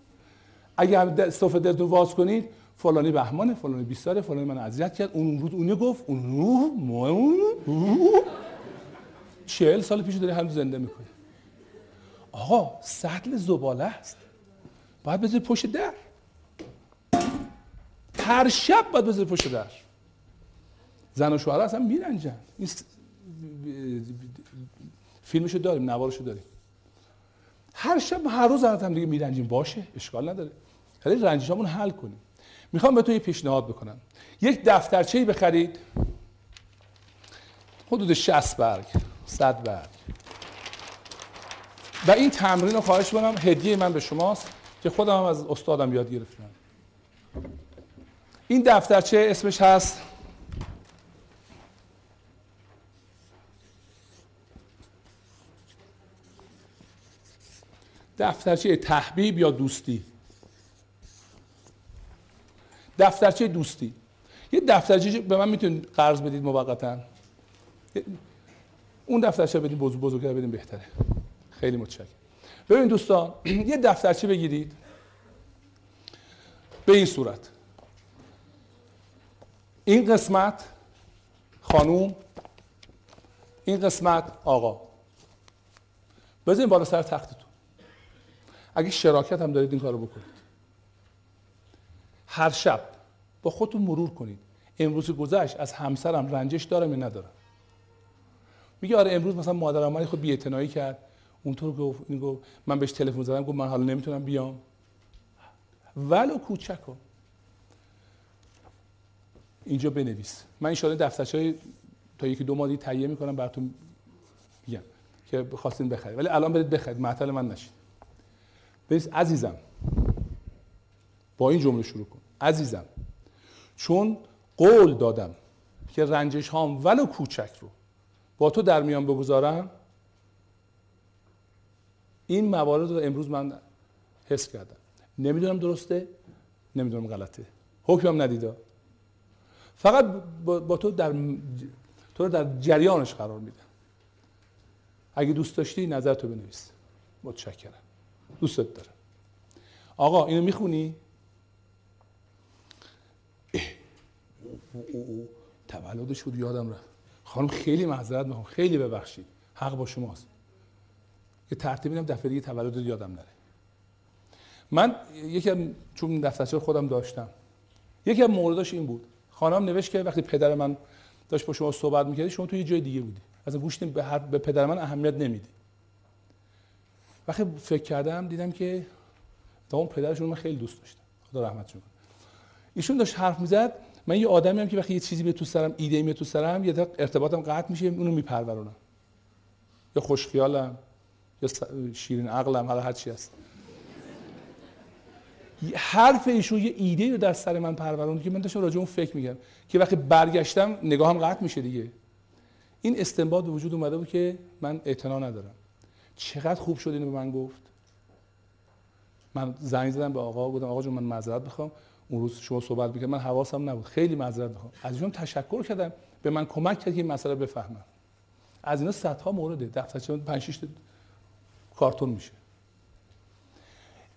اگه هم صفحه دلتون واز کنید فلانی بهمانه فلانی بیستاره فلانی من اذیت کرد. اون روز اونی گفت اون اون چهل سال پیش داری هم زنده می‌کنه آقا سطل زباله است. باید بذاری پشت در. هر شب باید بذاری پشت در. زن و شوهر اصلا میرنجن. این. فیلمشو داریم نوارشو داریم. هر شب هر روز هم دیگه میرنجیم. باشه اشکال نداره. ولی رنجشامون حل کنیم. می‌خوام بهتون یه پیشنهاد بکنم. یک دفترچه بخرید. حدود 60 برگ 100 برگ. و این تمرین رو خواهش کنم هدیه من به شماست که خودم هم از استادم یاد گرفتم. این دفترچه اسمش هست دفترچه تحبیب یا دوستی. دفترچه دوستی. یه دفترچه به من می‌تونید قرض بدید موقتا. اون دفترچه بدین بزرگ بزرگتر بدین بهتره. خیلی متشکرم. ببین دوستان <clears throat> یه دفترچه بگیرید. به این صورت. این قسمت خانوم این قسمت آقا. بذارین بالا سر تختتون. اگه شراکت هم دارید این کارو بکنید. هر شب با خودتون مرور کنید. امروز گذشت از همسرم رنجش دارم یا ندارم؟ میگه آره امروز مثلا مادرم من خود بی‌اعتنایی کرد. اونطور گفت این گفت من بهش تلفن زدم گفت من حالا نمی‌تونم بیام. ولو کوچکو. اینجا بنویس. من ان دفترچه تا یکی دو ماه تهیه می‌کنم براتون میگم که خواستین بخرید. ولی الان برید بخرید معطل من نشید بریز عزیزم. با این جمله شروع کن. عزیزم چون قول دادم که رنجش هام ولو کوچک رو با تو در میان بگذارم این موارد رو امروز من حس کردم. نمی‌دونم درسته نمی‌دونم غلطه. حکمم ندیدا فقط با, تو در تو رو در جریانش قرار میدم. اگه دوست داشتی نظر تو بنویس. متشکرم. دوستت دارم. آقا اینو می‌خونی؟ تولدش بود یادم رفت. خانم خیلی معذرت می‌خوام. خیلی ببخشید. حق با شماست. یه ترتیب میدم دفعه دیگه تولد یادم نره. من یکی چون دفترچه خودم داشتم یکی از مورداش این بود. خانم نوشت که وقتی پدر من داشت با شما صحبت می‌کردی شما تو یه جای دیگه بودی. اصلا گوش به, به پدر من اهمیت نمیدی. وقتی فکر کردم دیدم که تا اون پدرشون من خیلی دوست داشتم. خدا رحمتشون کنه ایشون داشت حرف می‌زد. من یه آدمی هم که وقتی یه چیزی به تو سرم ایده می تو سرم یه ارتباطم قطع میشه اونو میپرورونم. یا خوشخیالم. یا شیرین عقلم هر چی هست. حرف ایشون یه ایده رو در سر من پروروند که من داشتم راجع اون فکر میگم که وقتی برگشتم نگاهم قطع میشه دیگه. این استنباط به وجود اومده بود که من اعتنا ندارم. چقدر خوب شد اینو به من گفت. من زنگ زدم به آقا گفتم آقا جون من معذرت بخوام اون روز شما صحبت می‌کرد من حواسم نبود. خیلی معذرت می‌خوام. از ایشون تشکر کردم. به من کمک کرد که این مسئله بفهمم. از اینا صدها مورده دفترچه 5 6 کارتون میشه.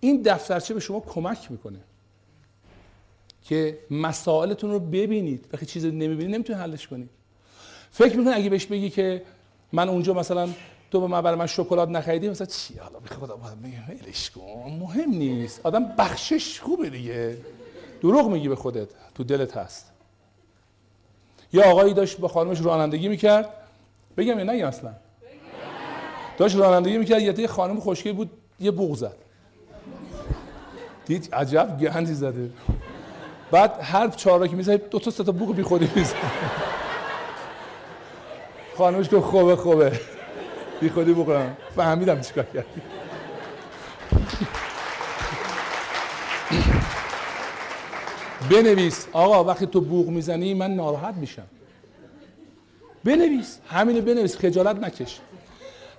این دفترچه به شما کمک می‌کنه که مسائلتون رو ببینید. وقتی چیزی نمی‌بینید نمی‌تونید حلش کنید. فکر می‌کنه اگه بهش بگی که من اونجا مثلا تو به من برای من شکلات نخریدی مثلا چی؟ حالا به خدا ولش کن. مهم نیست. آدم بخشش خوبه دیگه. دروغ میگی به خودت. تو دلت هست. یا آقایی داشت با خانمش رانندگی می‌کرد. بگم یا نگم اصلا؟ داشت رانندگی می‌کرد یه خانم خوشگل بود یه بوق زد. دید عجب گندی زده. بعد هر چهار که می‌زنه دو تا سه تا بوق بی خودی می‌زنه خانمش که خوبه خوبه. بی خودی فهمیدم چیکار کردی. بنویس. آقا وقتی تو بوق می‌زنی من ناراحت میشم. بنویس. همینو بنویس. خجالت نکش.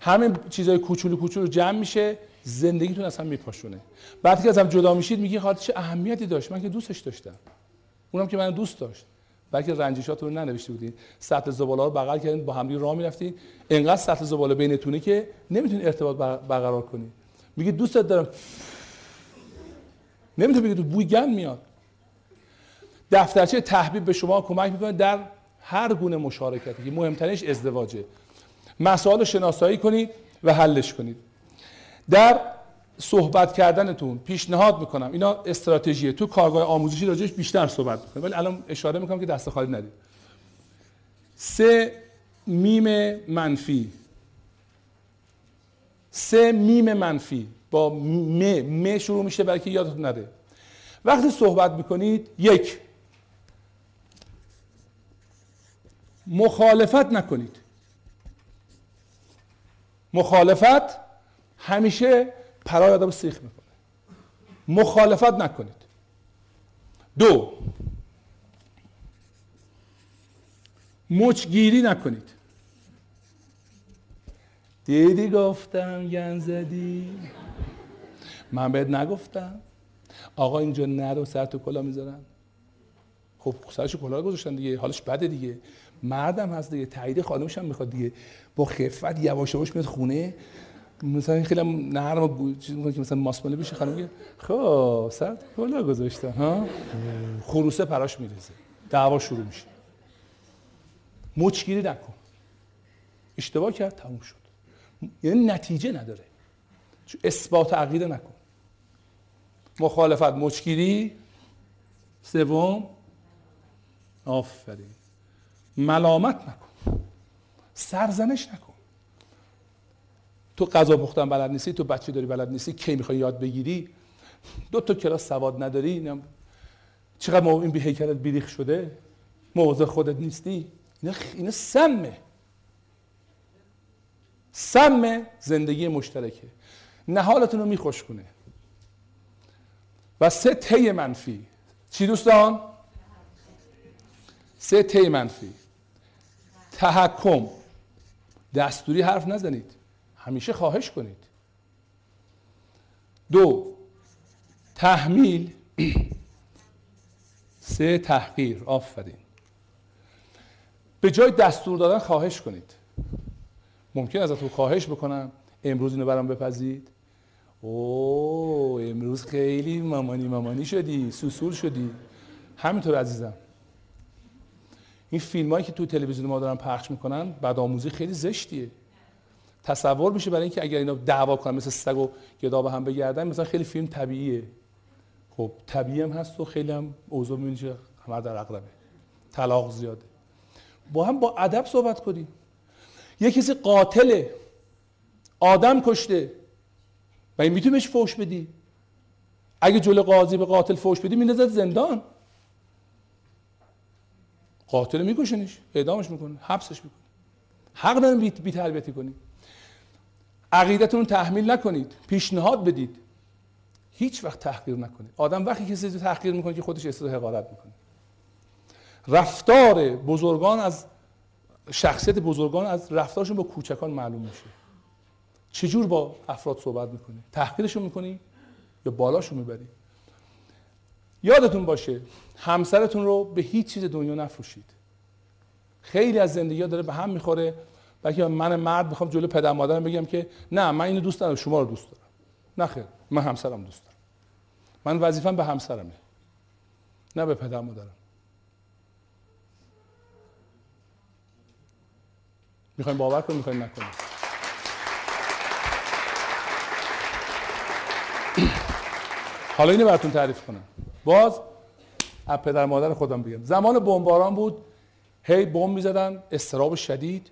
همین چیزای کوچولو کوچولو جمع میشه زندگیتون اصلا میپاشونه. بعد که ازم جدا میشید میگی حالا چه اهمیتی داشت؟ من که دوستش داشتم. اونم که من دوست داشت. بلکه رنجشات رو ننوشته بودین. سطل زباله رو بغل کردین با همدیگه راه می‌رفتین. انقدر سطل زباله بینتونه که نمی‌تونین ارتباط بر- برقرار کنی میگی دوستت دارم. نمی‌تونی بگی تو بوی گند میاد. دفترچه تحبیب به شما کمک می‌کنه در هر گونه مشارکتی که مهمترینش ازدواجه. مسائل رو شناسایی کنید و حلش کنید. در صحبت کردنتون پیشنهاد می‌کنم. اینا استراتژیه. تو کارگاه آموزشی راجعش بیشتر صحبت می‌کنم ولی الان اشاره می‌کنم که دست خالی ندید. سه میم منفی. سه میم منفی. با م م شروع میشه برای که یادتون نره. وقتی صحبت می‌کنید یک مخالفت نکنید. مخالفت همیشه پرای آدم سیخ می‌کنه. مخالفت نکنید. دو مچگیری نکنید. دیدی گفتم گن زدی؟ من بهت نگفتم. آقا اینجا نرو سر تو کلا می‌ذارن. خب سرش کلا گذاشتن دیگه. حالش بده دیگه. مردم هست دیگه تایید خانمش هم می‌خواد دیگه. با خفت یواش یواش میاد خونه. مثلا خیلی نرم چیز می‌کنه که مثلا ماسماله بشه خانم میگه خب سر کلا گذاشتن ها؟ خروسه پراش میریزه. دعوا شروع میشه. مچگیری نکن. اشتباه کرد تموم شد. یعنی نتیجه نداره. اثبات عقیده نکن. مخالفت مچگیری. سوم. آفرین. ملامت نکن. سرزنش نکن. تو غذا پختن بلد نیستی تو بچه داری بلد نیستی کی می‌خوای یاد بگیری؟ دو تا کلاس سواد نداری چقدر ما این به هیکلت بیریخ شده؟ موضع خودت نیستی؟ اینا. اینا سمه. سم زندگی مشترکه. نهالتون رو میخوش کنه. و سه تی منفی. چی دوستان؟ سه تی منفی. تحکم. دستوری حرف نزنید. همیشه خواهش کنید. دو تحمیل. <clears throat> سه تحقیر. آفرین. به جای دستور دادن خواهش کنید. ممکن ازتون خواهش بکنم. امروز اینو برام بپذید. او امروز خیلی مامانی مامانی شدی سوسول شدی. همینطور عزیزم. این فیلم هایی که تو تلویزیون ما دارن پخش می‌کنن بعد آموزی خیلی زشتیه. تصور میشه برای اینکه اگر اینا دعوا کنن مثل سگ و گدا به هم بگردن مثلا خیلی فیلم طبیعیه. خب طبیعی هم هست و خیلی هم اوضاع که همه در اقربه طلاق زیاده. با هم با ادب صحبت کنیم. یه کسی قاتله آدم کشته. و این می‌تونی بهش فوش بدی. اگه جلو قاضی به قاتل فوش بدی میندازد زندان. قاتل میکشنش اعدامش می‌کنه حبسش می‌کنه. حق نداریم بی, بی تربیتی کنید عقیدتون رو تحمیل نکنید پیشنهاد بدید. هیچ وقت تحقیر نکنید. آدم وقتی کسی رو تحقیر می‌کنه که خودش اصلاح حقارت می‌کنه. رفتار بزرگان از شخصیت بزرگان از رفتارشون با کوچکان معلوم میشه. چجور با افراد صحبت می‌کنی؟ تحقیرشون می‌کنی یا بالاشون می‌بری؟ یادتون باشه همسرتون رو به هیچ چیز دنیا نفروشید. خیلی از زندگی داره به هم می‌خوره. بلکه من مرد می‌خوام جلو پدر مادرم بگم که نه من اینو دوست دارم شما رو دوست دارم. نه خیر من همسرم دوست دارم. من وظیفم به همسرمه نه به پدر مادرم. می‌خوایم باور کنیم می‌خوایم نکنیم <clears throat> حالا اینو براتون تعریف کنم. باز از پدر مادر خودم بگم. زمان بمباران بود هی بمب می‌زدن استراب شدید.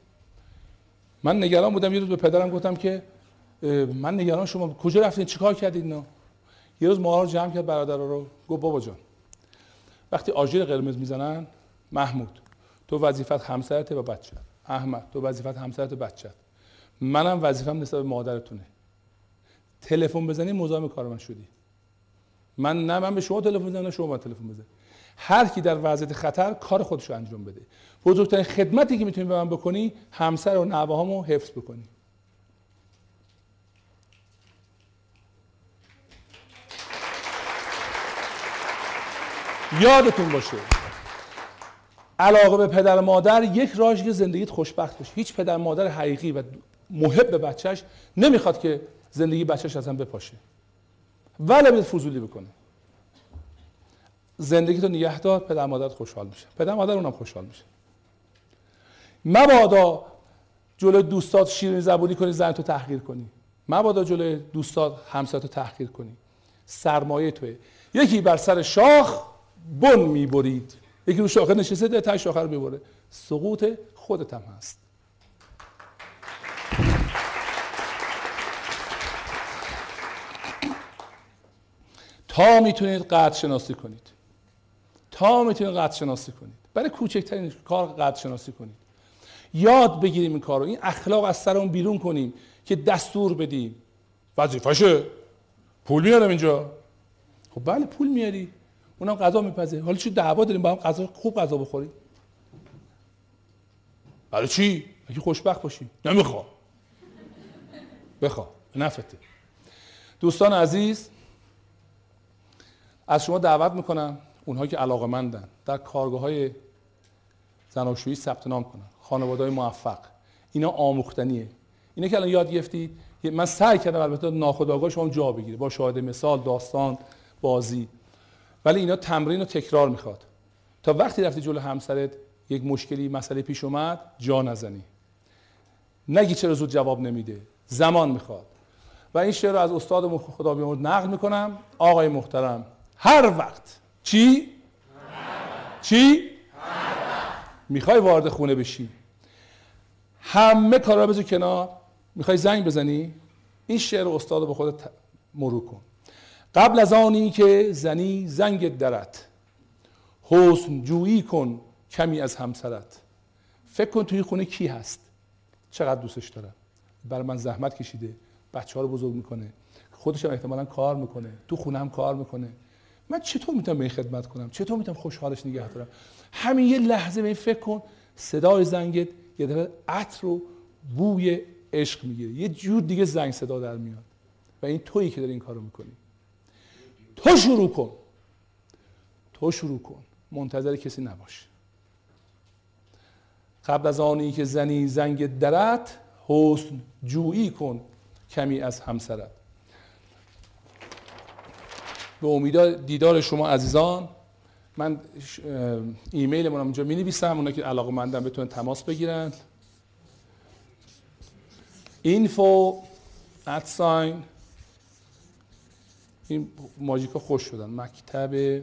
من نگران بودم یه روز به پدرم گفتم که من نگران شما کجا رفتین؟ چیکار کردید اینا یه روز ما رو جمع کرد برادر رو. گفت بابا جان وقتی آژیر قرمز می‌زنن محمود تو وظیفت همسرت و بچه احمد تو وظیفت همسرت و بچه منم وظیفم نسبت به مادرتونه. تلفن بزنی مزاحم کار من شدی. من نه من به شما تلفن بزنم نه شما من تلفن بزنید. هر کی در وضعیت خطر کار خودش رو انجام بده. بزرگترین خدمتی که می‌تونی به من بکنی همسر و نوهامو حفظ بکنی. یادتون باشه. علاقه به پدر مادر یک راهش که زندگیت خوشبخت باشه. هیچ پدر مادر حقیقی و محب به بچهش نمی‌خواد که زندگی بچهش از هم بپاشه. ولی به فضولی بکنه. زندگی تو نگه دار پدر مادرت خوشحال میشه. پدر مادر اونم خوشحال میشه. مبادا جلوی دوستات شیرین زبونی کنی زن تو تحقیر کنی. مبادا جلوی دوستات همسر تو تحقیر کنی. سرمایه توه. یکی بر سر شاخ بن می‌برید. یکی رو شاخه نشسته ده تای شاخه رو می‌بره. سقوط خودت هم هست. تا می‌تونید قدر شناسی کنید. تا می‌تونید قدر شناسی کنید. برای کوچکترین کار قدر شناسی کنید. یاد بگیریم این کار رو این اخلاق از سرمون بیرون کنیم که دستور بدیم. وظیفشه پول میارم اینجا. خب بله پول میاری. اونم غذا میپزه. حالا چی دعوا داریم؟ با هم غذا خوب غذا بخوریم. برای چی؟ اگه خوشبخت باشی؟ نمیخوا بخوا نفته. دوستان عزیز از شما دعوت می‌کنم اونها که علاقه مندن. در کارگاه های زناشویی ثبت نام کنن. خانواده های موفق. اینا آموختنیه. اینا که الان یاد گرفتید من سعی کردم البته ناخودآگاه شما جا بگیره. با شاهد مثال داستان بازی. ولی اینا تمرین و تکرار می‌خواد. تا وقتی رفتی جلو همسرت یک مشکلی مسئله پیش اومد جا نزنی. نگی چرا زود جواب نمیده. زمان می‌خواد. و این شعر رو از استاد خدا بیامرد نقل می‌کنم. آقای محترم هر وقت. چی؟ چی؟ می‌خوای وارد خونه بشی. همه کارا بذار کنار. می‌خوای زنگ بزنی؟ این شعر استاد رو به خودت مرور کن. قبل از آنی که زنی زنگ درت حسن جویی کن کمی از همسرت. فکر کن توی خونه کی هست. چقدر دوستش دارم برای من زحمت کشیده. بچه ها رو بزرگ می‌کنه. خودش هم احتمالا کار می‌کنه. تو خونه هم کار می‌کنه. من چطور می‌تونم به این خدمت کنم؟ چطور می‌تونم خوشحالش نگه دارم؟ همین یه لحظه به این فکر کن صدای زنگت یه دفعه عطر و بوی عشق می‌گیره. یه جور دیگه زنگ صدا در میاد. و این تویی که داری این کارو می‌کنی. تو شروع کن. تو شروع کن. منتظر کسی نباش. قبل از آنی که زنی زنگ درت حسن جویی کن کمی از همسرت. به امید دیدار شما عزیزان من ایمیل من اونجا می نویسم اونا که علاقه مندم بتونن تماس بگیرن. Info at sign. این ماجیکا خوش شدن. مکتب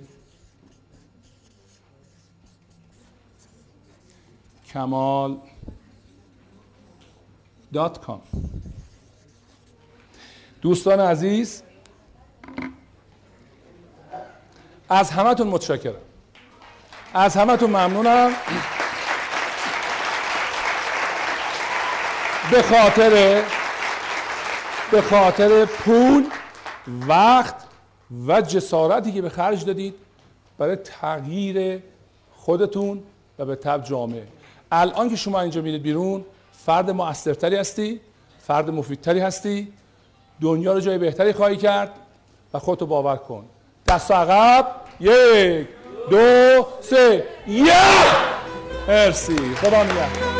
کمال دوستان عزیز از همتون متشکرم. از همتون ممنونم. به خاطر به خاطر پول وقت و جسارتی که به خرج دادید برای تغییر خودتون و به تب جامعه. الان که شما اینجا میرید بیرون فرد مؤثرتری هستی فرد مفیدتری هستی دنیا رو جای بهتری خواهی کرد و خودتو باور کن. دست عقب. یک دو سه یا مرسی. خدا نگهدار.